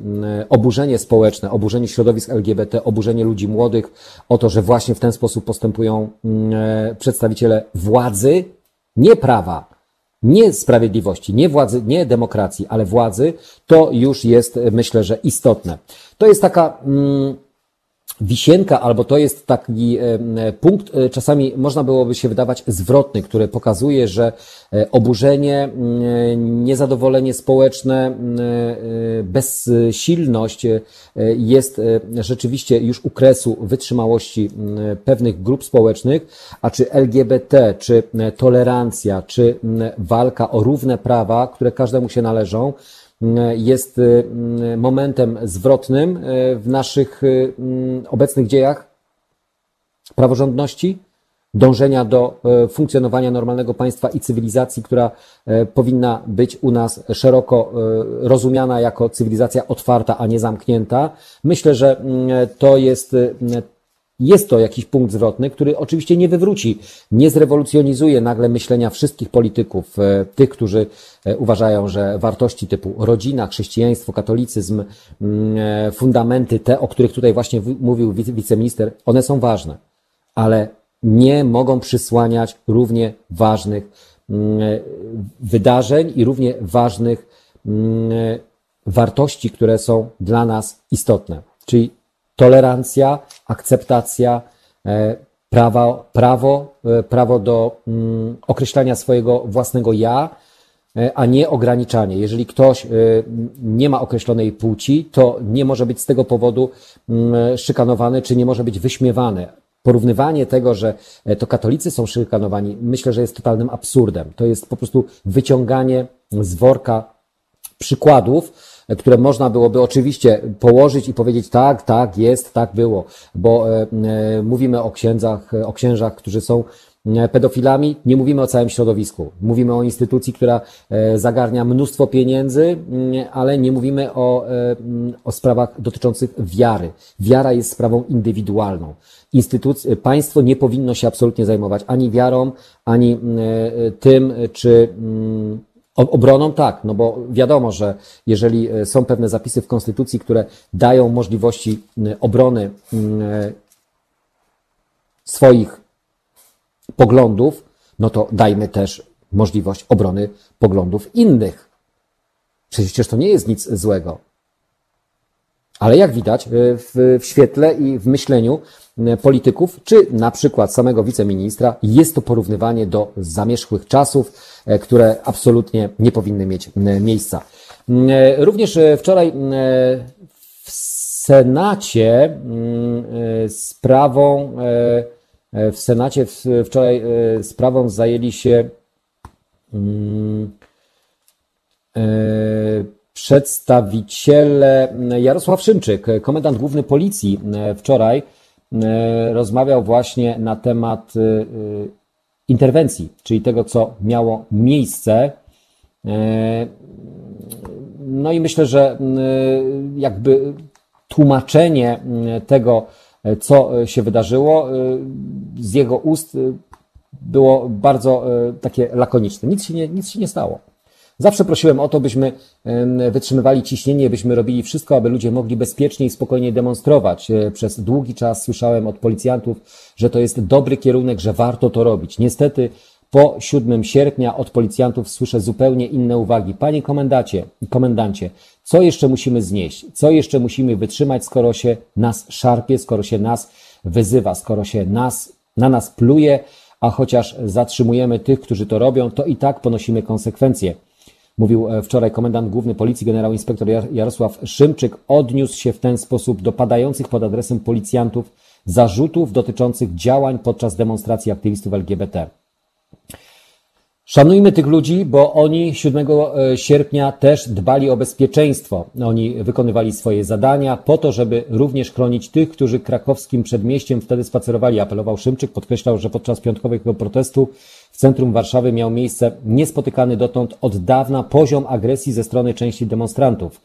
oburzenie społeczne, oburzenie środowisk LGBT, oburzenie ludzi młodych o to, że właśnie w ten sposób postępują przedstawiciele władzy, nie prawa, nie sprawiedliwości, nie władzy, nie demokracji, ale władzy, to już jest, myślę, że istotne. To jest taka. Mm, wisienka, albo to jest taki e, punkt, e, czasami można byłoby się wydawać zwrotny, który pokazuje, że e, oburzenie, niezadowolenie społeczne, bezsilność jest rzeczywiście już u kresu wytrzymałości pewnych grup społecznych, a czy LGBT, czy tolerancja, czy walka o równe prawa, które każdemu się należą, jest momentem zwrotnym w naszych obecnych dziejach praworządności, dążenia do e, funkcjonowania normalnego państwa i cywilizacji, która e, powinna być u nas szeroko e, rozumiana jako cywilizacja otwarta, a nie zamknięta. Myślę, że to jest jest to jakiś punkt zwrotny, który oczywiście nie wywróci, nie zrewolucjonizuje nagle myślenia wszystkich polityków, tych, którzy uważają, że wartości typu rodzina, chrześcijaństwo, katolicyzm, mm, fundamenty, te, o których tutaj właśnie mówił wiceminister, one są ważne. Ale nie mogą przysłaniać równie ważnych mm, wydarzeń i równie ważnych mm, wartości, które są dla nas istotne. Czyli tolerancja, akceptacja, e, prawo, prawo, e, prawo do mm, określania swojego własnego ja, e, a nie ograniczanie. Jeżeli ktoś nie ma określonej płci, to nie może być z tego powodu szykanowany, czy nie może być wyśmiewany porównywanie tego, że to katolicy są szykanowani, myślę, że jest totalnym absurdem. To jest po prostu wyciąganie z worka przykładów, które można byłoby oczywiście położyć i powiedzieć tak, tak, jest, tak było, bo e, e, mówimy o księdzach, o księżach, którzy są E, pedofilami, nie mówimy o całym środowisku. Mówimy o instytucji, która e, zagarnia mnóstwo pieniędzy, mm, ale nie mówimy o, e, mm, o sprawach dotyczących wiary. Wiara jest sprawą indywidualną. Instytuc- państwo nie powinno się absolutnie zajmować ani wiarą, ani mm, tym, czy Obroną tak, no bo wiadomo, że jeżeli są pewne zapisy w Konstytucji, które dają możliwości obrony swoich poglądów, no to dajmy też możliwość obrony poglądów innych. Przecież to nie jest nic złego. Ale jak widać e, w, w świetle i w myśleniu e, polityków, czy na przykład samego wiceministra, jest to porównywanie do zamierzchłych czasów, e, które absolutnie nie powinny mieć miejsca. Również wczoraj w Senacie sprawą w Senacie wczoraj sprawą zajęli się mm, przedstawiciele Jarosław Szymczyk, komendant główny policji wczoraj rozmawiał właśnie na temat interwencji, czyli tego, co miało miejsce. No i myślę, że jakby tłumaczenie tego, E, co e, się wydarzyło. E, z jego ust było bardzo takie lakoniczne. Nic się nie, nic się nie stało. Zawsze prosiłem o to, byśmy wytrzymywali ciśnienie, byśmy robili wszystko, aby ludzie mogli bezpiecznie i spokojnie demonstrować. Przez długi czas słyszałem od policjantów, że to jest dobry kierunek, że warto to robić. Niestety po 7 sierpnia od policjantów słyszę zupełnie inne uwagi. Panie komendacie, komendancie, co jeszcze musimy znieść? Co jeszcze musimy wytrzymać, skoro się nas szarpie, skoro się nas wyzywa, skoro się nas, na nas pluje, a chociaż zatrzymujemy tych, którzy to robią, to i tak ponosimy konsekwencje. Mówił e, wczoraj komendant główny policji generał inspektor Jarosław Szymczyk. Odniósł się w ten sposób do padających pod adresem policjantów zarzutów dotyczących działań podczas demonstracji aktywistów LGBT. Szanujmy tych ludzi, bo oni 7 e, sierpnia też dbali o bezpieczeństwo. Oni wykonywali swoje zadania po to, żeby również chronić tych, którzy krakowskim przedmieściem wtedy spacerowali. Apelował Szymczyk, podkreślał, że podczas piątkowego protestu w centrum Warszawy miał miejsce niespotykany dotąd od dawna poziom agresji ze strony części demonstrantów.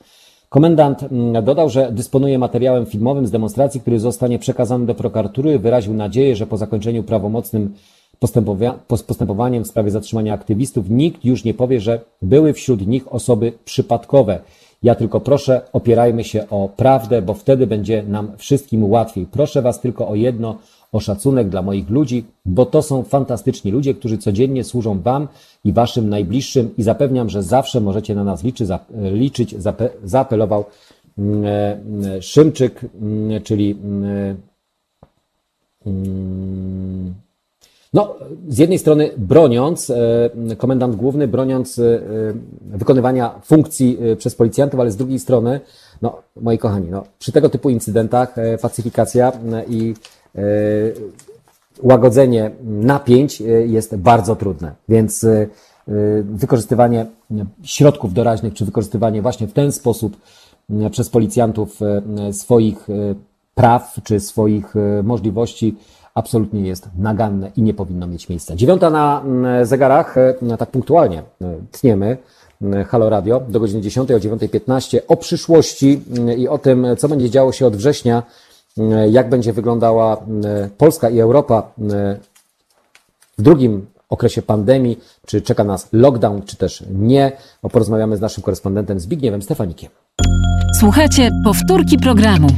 Komendant mm, dodał, że dysponuje materiałem filmowym z demonstracji, który zostanie przekazany do prokuratury. Wyraził nadzieję, że po zakończeniu prawomocnym postępowaniem w sprawie zatrzymania aktywistów nikt już nie powie, że były wśród nich osoby przypadkowe. Ja tylko proszę, opierajmy się o prawdę, bo wtedy będzie nam wszystkim łatwiej. Proszę Was tylko o jedno, o szacunek dla moich ludzi, bo to są fantastyczni ludzie, którzy codziennie służą Wam i Waszym najbliższym i zapewniam, że zawsze możecie na nas liczyć, liczyć zaapelował mm, e, Szymczyk, mm, czyli mm, no, z jednej strony broniąc, e, komendant główny broniąc e, wykonywania funkcji przez policjantów, ale z drugiej strony, no, moi kochani, no, przy tego typu incydentach pacyfikacja i łagodzenie napięć jest bardzo trudne. Więc wykorzystywanie środków doraźnych, czy wykorzystywanie właśnie w ten sposób przez policjantów swoich praw, czy swoich możliwości absolutnie jest naganne i nie powinno mieć miejsca. Dziewiąta na zegarach, tak punktualnie tniemy. Halo Radio do godziny 10 o 9.15 o przyszłości i o tym, co będzie działo się od września, jak będzie wyglądała Polska i Europa w drugim okresie pandemii, czy czeka nas lockdown, czy też nie. O, porozmawiamy z naszym korespondentem Zbigniewem Stefanikiem. Słuchajcie powtórki programu.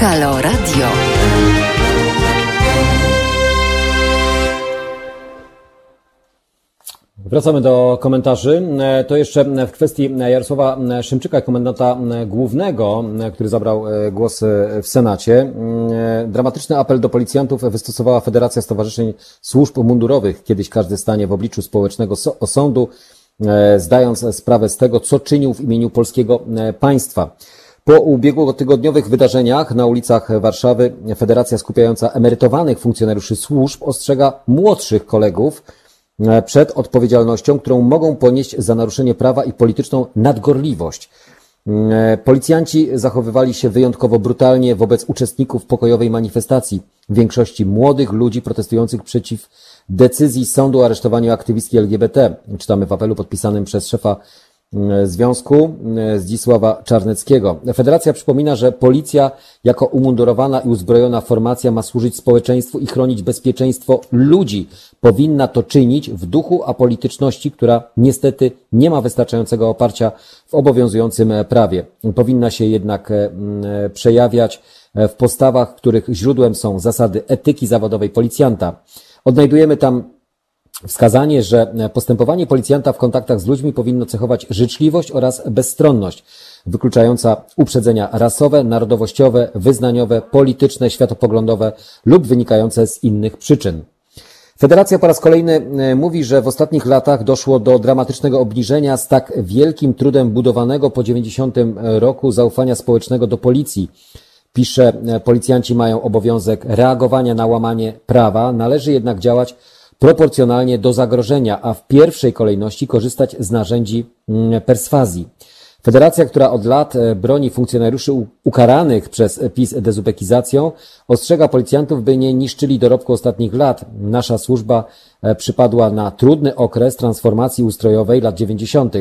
Halo Radio. Wracamy do komentarzy. E, to jeszcze w kwestii Jarosława Szymczyka, komendanta głównego, który zabrał e, głos w Senacie. E, dramatyczny apel do policjantów wystosowała Federacja Stowarzyszeń Służb Mundurowych. Kiedyś każdy stanie w obliczu społecznego osądu, zdając sprawę z tego, co czynił w imieniu polskiego państwa. Po ubiegłotygodniowych wydarzeniach na ulicach Warszawy Federacja skupiająca emerytowanych funkcjonariuszy służb ostrzega młodszych kolegów e, przed odpowiedzialnością, którą mogą ponieść za naruszenie prawa i polityczną nadgorliwość. E, policjanci zachowywali się wyjątkowo brutalnie wobec uczestników pokojowej manifestacji, większości młodych ludzi protestujących przeciw decyzji sądu o aresztowaniu aktywistki LGBT. Czytamy w apelu podpisanym przez szefa E, Związku e, Zdzisława Czarneckiego. Federacja przypomina, że policja jako umundurowana i uzbrojona formacja ma służyć społeczeństwu i chronić bezpieczeństwo ludzi. Powinna to czynić w duchu apolityczności, która niestety nie ma wystarczającego oparcia w obowiązującym prawie. Powinna się jednak e, przejawiać w postawach, których źródłem są zasady etyki zawodowej policjanta. Odnajdujemy tam Wskazanie, że postępowanie policjanta w kontaktach z ludźmi powinno cechować życzliwość oraz bezstronność, wykluczająca uprzedzenia rasowe, narodowościowe, wyznaniowe, polityczne, światopoglądowe lub wynikające z innych przyczyn. Federacja po raz kolejny e, mówi, że w ostatnich latach doszło do dramatycznego obniżenia z tak wielkim trudem budowanego po 90 roku zaufania społecznego do policji. Pisze, e, policjanci mają obowiązek reagowania na łamanie prawa, należy jednak działać proporcjonalnie do zagrożenia, a w pierwszej kolejności korzystać z narzędzi mm, perswazji. Federacja, która od lat e, broni funkcjonariuszy ukaranych przez PiS dezubekizacją, ostrzega policjantów, by nie niszczyli dorobku ostatnich lat. Nasza służba e, przypadła na trudny okres transformacji ustrojowej lat 90.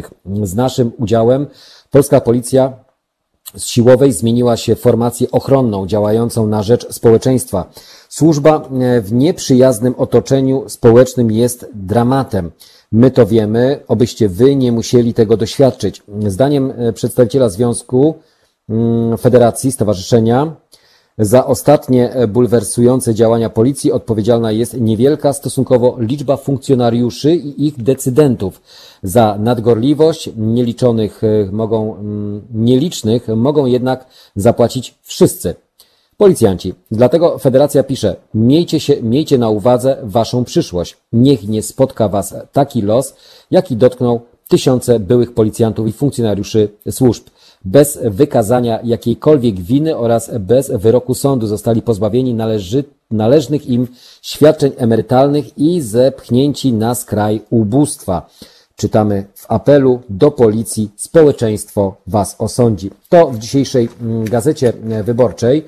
Z naszym udziałem polska policja z siłowej zmieniła się w formację ochronną działającą na rzecz społeczeństwa. Służba e, w nieprzyjaznym otoczeniu społecznym jest dramatem. My to wiemy, obyście wy nie musieli tego doświadczyć. Zdaniem e, przedstawiciela Związku mm, Federacji Stowarzyszenia za ostatnie e, bulwersujące działania policji odpowiedzialna jest niewielka stosunkowo liczba funkcjonariuszy i ich decydentów. Za nadgorliwość nieliczonych mogą, mm, nielicznych mogą jednak zapłacić wszyscy. Policjanci. Dlatego federacja pisze, miejcie, się, miejcie na uwadze waszą przyszłość. Niech nie spotka was taki los, jaki dotknął tysiące byłych policjantów i funkcjonariuszy służb. Bez wykazania jakiejkolwiek winy oraz bez wyroku sądu zostali pozbawieni należy, należnych im świadczeń emerytalnych i zepchnięci na skraj ubóstwa. Czytamy w apelu do policji społeczeństwo was osądzi. To w dzisiejszej mm, gazecie wyborczej.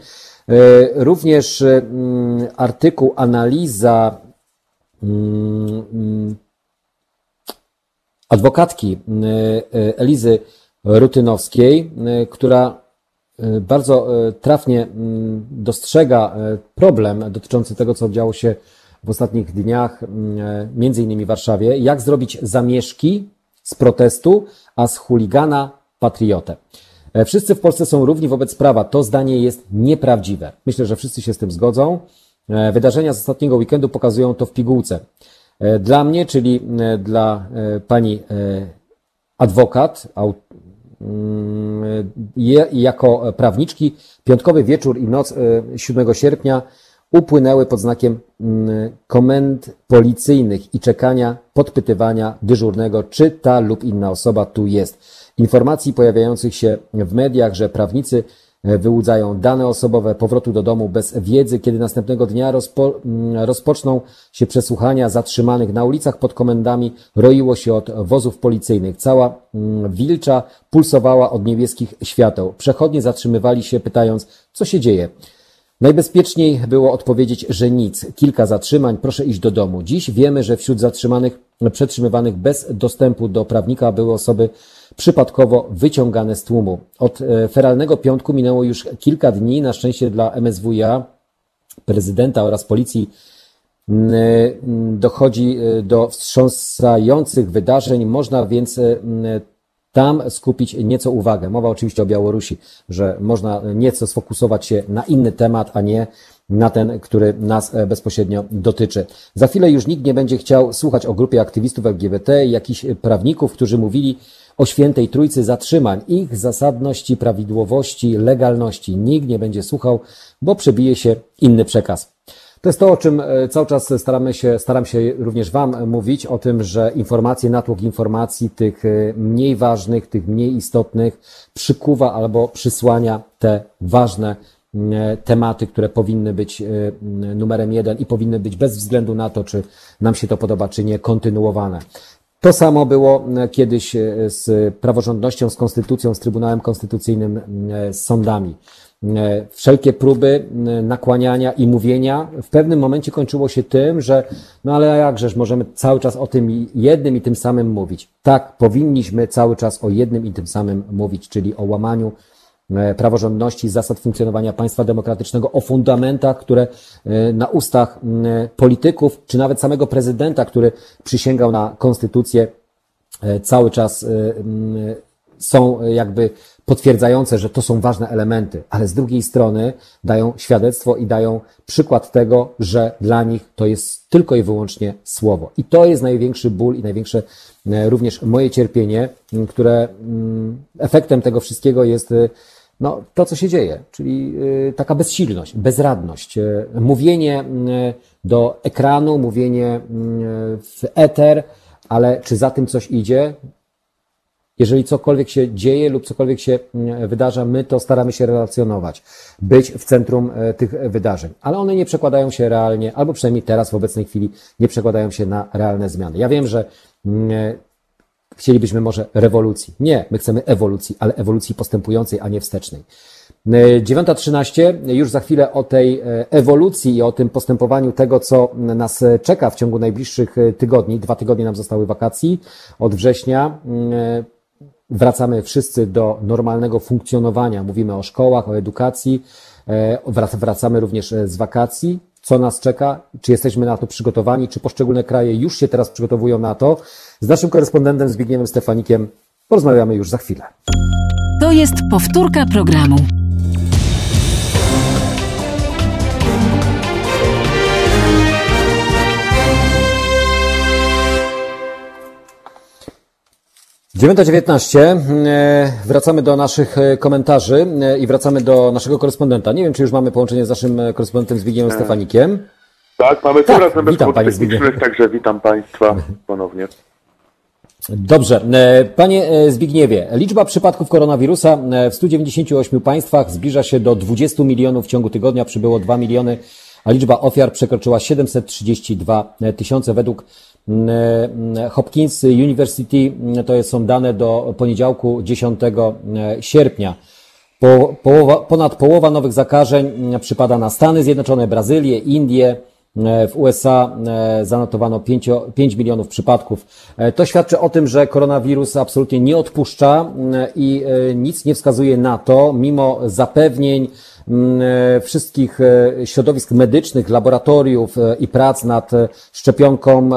E, również e, mm, artykuł, analiza mm, mm, adwokatki e, Elizy Rutynowskiej, która bardzo trafnie dostrzega problem dotyczący tego, co działo się w ostatnich dniach, między innymi w Warszawie, jak zrobić zamieszki z protestu, a z chuligana patriotę. E, wszyscy w Polsce są równi wobec prawa. To zdanie jest nieprawdziwe. Myślę, że wszyscy się z tym zgodzą. E, wydarzenia z ostatniego weekendu pokazują to w pigułce. E, dla mnie, czyli dla pani adwokat, mm, jako prawniczki, piątkowy wieczór i noc 7 sierpnia upłynęły pod znakiem mm, komend policyjnych i czekania, podpytywania dyżurnego, czy ta lub inna osoba tu jest. Informacji pojawiających się w mediach, że prawnicy e, wyłudzają dane osobowe powrotu do domu bez wiedzy, kiedy następnego dnia rozpo, mm, rozpoczną się przesłuchania zatrzymanych na ulicach pod komendami, roiło się od wozów policyjnych. Cała mm, Wilcza pulsowała od niebieskich świateł. Przechodnie zatrzymywali się pytając, co się dzieje. Najbezpieczniej było odpowiedzieć, że nic. Kilka zatrzymań, proszę iść do domu. Dziś wiemy, że wśród zatrzymanych, przetrzymywanych bez dostępu do prawnika były osoby przypadkowo wyciągane z tłumu. Od e, feralnego piątku minęło już kilka dni. Na szczęście dla MSWiA, prezydenta oraz policji dochodzi e, do wstrząsających wydarzeń. Można więc e, tam skupić nieco uwagę. Mowa oczywiście o Białorusi, że można nieco sfokusować się na inny temat, a nie na ten, który nas e, bezpośrednio dotyczy. Za chwilę już nikt nie będzie chciał słuchać o grupie aktywistów LGBT jakichś prawników, którzy mówili o świętej trójcy zatrzymań, ich zasadności, prawidłowości, legalności. Nikt nie będzie słuchał, bo przebije się inny przekaz. To jest to, o czym e, cały czas staramy się, staram się również Wam mówić, o tym, że informacje, natłok informacji, tych e, mniej ważnych, tych mniej istotnych, przykuwa albo przysłania te ważne e, tematy, które powinny być numerem jeden i powinny być bez względu na to, czy nam się to podoba, czy nie, kontynuowane. To samo było kiedyś z praworządnością, z konstytucją, z Trybunałem Konstytucyjnym, z sądami. E, wszelkie próby e, nakłaniania i mówienia w pewnym momencie kończyło się tym, że no ale jakżeż możemy cały czas o tym jednym i tym samym mówić. Tak, powinniśmy cały czas o jednym i tym samym mówić, czyli o łamaniu e, praworządności, zasad funkcjonowania państwa demokratycznego, o fundamentach, które na ustach polityków, czy nawet samego prezydenta, który przysięgał na konstytucję, cały czas są jakby potwierdzające, że to są ważne elementy, ale z drugiej strony dają świadectwo i dają przykład tego, że dla nich to jest tylko i wyłącznie słowo. I to jest największy ból i największe e, również moje cierpienie, które efektem tego wszystkiego jest e, no, to, co się dzieje, czyli e, taka bezsilność, bezradność, mówienie do ekranu, mówienie w eter, ale czy za tym coś idzie? Jeżeli cokolwiek się dzieje lub cokolwiek się wydarza, my to staramy się relacjonować, być w centrum tych wydarzeń, ale one nie przekładają się realnie, albo przynajmniej teraz w obecnej chwili nie przekładają się na realne zmiany. Ja wiem, że mm, chcielibyśmy może rewolucji. Nie, my chcemy ewolucji, ale ewolucji postępującej, a nie wstecznej. 9.13, e, już za chwilę o tej ewolucji i o tym postępowaniu tego, co nas czeka w ciągu najbliższych tygodni. Dwa tygodnie nam zostały wakacji od września. Mm, wracamy wszyscy do normalnego funkcjonowania. Mówimy o szkołach, o edukacji, e, wracamy również e, z wakacji. Co nas czeka? Czy jesteśmy na to przygotowani? Czy poszczególne kraje już się teraz przygotowują na to? Z naszym korespondentem Zbigniewem Stefanikiem porozmawiamy już za chwilę. To jest powtórka programu. 9.19. E, wracamy do naszych e, komentarzy e, i wracamy do naszego korespondenta. Nie wiem, czy już mamy połączenie z naszym korespondentem Zbigniewem Stefanikiem. Tak, mamy tak, nawet witam Panie Zbigniew. także witam Państwa ponownie. Dobrze. Panie Zbigniewie, liczba przypadków koronawirusa w 198 państwach zbliża się do 20 milionów. W ciągu tygodnia przybyło 2 miliony, a liczba ofiar przekroczyła 732 tysiące według Hopkins University, to są dane do poniedziałku 10 sierpnia. Po, połowa, ponad połowa nowych zakażeń przypada na Stany Zjednoczone, Brazylię, Indie. W USA zanotowano 5, 5 milionów przypadków. To świadczy o tym, że koronawirus absolutnie nie odpuszcza i nic nie wskazuje na to, mimo zapewnień, Mm, e, wszystkich e, środowisk medycznych, laboratoriów e, i prac nad szczepionką,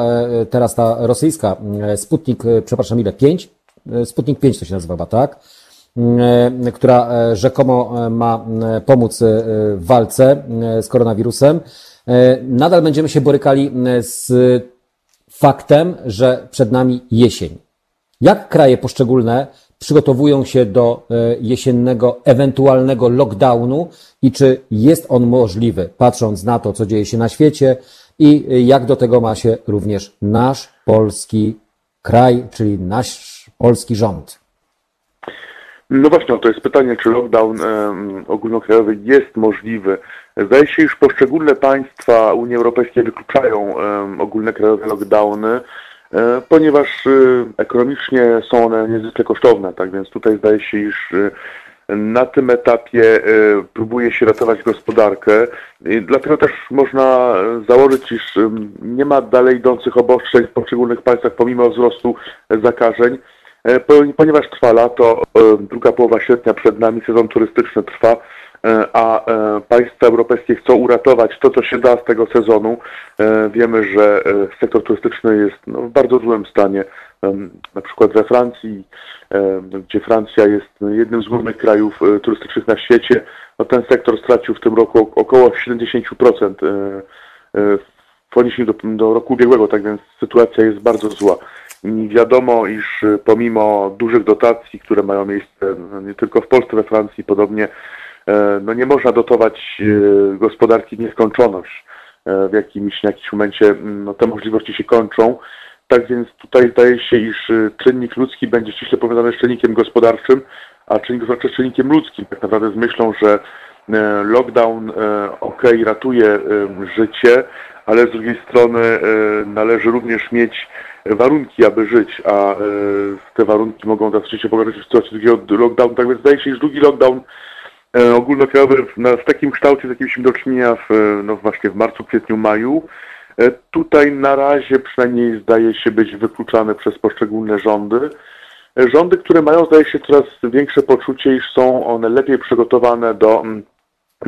teraz ta rosyjska, Sputnik, przepraszam, ile? 5? Sputnik 5 to się nazywa, tak? Mm, która rzekomo ma pomóc w walce z koronawirusem. Nadal będziemy się borykali z faktem, że przed nami jesień. Jak kraje poszczególne przygotowują się do e, jesiennego ewentualnego lockdownu i czy jest on możliwy, patrząc na to, co dzieje się na świecie i jak do tego ma się również nasz polski kraj, czyli nasz polski rząd. No właśnie, to jest pytanie, czy lockdown ogólnokrajowy jest możliwy. Zdaje się, iż poszczególne państwa Unii Europejskiej wykluczają ogólne krajowe lockdowny, um, ponieważ um, ekonomicznie są one niezwykle kosztowne, tak więc tutaj zdaje się, iż na tym etapie próbuje się ratować gospodarkę. Dlatego też można założyć, iż nie ma dalej idących obostrzeń w poszczególnych państwach pomimo wzrostu zakażeń. E, ponieważ trwa lato, e, druga połowa sierpnia przed nami, sezon turystyczny trwa, e, a państwa europejskie chcą uratować to, co się da z tego sezonu. Wiemy, że sektor turystyczny jest no, w bardzo złym stanie. Na przykład we Francji, gdzie Francja jest jednym z głównych krajów turystycznych na świecie, no, ten sektor stracił w tym roku około 70% w ponieśli do, do roku ubiegłego, tak więc sytuacja jest bardzo zła. I wiadomo, iż pomimo dużych dotacji, które mają miejsce no, nie tylko w Polsce, we Francji podobnie, e, no nie można dotować y, gospodarki w nieskończoność. E, w jakimś, jakimś momencie mm, no, te możliwości się kończą. Tak więc tutaj zdaje się, iż czynnik ludzki będzie ściśle powiązany z czynnikiem gospodarczym, a czynnik gospodarczy z czynnikiem ludzkim. Tak naprawdę z myślą, że e, lockdown ok, ratuje życie, ale z drugiej strony należy również mieć warunki, aby żyć, a e, te warunki mogą drastycznie się pogorszyć w sytuacji drugiego lockdownu. Tak więc zdaje się, że drugi lockdown e, ogólnokrajowy w takim kształcie, z jakim mieliśmy do czynienia w, e, no właśnie w marcu, kwietniu, maju, tutaj na razie przynajmniej zdaje się być wykluczany przez poszczególne rządy. Rządy, które mają, zdaje się, coraz większe poczucie, iż są one lepiej przygotowane do mm,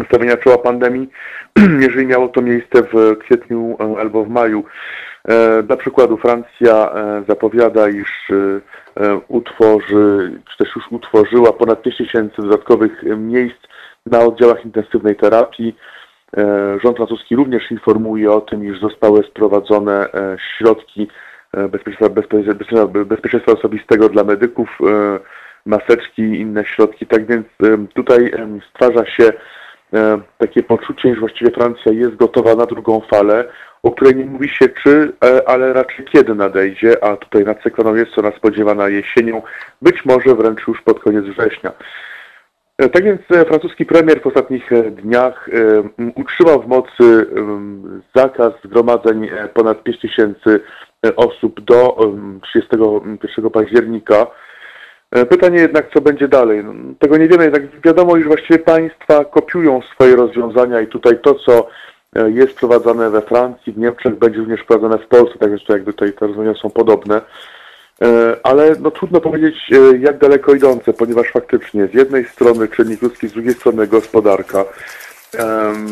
stawienia czoła pandemii, jeżeli miało to miejsce w kwietniu albo w maju. E, dla przykładu Francja e, zapowiada, iż e, utworzy, czy też już utworzyła ponad 5 tysięcy dodatkowych miejsc na oddziałach intensywnej terapii. Rząd francuski również informuje o tym, iż zostały sprowadzone środki bezpieczeństwa, bezpieczeństwa, bezpieczeństwa osobistego dla medyków, maseczki i inne środki. Tak więc tutaj stwarza się takie poczucie, iż właściwie Francja jest gotowa na drugą falę o której nie mówi się czy, e, ale raczej kiedy nadejdzie, a tutaj nad Cykloną jest ona spodziewana jesienią, być może wręcz już pod koniec września. E, tak więc e, francuski premier w ostatnich dniach utrzymał w mocy zakaz zgromadzeń ponad 5 tysięcy osób do 31 października. Pytanie jednak, co będzie dalej. No, tego nie wiemy, jednak wiadomo, iż właściwie państwa kopiują swoje rozwiązania i tutaj to, co jest prowadzone we Francji, w Niemczech, będzie również prowadzone w Polsce, tak więc to jakby tutaj te rozwiązania są podobne. E, ale no trudno powiedzieć e, jak daleko idące, ponieważ faktycznie z jednej strony czynnik ludzki, z drugiej strony gospodarka.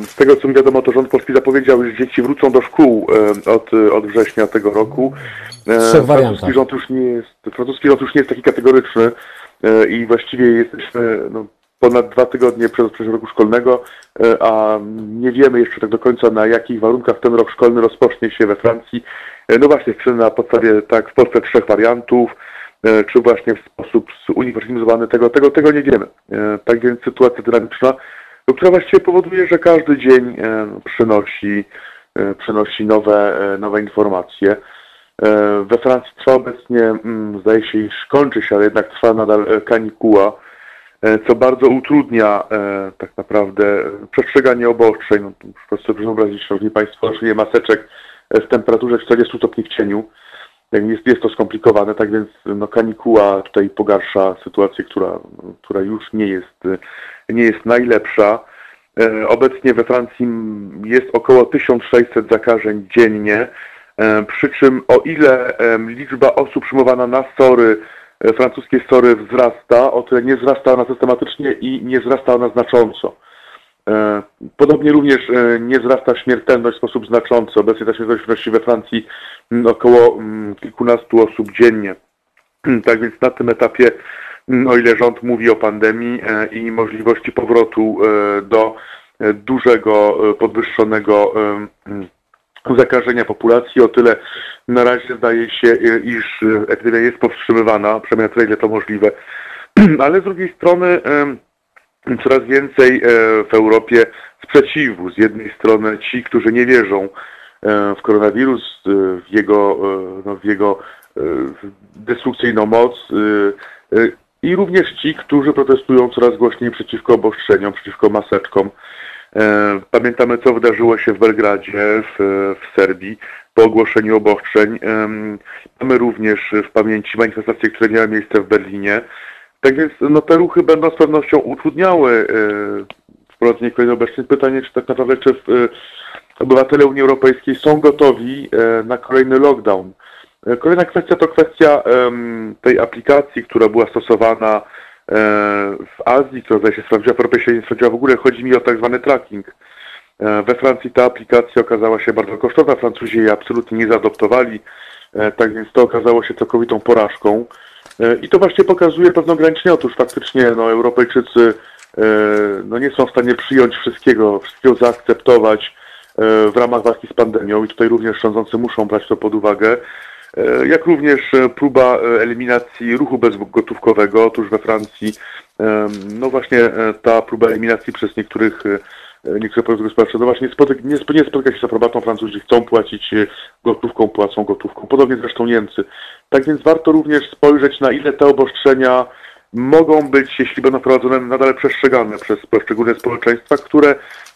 Z tego co mi wiadomo, to rząd polski zapowiedział, że dzieci wrócą do szkół od, od września tego roku. Francuski rząd już nie jest, francuski rząd już nie jest taki kategoryczny i właściwie jesteśmy no, ponad dwa tygodnie przed rozpoczęciem roku szkolnego, e, a nie wiemy jeszcze tak do końca na jakich warunkach ten rok szkolny rozpocznie się we Francji. E, no właśnie, czy na podstawie tak w Polsce trzech wariantów, e, czy właśnie w sposób zuniwersalizowany, tego, tego, tego nie wiemy. Tak więc sytuacja dynamiczna, no, która właściwie powoduje, że każdy dzień przynosi, przynosi nowe, nowe informacje. We Francji trwa obecnie, mm, zdaje się, iż kończy się, ale jednak trwa nadal kanikuła co bardzo utrudnia e, tak naprawdę przestrzeganie obostrzeń. No, proszę sobie wyobrazić, Szanowni Państwo, noszenie maseczek e, w temperaturze 40 stopni w cieniu. Jest, jest to skomplikowane, tak więc no, kanikuła tutaj pogarsza sytuację, która, która już nie jest, nie jest najlepsza. Obecnie we Francji jest około 1600 zakażeń dziennie, przy czym o ile liczba osób przyjmowana na SORY E, francuskie sory wzrasta, o tyle nie wzrasta ona systematycznie i nie wzrasta ona znacząco. E, podobnie również e, nie wzrasta śmiertelność w sposób znaczący. Obecnie ta śmiertelność wynosi we Francji mm, około mm, kilkunastu osób dziennie. Tak więc na tym etapie, mm, o ile rząd mówi o pandemii i możliwości powrotu do dużego, podwyższonego zakażenia populacji, o tyle na razie zdaje się, iż epidemia jest powstrzymywana, przynajmniej na tyle, ile to możliwe. ale z drugiej strony coraz więcej w Europie sprzeciwu. Z jednej strony ci, którzy nie wierzą w koronawirus, w jego, no, w jego destrukcyjną moc i również ci, którzy protestują coraz głośniej przeciwko obostrzeniom, przeciwko maseczkom. E, pamiętamy, co wydarzyło się w Belgradzie, w, w Serbii, po ogłoszeniu obostrzeń. Mamy również w pamięci manifestacje, które miały miejsce w Berlinie. Tak więc no, te ruchy będą z pewnością utrudniały e, wprowadzenie kolejnych obostrzeń. Pytanie, czy tak naprawdę, czy e, obywatele Unii Europejskiej są gotowi na kolejny lockdown. Kolejna kwestia to kwestia tej aplikacji, która była stosowana E, w Azji, która zdaje się sprawdziła, w Europie się nie sprawdziła w ogóle, chodzi mi o tak zwany tracking. E, we Francji ta aplikacja okazała się bardzo kosztowna, Francuzi jej absolutnie nie zaadoptowali, e, tak więc to okazało się całkowitą porażką. I to właśnie pokazuje pewne ograniczenia. Otóż faktycznie no, Europejczycy no, nie są w stanie przyjąć wszystkiego, wszystkiego zaakceptować w ramach walki z pandemią i tutaj również rządzący muszą brać to pod uwagę. E, jak również e, próba e, eliminacji ruchu bezgotówkowego. Otóż we Francji, no właśnie ta próba eliminacji przez niektórych niektóre podmioty gospodarcze, no właśnie nie, nie spotyka się z aprobatą. Francuzi chcą płacić gotówką, płacą gotówką. Podobnie zresztą Niemcy. Tak więc warto również spojrzeć na ile te obostrzenia mogą być, jeśli będą wprowadzone, nadal przestrzegane przez poszczególne społeczeństwa, które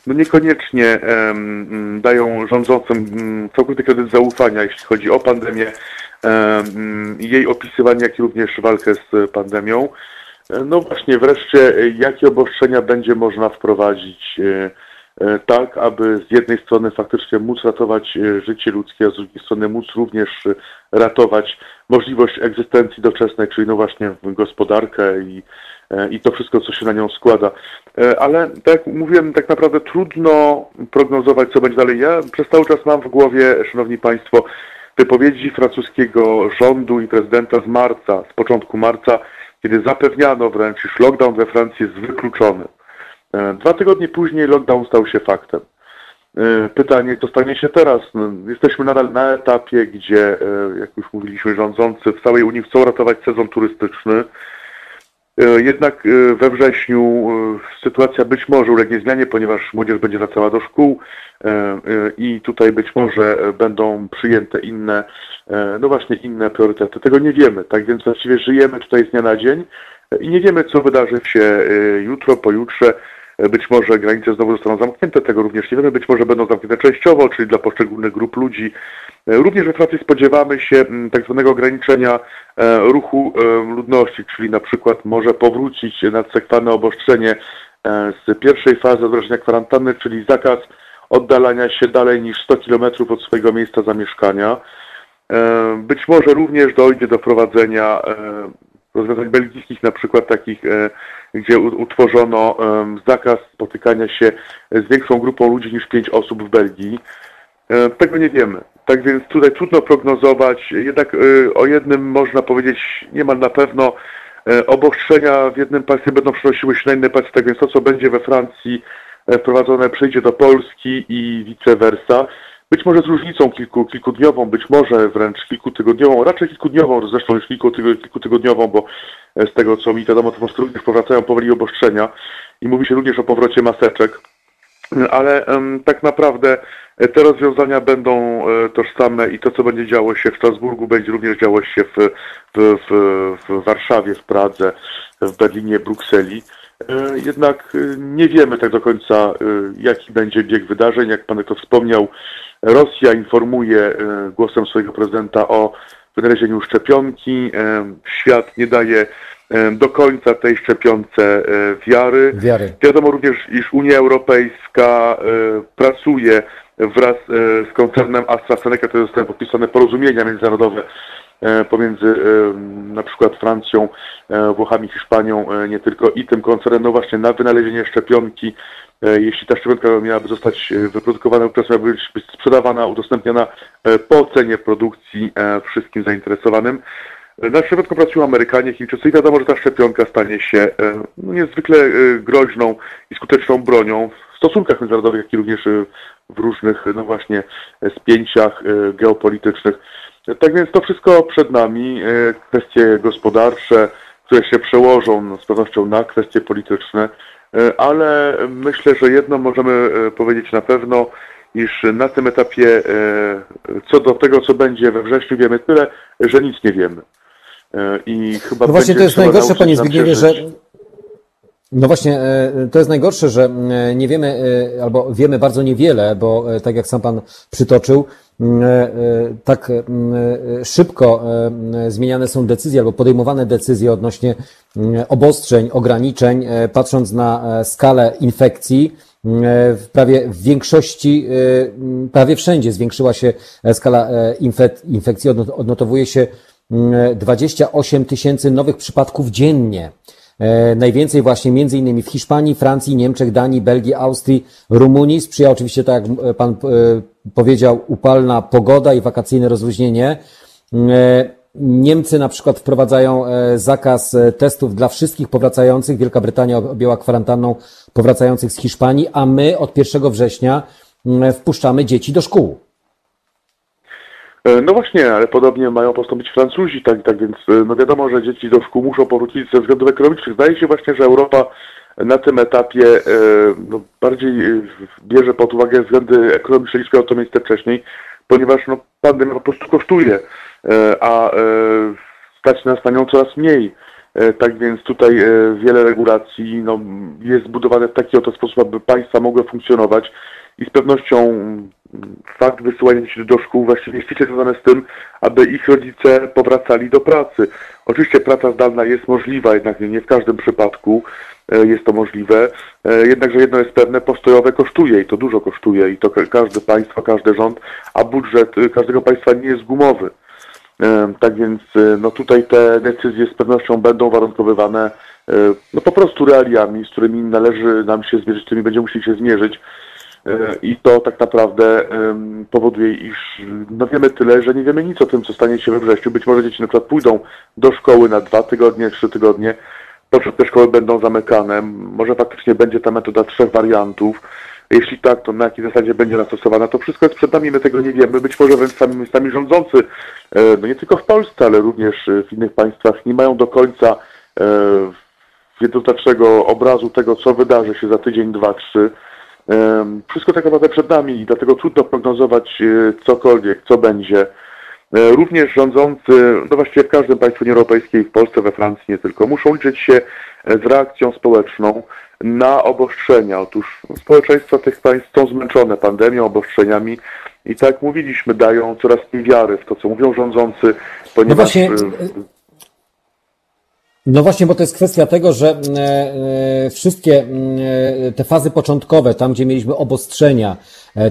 no niekoniecznie um, dają rządzącym um, całkowity kredyt zaufania, jeśli chodzi o pandemię, um, jej opisywanie, jak i również walkę z pandemią. No właśnie, wreszcie, jakie obostrzenia będzie można wprowadzić e, e, tak, aby z jednej strony faktycznie móc ratować e, życie ludzkie, a z drugiej strony móc również ratować możliwość egzystencji doczesnej, czyli no właśnie gospodarkę i E, i to wszystko, co się na nią składa. E, ale tak jak mówiłem, tak naprawdę trudno prognozować, co będzie dalej. Ja przez cały czas mam w głowie, Szanowni Państwo, wypowiedzi francuskiego rządu i prezydenta z marca, z początku marca, kiedy zapewniano wręcz, iż lockdown we Francji jest wykluczony. E, dwa tygodnie później lockdown stał się faktem. Pytanie, co stanie się teraz? No, jesteśmy nadal na etapie, gdzie, jak już mówiliśmy, rządzący w całej Unii chcą ratować sezon turystyczny. E, jednak e, we wrześniu e, sytuacja być może ulegnie zmianie, ponieważ młodzież będzie wracała do szkół i tutaj być może będą przyjęte inne, no właśnie inne priorytety. Tego nie wiemy, tak więc właściwie żyjemy tutaj z dnia na dzień i nie wiemy, co wydarzy się jutro, pojutrze. Być może granice znowu zostaną zamknięte, tego również nie wiemy. Być może będą zamknięte częściowo, czyli dla poszczególnych grup ludzi. Również we Francji spodziewamy się mm, tak zwanego ograniczenia e, ruchu e, ludności, czyli na przykład może powrócić nadsekwane obostrzenie e, z pierwszej fazy wdrożenia kwarantanny, czyli zakaz oddalania się dalej niż 100 km od swojego miejsca zamieszkania. Być może również dojdzie do prowadzenia rozwiązań belgijskich, na przykład takich, gdzie utworzono zakaz spotykania się z większą grupą ludzi niż 5 osób w Belgii. Tego nie wiemy. Tak więc tutaj trudno prognozować. Jednak y, o jednym można powiedzieć niemal na pewno. Y, obostrzenia w jednym państwie będą przenosiły się na inne państwo, tak więc to, co będzie we Francji wprowadzone, przyjdzie do Polski i vice versa. Być może z różnicą kilku, kilkudniową, być może wręcz kilkutygodniową, raczej kilkudniową, zresztą już kilku, kilkutygodniową, bo z tego co mi wiadomo, to po również powracają powoli obostrzenia i mówi się również o powrocie maseczek ale um, tak naprawdę e, te rozwiązania będą e, tożsame i to, co będzie działo się w Strasburgu, będzie również działo się w, w, w, w Warszawie, w Pradze, w Berlinie, Brukseli. E, jednak nie wiemy tak do końca, jaki będzie bieg wydarzeń. Jak Pan to wspomniał, Rosja informuje głosem swojego prezydenta o wynalezieniu szczepionki. Świat nie daje do końca tej szczepionce e, wiary. wiary. Wiadomo również, iż Unia Europejska e, pracuje wraz e, z koncernem AstraZeneca, to zostały podpisane porozumienia międzynarodowe pomiędzy na przykład Francją, Włochami, Hiszpanią, nie tylko i tym koncernem, no właśnie na wynalezienie szczepionki, jeśli ta szczepionka miałaby zostać wyprodukowana, wówczas miałaby być sprzedawana, udostępniana po cenie produkcji wszystkim zainteresowanym. Na szczepionkę pracują Amerykanie, Chińczycy i wiadomo, że ta szczepionka stanie się e, no, niezwykle e, groźną i skuteczną bronią stosunkach międzynarodowych, jak i również e, w różnych, no właśnie, spięciach geopolitycznych. Tak więc to wszystko przed nami, kwestie gospodarcze, które się przełożą no, z pewnością na kwestie polityczne, ale myślę, że jedno możemy powiedzieć na pewno, iż na tym etapie co do tego, co będzie we wrześniu wiemy tyle, że nic nie wiemy. I chyba no właśnie to jest najgorsze, panie Zbigniewie, że no właśnie, e, to jest najgorsze, że e, nie wiemy, e, albo wiemy bardzo niewiele, bo tak jak sam Pan przytoczył, tak szybko zmieniane są decyzje albo podejmowane decyzje odnośnie obostrzeń, ograniczeń, patrząc na skalę infekcji. W prawie w większości, prawie wszędzie zwiększyła się skala infekcji. Odnotowuje się 28 tysięcy nowych przypadków dziennie. E, najwięcej właśnie między innymi w Hiszpanii, Francji, Niemczech, Danii, Belgii, Austrii, Rumunii. Sprzyja oczywiście, tak jak e, Pan e, powiedział, upalna pogoda i wakacyjne rozluźnienie. Niemcy na przykład wprowadzają zakaz testów dla wszystkich powracających. Wielka Brytania objęła kwarantanną powracających z Hiszpanii, a my od 1 września wpuszczamy dzieci do szkół. E, no właśnie, ale podobnie mają postąpić Francuzi, tak, tak więc e, no wiadomo, że dzieci do szkół muszą powrócić ze względów ekonomicznych. Zdaje się właśnie, że Europa na tym etapie e, no, bardziej bierze pod uwagę względy ekonomiczne niż miało to miejsce wcześniej, ponieważ no, pandemia po prostu kosztuje, a stać nas na nią coraz mniej. Tak więc tutaj wiele regulacji no, jest zbudowane w taki oto sposób, aby państwa mogły funkcjonować i z pewnością fakt wysyłania dzieci do szkół właściwie ściśle związane z tym, aby ich rodzice powracali do pracy. Oczywiście praca zdalna jest możliwa, jednak nie w każdym przypadku e, jest to możliwe. E, jednakże jedno jest pewne, postojowe kosztuje i to dużo kosztuje i to każde państwo, każdy rząd, a budżet każdego państwa nie jest gumowy. E, tak więc no tutaj te decyzje z pewnością będą warunkowywane no po prostu realiami, z którymi należy nam się zmierzyć, z którymi będziemy musieli się zmierzyć E, I to tak naprawdę powoduje, iż no wiemy tyle, że nie wiemy nic o tym, co stanie się we wrześniu. Być może dzieci na przykład pójdą do szkoły na dwa tygodnie, trzy tygodnie, potem te szkoły będą zamykane. Może faktycznie będzie ta metoda trzech wariantów. Jeśli tak, to na jakiej zasadzie będzie nastosowana? To wszystko jest przed nami, my tego nie wiemy. Być może wręcz sami, sami rządzący, e, no nie tylko w Polsce, ale również w innych państwach nie mają do końca e, jednoznacznego obrazu tego, co wydarzy się za tydzień, dwa, trzy. Wszystko tak naprawdę przed nami i dlatego trudno prognozować e, cokolwiek, co będzie. E, również rządzący, no właściwie w każdym państwie Unii Europejskiej, w Polsce, we Francji nie tylko, muszą liczyć się z reakcją społeczną na obostrzenia. Otóż społeczeństwa tych państw są zmęczone pandemią, obostrzeniami i tak jak mówiliśmy, dają coraz mniej wiary w to, co mówią rządzący, ponieważ... No właśnie no właśnie, bo to jest kwestia tego, że e, e, wszystkie e, te fazy początkowe, tam gdzie mieliśmy obostrzenia,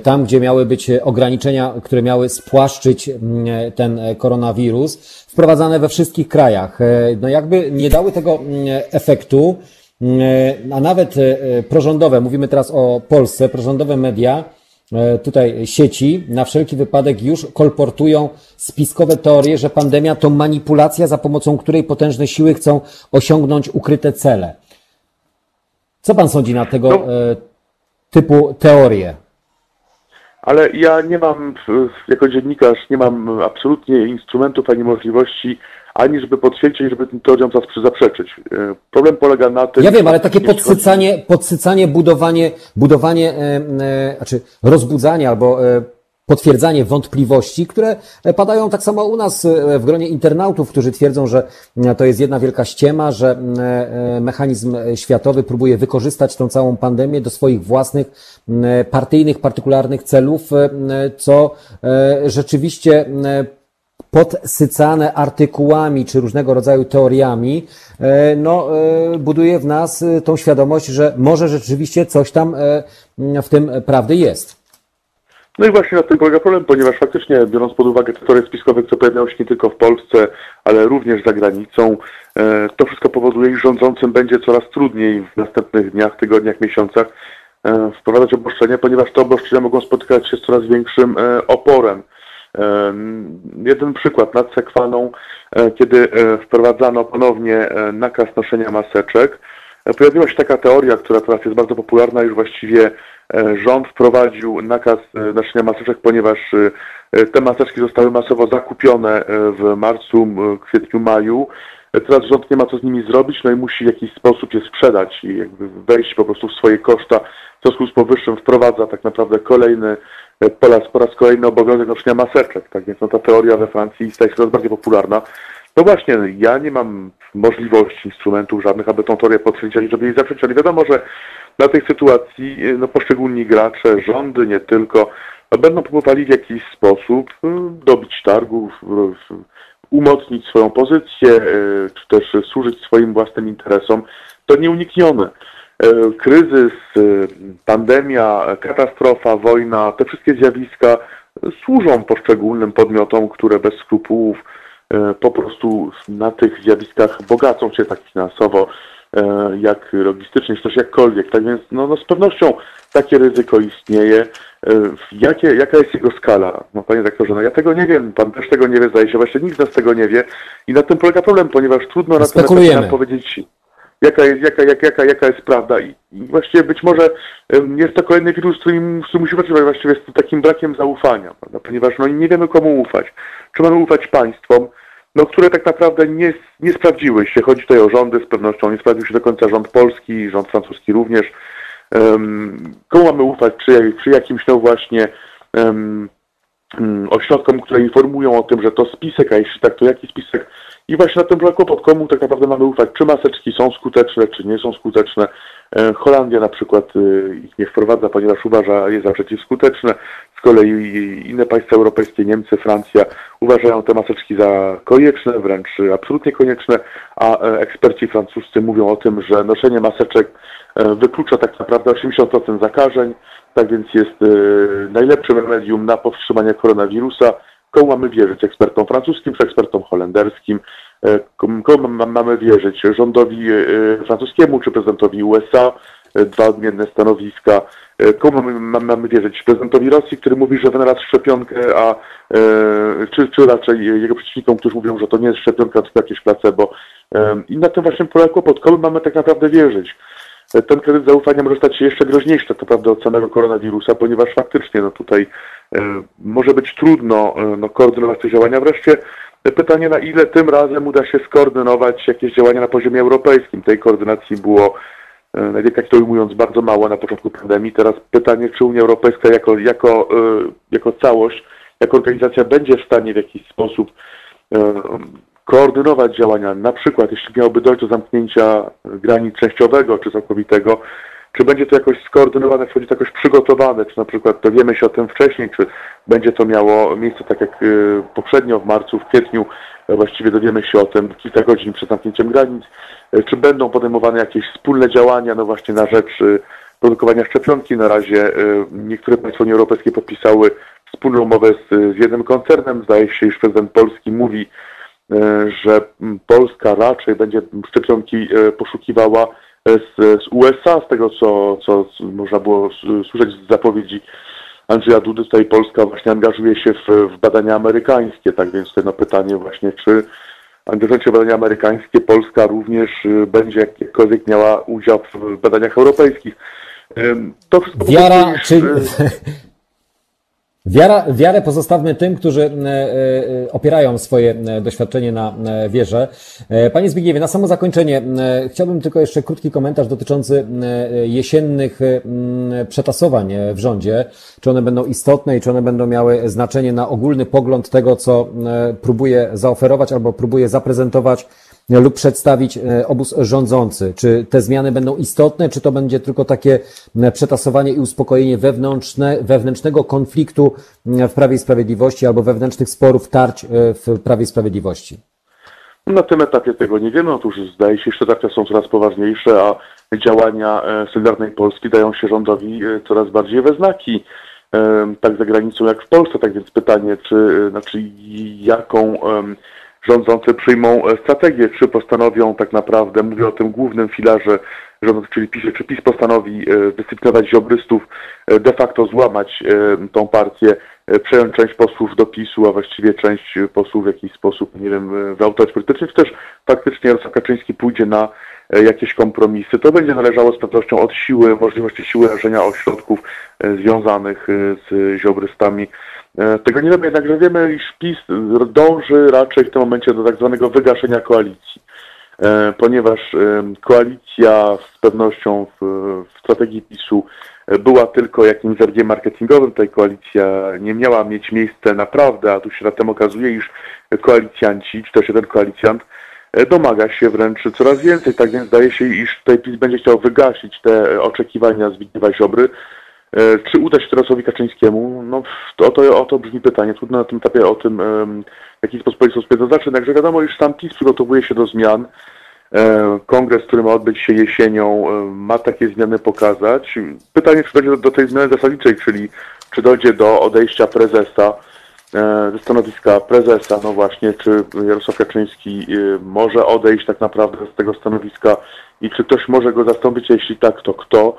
tam gdzie miały być ograniczenia, które miały spłaszczyć ten koronawirus, wprowadzane we wszystkich krajach, no jakby nie dały tego efektu, a nawet prorządowe, mówimy teraz o Polsce, prorządowe media, tutaj sieci na wszelki wypadek już kolportują spiskowe teorie, że pandemia to manipulacja, za pomocą której potężne siły chcą osiągnąć ukryte cele. Co pan sądzi na tego no, typu teorie? Ale ja nie mam, jako dziennikarz, nie mam absolutnie instrumentów ani możliwości ani żeby potwierdzić, żeby tym teoriom zaprzeczyć. E, problem polega na tym... Ja wiem, ale takie podsycanie, podsycanie budowanie, budowanie, e, e, znaczy rozbudzanie albo potwierdzanie wątpliwości, które padają tak samo u nas w gronie internautów, którzy twierdzą, że to jest jedna wielka ściema, że mechanizm światowy próbuje wykorzystać tą całą pandemię do swoich własnych partyjnych, partykularnych celów, co rzeczywiście podsycane artykułami czy różnego rodzaju teoriami, e, no, e, buduje w nas e, tą świadomość, że może rzeczywiście coś tam w tym prawdy jest. No i właśnie na tym polega problem, ponieważ faktycznie, biorąc pod uwagę te teorie spiskowe, które pojawiają się nie tylko w Polsce, ale również za granicą, to wszystko powoduje, iż rządzącym będzie coraz trudniej w następnych dniach, tygodniach, miesiącach wprowadzać obostrzenia, ponieważ te obostrzenia mogą spotykać się z coraz większym oporem. Jeden przykład nad Sekwaną, e, kiedy e, wprowadzano ponownie e, nakaz noszenia maseczek, pojawiła się taka teoria, która teraz jest bardzo popularna, już właściwie rząd wprowadził nakaz noszenia maseczek, ponieważ te maseczki zostały masowo zakupione w marcu, kwietniu, maju Teraz rząd nie ma co z nimi zrobić, no i musi w jakiś sposób je sprzedać i jakby wejść po prostu w swoje koszta. W związku z powyższym wprowadza tak naprawdę kolejny po raz, po raz kolejny obowiązek noszenia maseczek. Tak więc no, ta teoria we Francji staje się coraz bardziej popularna. No właśnie, ja nie mam możliwości, instrumentów żadnych, aby tą teorię potwierdzić, żeby jej zaprzeć, ale wiadomo, że na tej sytuacji no, poszczególni gracze, rządy nie tylko, będą próbowali w jakiś sposób y, dobić targów, umocnić swoją pozycję, y, czy też służyć swoim własnym interesom. To nieuniknione. Y, kryzys, pandemia, katastrofa, wojna, te wszystkie zjawiska służą poszczególnym podmiotom, które bez skrupułów E, po prostu na tych zjawiskach bogacą się tak finansowo, e, jak logistycznie, czy też jakkolwiek. Tak więc no, no z pewnością takie ryzyko istnieje. E, jakie, jaka jest jego skala? No panie doktorze, no ja tego nie wiem, pan też tego nie wie, zdaje się, właśnie nikt z nas tego nie wie i na tym polega problem, ponieważ trudno na temat powiedzieć, jaka jest, jaka, jaka, jaka, jaka jest prawda i, właściwie być może jest to kolejny wirus, z którym, z którym musimy właściwie z takim brakiem zaufania, prawda? ponieważ no, nie wiemy komu ufać. Czy mamy ufać państwom, no, które tak naprawdę nie, nie sprawdziły się. Chodzi tutaj o rządy z pewnością, nie sprawdził się do końca rząd polski, rząd francuski również. Um, komu mamy ufać, czy, czy jakimś no właśnie um, ośrodkom, które informują o tym, że to spisek, a jeśli tak, to jaki spisek. I właśnie na tym polega kłopot, komu tak naprawdę mamy ufać, czy maseczki są skuteczne, czy nie są skuteczne. E, Holandia na przykład e, ich nie wprowadza, ponieważ uważa je za przeciwskuteczne. Z kolei inne państwa europejskie, Niemcy, Francja uważają te maseczki za konieczne, wręcz absolutnie konieczne, a e, eksperci francuscy mówią o tym, że noszenie maseczek wyklucza tak naprawdę 80% zakażeń, tak więc jest najlepszym remedium na powstrzymanie koronawirusa. Komu mamy wierzyć? Ekspertom francuskim czy ekspertom holenderskim? Komu mamy wierzyć? Rządowi francuskiemu czy prezydentowi USA? Dwa odmienne stanowiska. E, komu mamy wierzyć? Prezydentowi Rosji, który mówi, że wynalazł szczepionkę, a e, czy, czy raczej jego przeciwnikom, którzy mówią, że to nie jest szczepionka, tylko jakieś placebo. E, I na tym właśnie polega kłopot. Komu mamy tak naprawdę wierzyć? Ten kredyt zaufania może stać się jeszcze groźniejszy tak naprawdę od samego koronawirusa, ponieważ faktycznie no tutaj może być trudno no, koordynować te działania. Wreszcie pytanie, na ile tym razem uda się skoordynować jakieś działania na poziomie europejskim. Tej koordynacji było E, najwięcej to ujmując bardzo mało na początku pandemii. Teraz pytanie, czy Unia Europejska jako, jako, e, jako całość, jako organizacja będzie w stanie w jakiś sposób e, koordynować działania, na przykład jeśli miałoby dojść do zamknięcia granic częściowego czy całkowitego, czy będzie to jakoś skoordynowane, czy będzie to jakoś przygotowane, czy na przykład dowiemy się o tym wcześniej, czy będzie to miało miejsce tak jak poprzednio w marcu, w kwietniu, właściwie dowiemy się o tym kilka godzin przed zamknięciem granic, E, czy będą podejmowane jakieś wspólne działania, no właśnie na rzecz e, produkowania szczepionki. Na razie niektóre państwa Unii Europejskiej podpisały wspólną umowę z, z jednym koncernem. Zdaje się, iż prezydent Polski mówi, że Polska raczej będzie szczepionki poszukiwała z, z USA, z tego co, co można było słyszeć z zapowiedzi Andrzeja Dudy, tutaj Polska właśnie angażuje się w, w badania amerykańskie, tak więc to no pytanie właśnie, czy angażując badania amerykańskie, Polska również y, będzie jakkolwiek miała udział w badaniach europejskich. To wszystko Wiara, czy... Wiara, wiarę pozostawmy tym, którzy e, e, opierają swoje e, doświadczenie na wierze. Panie Zbigniewie, na samo zakończenie chciałbym tylko jeszcze krótki komentarz dotyczący jesiennych przetasowań w rządzie. Czy one będą istotne i czy one będą miały znaczenie na ogólny pogląd tego, co próbuje zaoferować albo próbuje zaprezentować lub przedstawić e, obóz rządzący? Czy te zmiany będą istotne, czy to będzie tylko takie przetasowanie i uspokojenie wewnętrzne, wewnętrznego konfliktu w Prawie i Sprawiedliwości albo wewnętrznych sporów, tarć e, w Prawie i Sprawiedliwości? Na tym etapie tego nie wiemy. Otóż zdaje się, że tarcia są coraz poważniejsze, a działania e, Solidarnej Polski dają się rządowi coraz bardziej we znaki tak za granicą jak w Polsce. Tak więc pytanie, czy znaczy jaką rządzący przyjmą e, strategię, czy postanowią tak naprawdę, mówię o tym głównym filarze rządzący, czyli PiS, czy PiS postanowi e, dyscyplinować ziobrystów, e, de facto złamać tą partię, przejąć część posłów do PiSu, a właściwie część posłów w jakiś sposób, nie wiem, w polityczny, czy też faktycznie Jarosław Kaczyński pójdzie na jakieś kompromisy. To będzie należało z pewnością od siły, możliwości siły rażenia ośrodków związanych z ziobrystami tego nie wiemy, jednakże wiemy, iż PiS dąży raczej w tym momencie do tak zwanego wygaszenia koalicji. ponieważ koalicja z pewnością w, w strategii PiSu była tylko jakimś zabiegiem marketingowym. Tutaj koalicja nie miała mieć miejsca naprawdę, a tu się zatem okazuje, iż koalicjanci, czy też jeden koalicjant, domaga się wręcz coraz więcej. Tak więc zdaje się, iż tutaj PiS będzie chciał wygasić te oczekiwania Zbigniewa Ziobry. E, czy uda się Jarosławowi Kaczyńskiemu? No, to, to, o to brzmi pytanie. Trudno na tym etapie o tym, w jaki sposób policja zaznaczyć. Jednakże wiadomo, iż sam PiS przygotowuje się do zmian. E, kongres, który ma odbyć się jesienią, e, ma takie zmiany pokazać. Pytanie, czy dojdzie do, do tej zmiany zasadniczej, czyli czy dojdzie do odejścia prezesa ze stanowiska prezesa, no właśnie, czy Jarosław Kaczyński może odejść tak naprawdę z tego stanowiska i czy ktoś może go zastąpić, jeśli tak, to kto?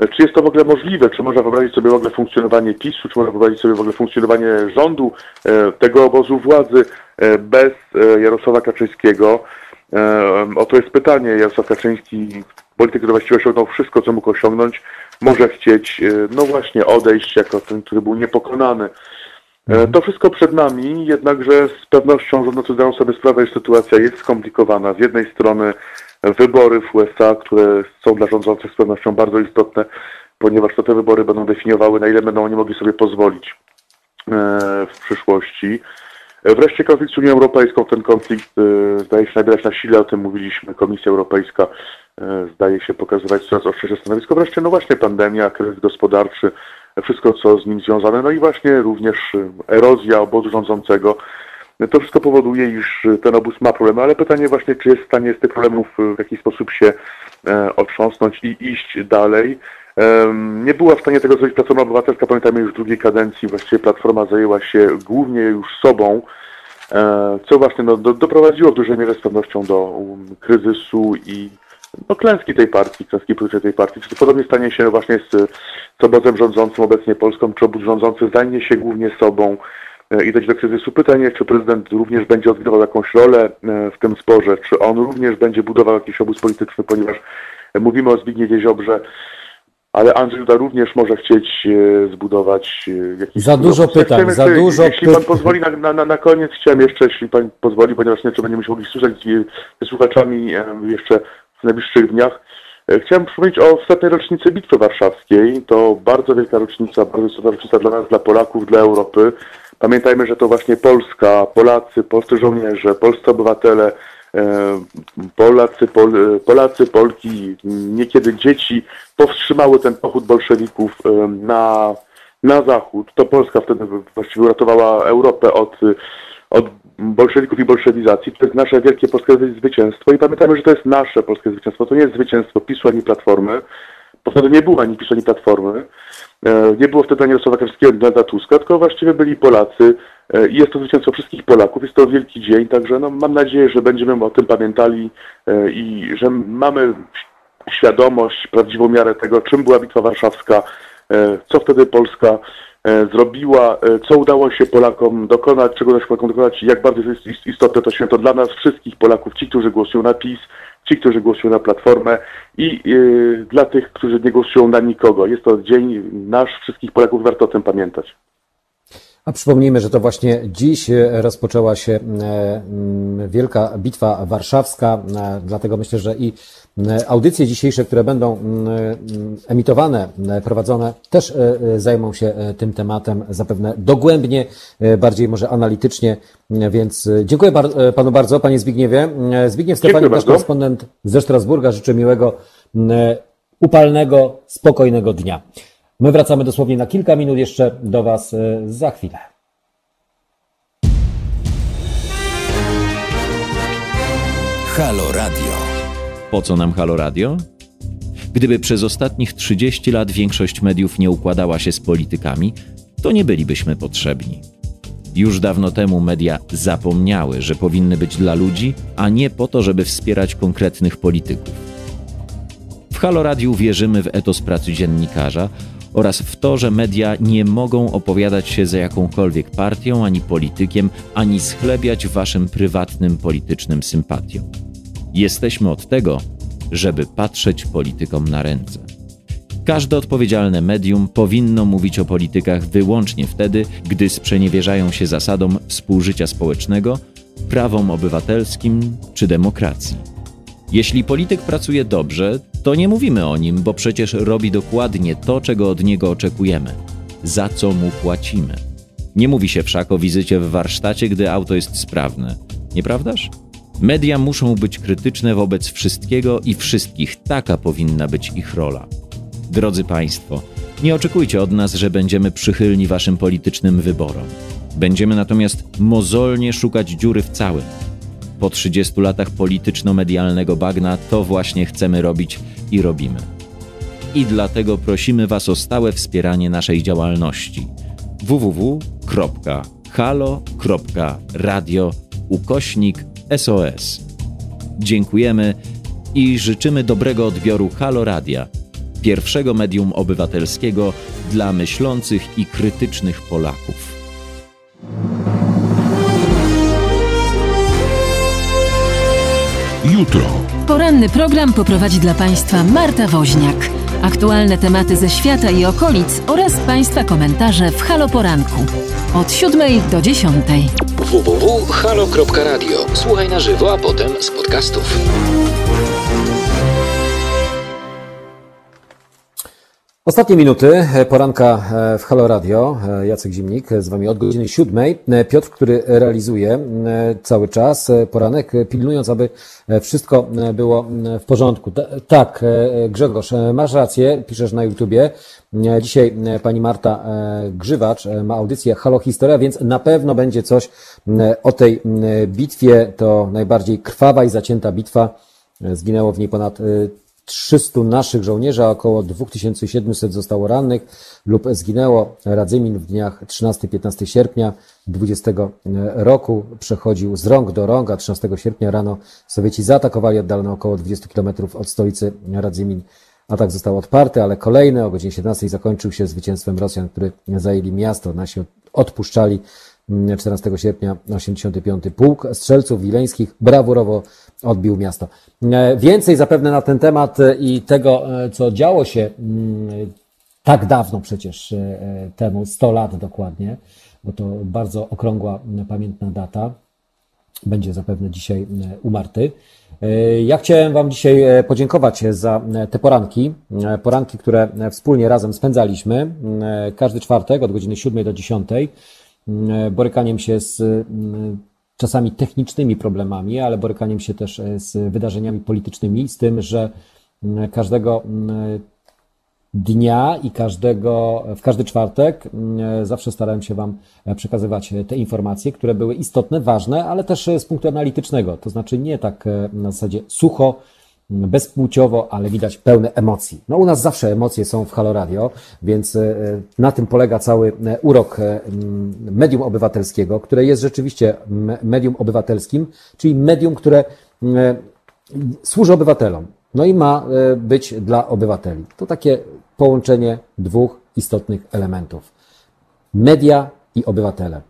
Czy jest to w ogóle możliwe? Czy można wyobrazić sobie w ogóle funkcjonowanie PiSu? Czy można wyobrazić sobie w ogóle funkcjonowanie rządu, e, tego obozu władzy e, bez e, Jarosława Kaczyńskiego? Oto jest pytanie. Jarosław Kaczyński, polityk, który właściwie osiągnął wszystko, co mógł osiągnąć, może chcieć, no właśnie, odejść jako ten, który był niepokonany. To wszystko przed nami, jednakże z pewnością rządzący zdają sobie sprawę, że sytuacja jest skomplikowana. Z jednej strony wybory w USA, które są dla rządzących z pewnością bardzo istotne, ponieważ to te wybory będą definiowały, na ile będą oni mogli sobie pozwolić e, w przyszłości. Wreszcie konflikt z Unią Europejską, ten konflikt e, zdaje się nabierać na sile, o tym mówiliśmy, Komisja Europejska e, zdaje się pokazywać coraz ostrzejsze stanowisko. Wreszcie, no właśnie pandemia, kryzys gospodarczy, wszystko co z nim związane, no i właśnie również erozja obozu rządzącego, to wszystko powoduje, iż ten obóz ma problemy, ale pytanie właśnie, czy jest w stanie z tych problemów w jakiś sposób się e, otrząsnąć i iść dalej. Nie była w stanie tego zrobić Platforma Obywatelska, pamiętajmy już w drugiej kadencji, właściwie Platforma zajęła się głównie już sobą, e, co właśnie no, do, doprowadziło w dużej mierze z pewnością do um, kryzysu i no, klęski tej partii, klęski politycznej tej partii. Czy to podobnie stanie się właśnie z, z obozem rządzącym obecnie Polską, czy obóz rządzący zajmie się głównie sobą, E, i dojść do kryzysu. Pytanie, czy prezydent również będzie odgrywał jakąś rolę e, w tym sporze, czy on również będzie budował jakiś obóz polityczny, ponieważ mówimy o Zbigniewie Ziobrze, ale Andrzej Duda również może chcieć e, zbudować jakiś... Za dużo pytań, za dużo Jeśli pan pozwoli, na, na, na koniec chciałem jeszcze, jeśli pan pozwoli, ponieważ nie czy będziemy się mogli słyszeć z słuchaczami jeszcze w najbliższych dniach, Chciałem przypomnieć o ostatniej rocznicy Bitwy Warszawskiej. To bardzo wielka rocznica, bardzo istotna rocznica dla nas, dla Polaków, dla Europy. Pamiętajmy, że to właśnie Polska, Polacy, polscy żołnierze, polscy obywatele, e, Polacy, Pol, Polacy, Polki, niekiedy dzieci powstrzymały ten pochód bolszewików e, na, na zachód. To Polska wtedy właściwie uratowała Europę od, od bolszewików i bolszewizacji. To jest nasze wielkie polskie zwycięstwo i pamiętajmy, że to jest nasze polskie zwycięstwo. To nie jest zwycięstwo PiSu ani Platformy, wtedy nie było ani PiSu ani Platformy. E, nie było wtedy ani Jarosława Kaczyńskiego, ani Donalda Tuska, tylko właściwie byli Polacy e, i jest to zwycięstwo wszystkich Polaków. Jest to wielki dzień, także no, mam nadzieję, że będziemy o tym pamiętali e, i że mamy świadomość, prawdziwą miarę tego, czym była Bitwa Warszawska, co wtedy Polska zrobiła, co udało się Polakom dokonać, czego udało się Polakom dokonać i jak bardzo jest istotne to święto dla nas wszystkich Polaków, ci, którzy głosują na PiS, ci, którzy głosują na Platformę i yy, dla tych, którzy nie głosują na nikogo. Jest to dzień nasz, wszystkich Polaków, warto o tym pamiętać. A przypomnijmy, że to właśnie dziś e, rozpoczęła się e, wielka bitwa warszawska, e, dlatego myślę, że i audycje dzisiejsze, które będą emitowane, prowadzone, też zajmą się tym tematem zapewne dogłębnie, bardziej może analitycznie, więc dziękuję panu bardzo, panie Zbigniewie. Zbigniew Stefanik, nasz korespondent ze Strasburga, życzę miłego, upalnego, spokojnego dnia. My wracamy dosłownie na kilka minut jeszcze do Was e, za chwilę. Halo Radio. Po co nam Halo Radio? Gdyby przez ostatnich 30 lat większość mediów nie układała się z politykami, to nie bylibyśmy potrzebni. Już dawno temu media zapomniały, że powinny być dla ludzi, a nie po to, żeby wspierać konkretnych polityków. W Halo Radio wierzymy w etos pracy dziennikarza oraz w to, że media nie mogą opowiadać się za jakąkolwiek partią ani politykiem, ani schlebiać waszym prywatnym politycznym sympatiom. Jesteśmy od tego, żeby patrzeć politykom na ręce. Każde odpowiedzialne medium powinno mówić o politykach wyłącznie wtedy, gdy sprzeniewierzają się zasadom współżycia społecznego, prawom obywatelskim czy demokracji. Jeśli polityk pracuje dobrze, to nie mówimy o nim, bo przecież robi dokładnie to, czego od niego oczekujemy, za co mu płacimy. Nie mówi się wszak o wizycie w warsztacie, gdy auto jest sprawne. Nieprawdaż? Media muszą być krytyczne wobec wszystkiego i wszystkich. Taka powinna być ich rola. Drodzy Państwo, nie oczekujcie od nas, że będziemy przychylni Waszym politycznym wyborom. Będziemy natomiast mozolnie szukać dziury w całym. Po 30 latach polityczno-medialnego bagna to właśnie chcemy robić i robimy. I dlatego prosimy Was o stałe wspieranie naszej działalności www.halo.radio ukośnik SOS. Dziękujemy i życzymy dobrego odbioru Halo Radia, pierwszego medium obywatelskiego dla myślących i krytycznych Polaków. Jutro. Poranny program poprowadzi dla Państwa Marta Woźniak. Aktualne tematy ze świata i okolic oraz Państwa komentarze w Halo Poranku. Od 7 do 10. www.halo.radio. Słuchaj na żywo, a potem z podcastów. Ostatnie minuty e, poranka e, w Halo Radio. E, Jacek Zimnik z Wami od godziny siódmej. Piotr, który realizuje cały czas poranek, pilnując, aby wszystko było w porządku. Tak, Grzegorz, masz rację, piszesz na YouTubie. Dzisiaj pani Marta Grzywacz ma audycję Halo Historia, więc na pewno będzie coś o tej bitwie. To najbardziej krwawa i zacięta bitwa. Zginęło w niej ponad 300 naszych żołnierzy, a około 2700 zostało rannych lub zginęło. Radzymin w dniach 13-15 sierpnia 20 roku przechodził z rąk do rąk, a 13 sierpnia rano Sowieci zaatakowali oddalone około 20 km od stolicy Radzymin. Atak został odparty, ale kolejny o godzinie 17 zakończył się zwycięstwem Rosjan, którzy zajęli miasto. Nasi odpuszczali 14 sierpnia 85 pułk strzelców wileńskich brawurowo odbił miasto. E, więcej zapewne na ten temat e, i tego, e, co działo się mm, tak dawno przecież temu, 100 lat dokładnie, bo to bardzo okrągła, pamiętna data, będzie zapewne dzisiaj umarty. Ja chciałem Wam dzisiaj podziękować za te poranki, poranki, które wspólnie razem spędzaliśmy. Każdy czwartek od godziny 7 do 10 borykaniem się z czasami technicznymi problemami, ale borykaniem się też e, z wydarzeniami politycznymi, z tym, że każdego dnia i każdego, w każdy czwartek zawsze starałem się Wam e, przekazywać te informacje, które były istotne, ważne, ale też e, z punktu analitycznego, to znaczy nie tak na zasadzie sucho, bezpłciowo, ale widać pełne emocji. No u nas zawsze emocje są w Halo Radio, więc e, na tym polega cały e, urok e, medium obywatelskiego, które jest rzeczywiście medium obywatelskim, czyli medium, które służy obywatelom. No i ma być dla obywateli. To takie połączenie dwóch istotnych elementów. Media i obywatele.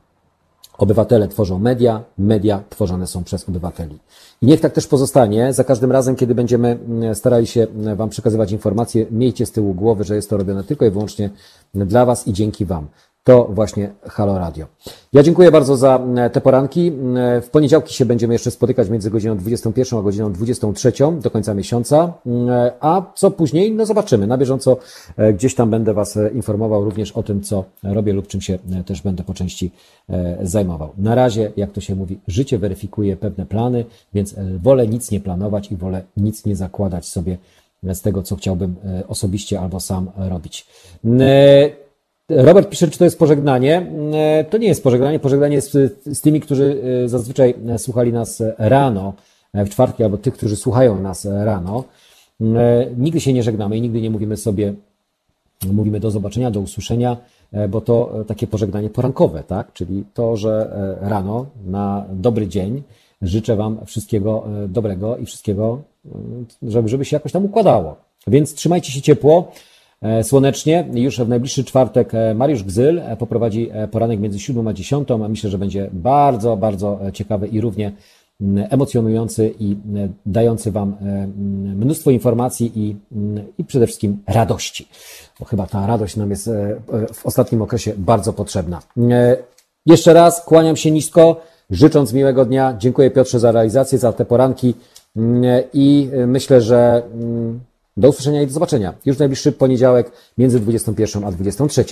Obywatele tworzą media, media tworzone są przez obywateli. I niech tak też pozostanie. Za każdym razem, kiedy będziemy mm, starali się mm, Wam przekazywać informacje, miejcie z tyłu głowy, że jest to robione tylko i wyłącznie dla Was i dzięki Wam to właśnie Halo Radio. Ja dziękuję bardzo za mm, te poranki. Mm, w poniedziałki się będziemy jeszcze spotykać między godziną 21 a godziną 23 do końca miesiąca. Mm, a co później? No zobaczymy. Na bieżąco e, gdzieś tam będę Was e, informował również o tym, co robię lub czym się e, też będę po części zajmował. Na razie, jak to się mówi, życie weryfikuje pewne plany, więc wolę nic nie planować i wolę nic nie zakładać sobie z tego, co chciałbym osobiście albo sam robić. Robert pisze, czy to jest pożegnanie. E, to nie jest pożegnanie. Pożegnanie jest z tymi, którzy e, zazwyczaj słuchali nas rano, e, w czwartki, albo tych, którzy słuchają nas rano. Nigdy się nie żegnamy i nigdy nie mówimy sobie, mówimy do zobaczenia, do usłyszenia, bo to takie pożegnanie porankowe, tak? Czyli to, że rano na dobry dzień życzę Wam wszystkiego dobrego i wszystkiego, żeby, żeby się jakoś tam układało. Więc trzymajcie się ciepło. E, słonecznie. Już w najbliższy czwartek e, Mariusz Gzyl e, poprowadzi poranek między 7 a 10. Myślę, że będzie bardzo, bardzo ciekawy i równie mm, emocjonujący i dający Wam mm, mnóstwo informacji i, mm, i przede wszystkim radości. Bo chyba ta radość nam jest w ostatnim okresie bardzo potrzebna. Jeszcze raz kłaniam się nisko, życząc miłego dnia. Dziękuję Piotrze za realizację, za te poranki. I myślę, że do usłyszenia i do zobaczenia już w najbliższy poniedziałek między 21 a 23.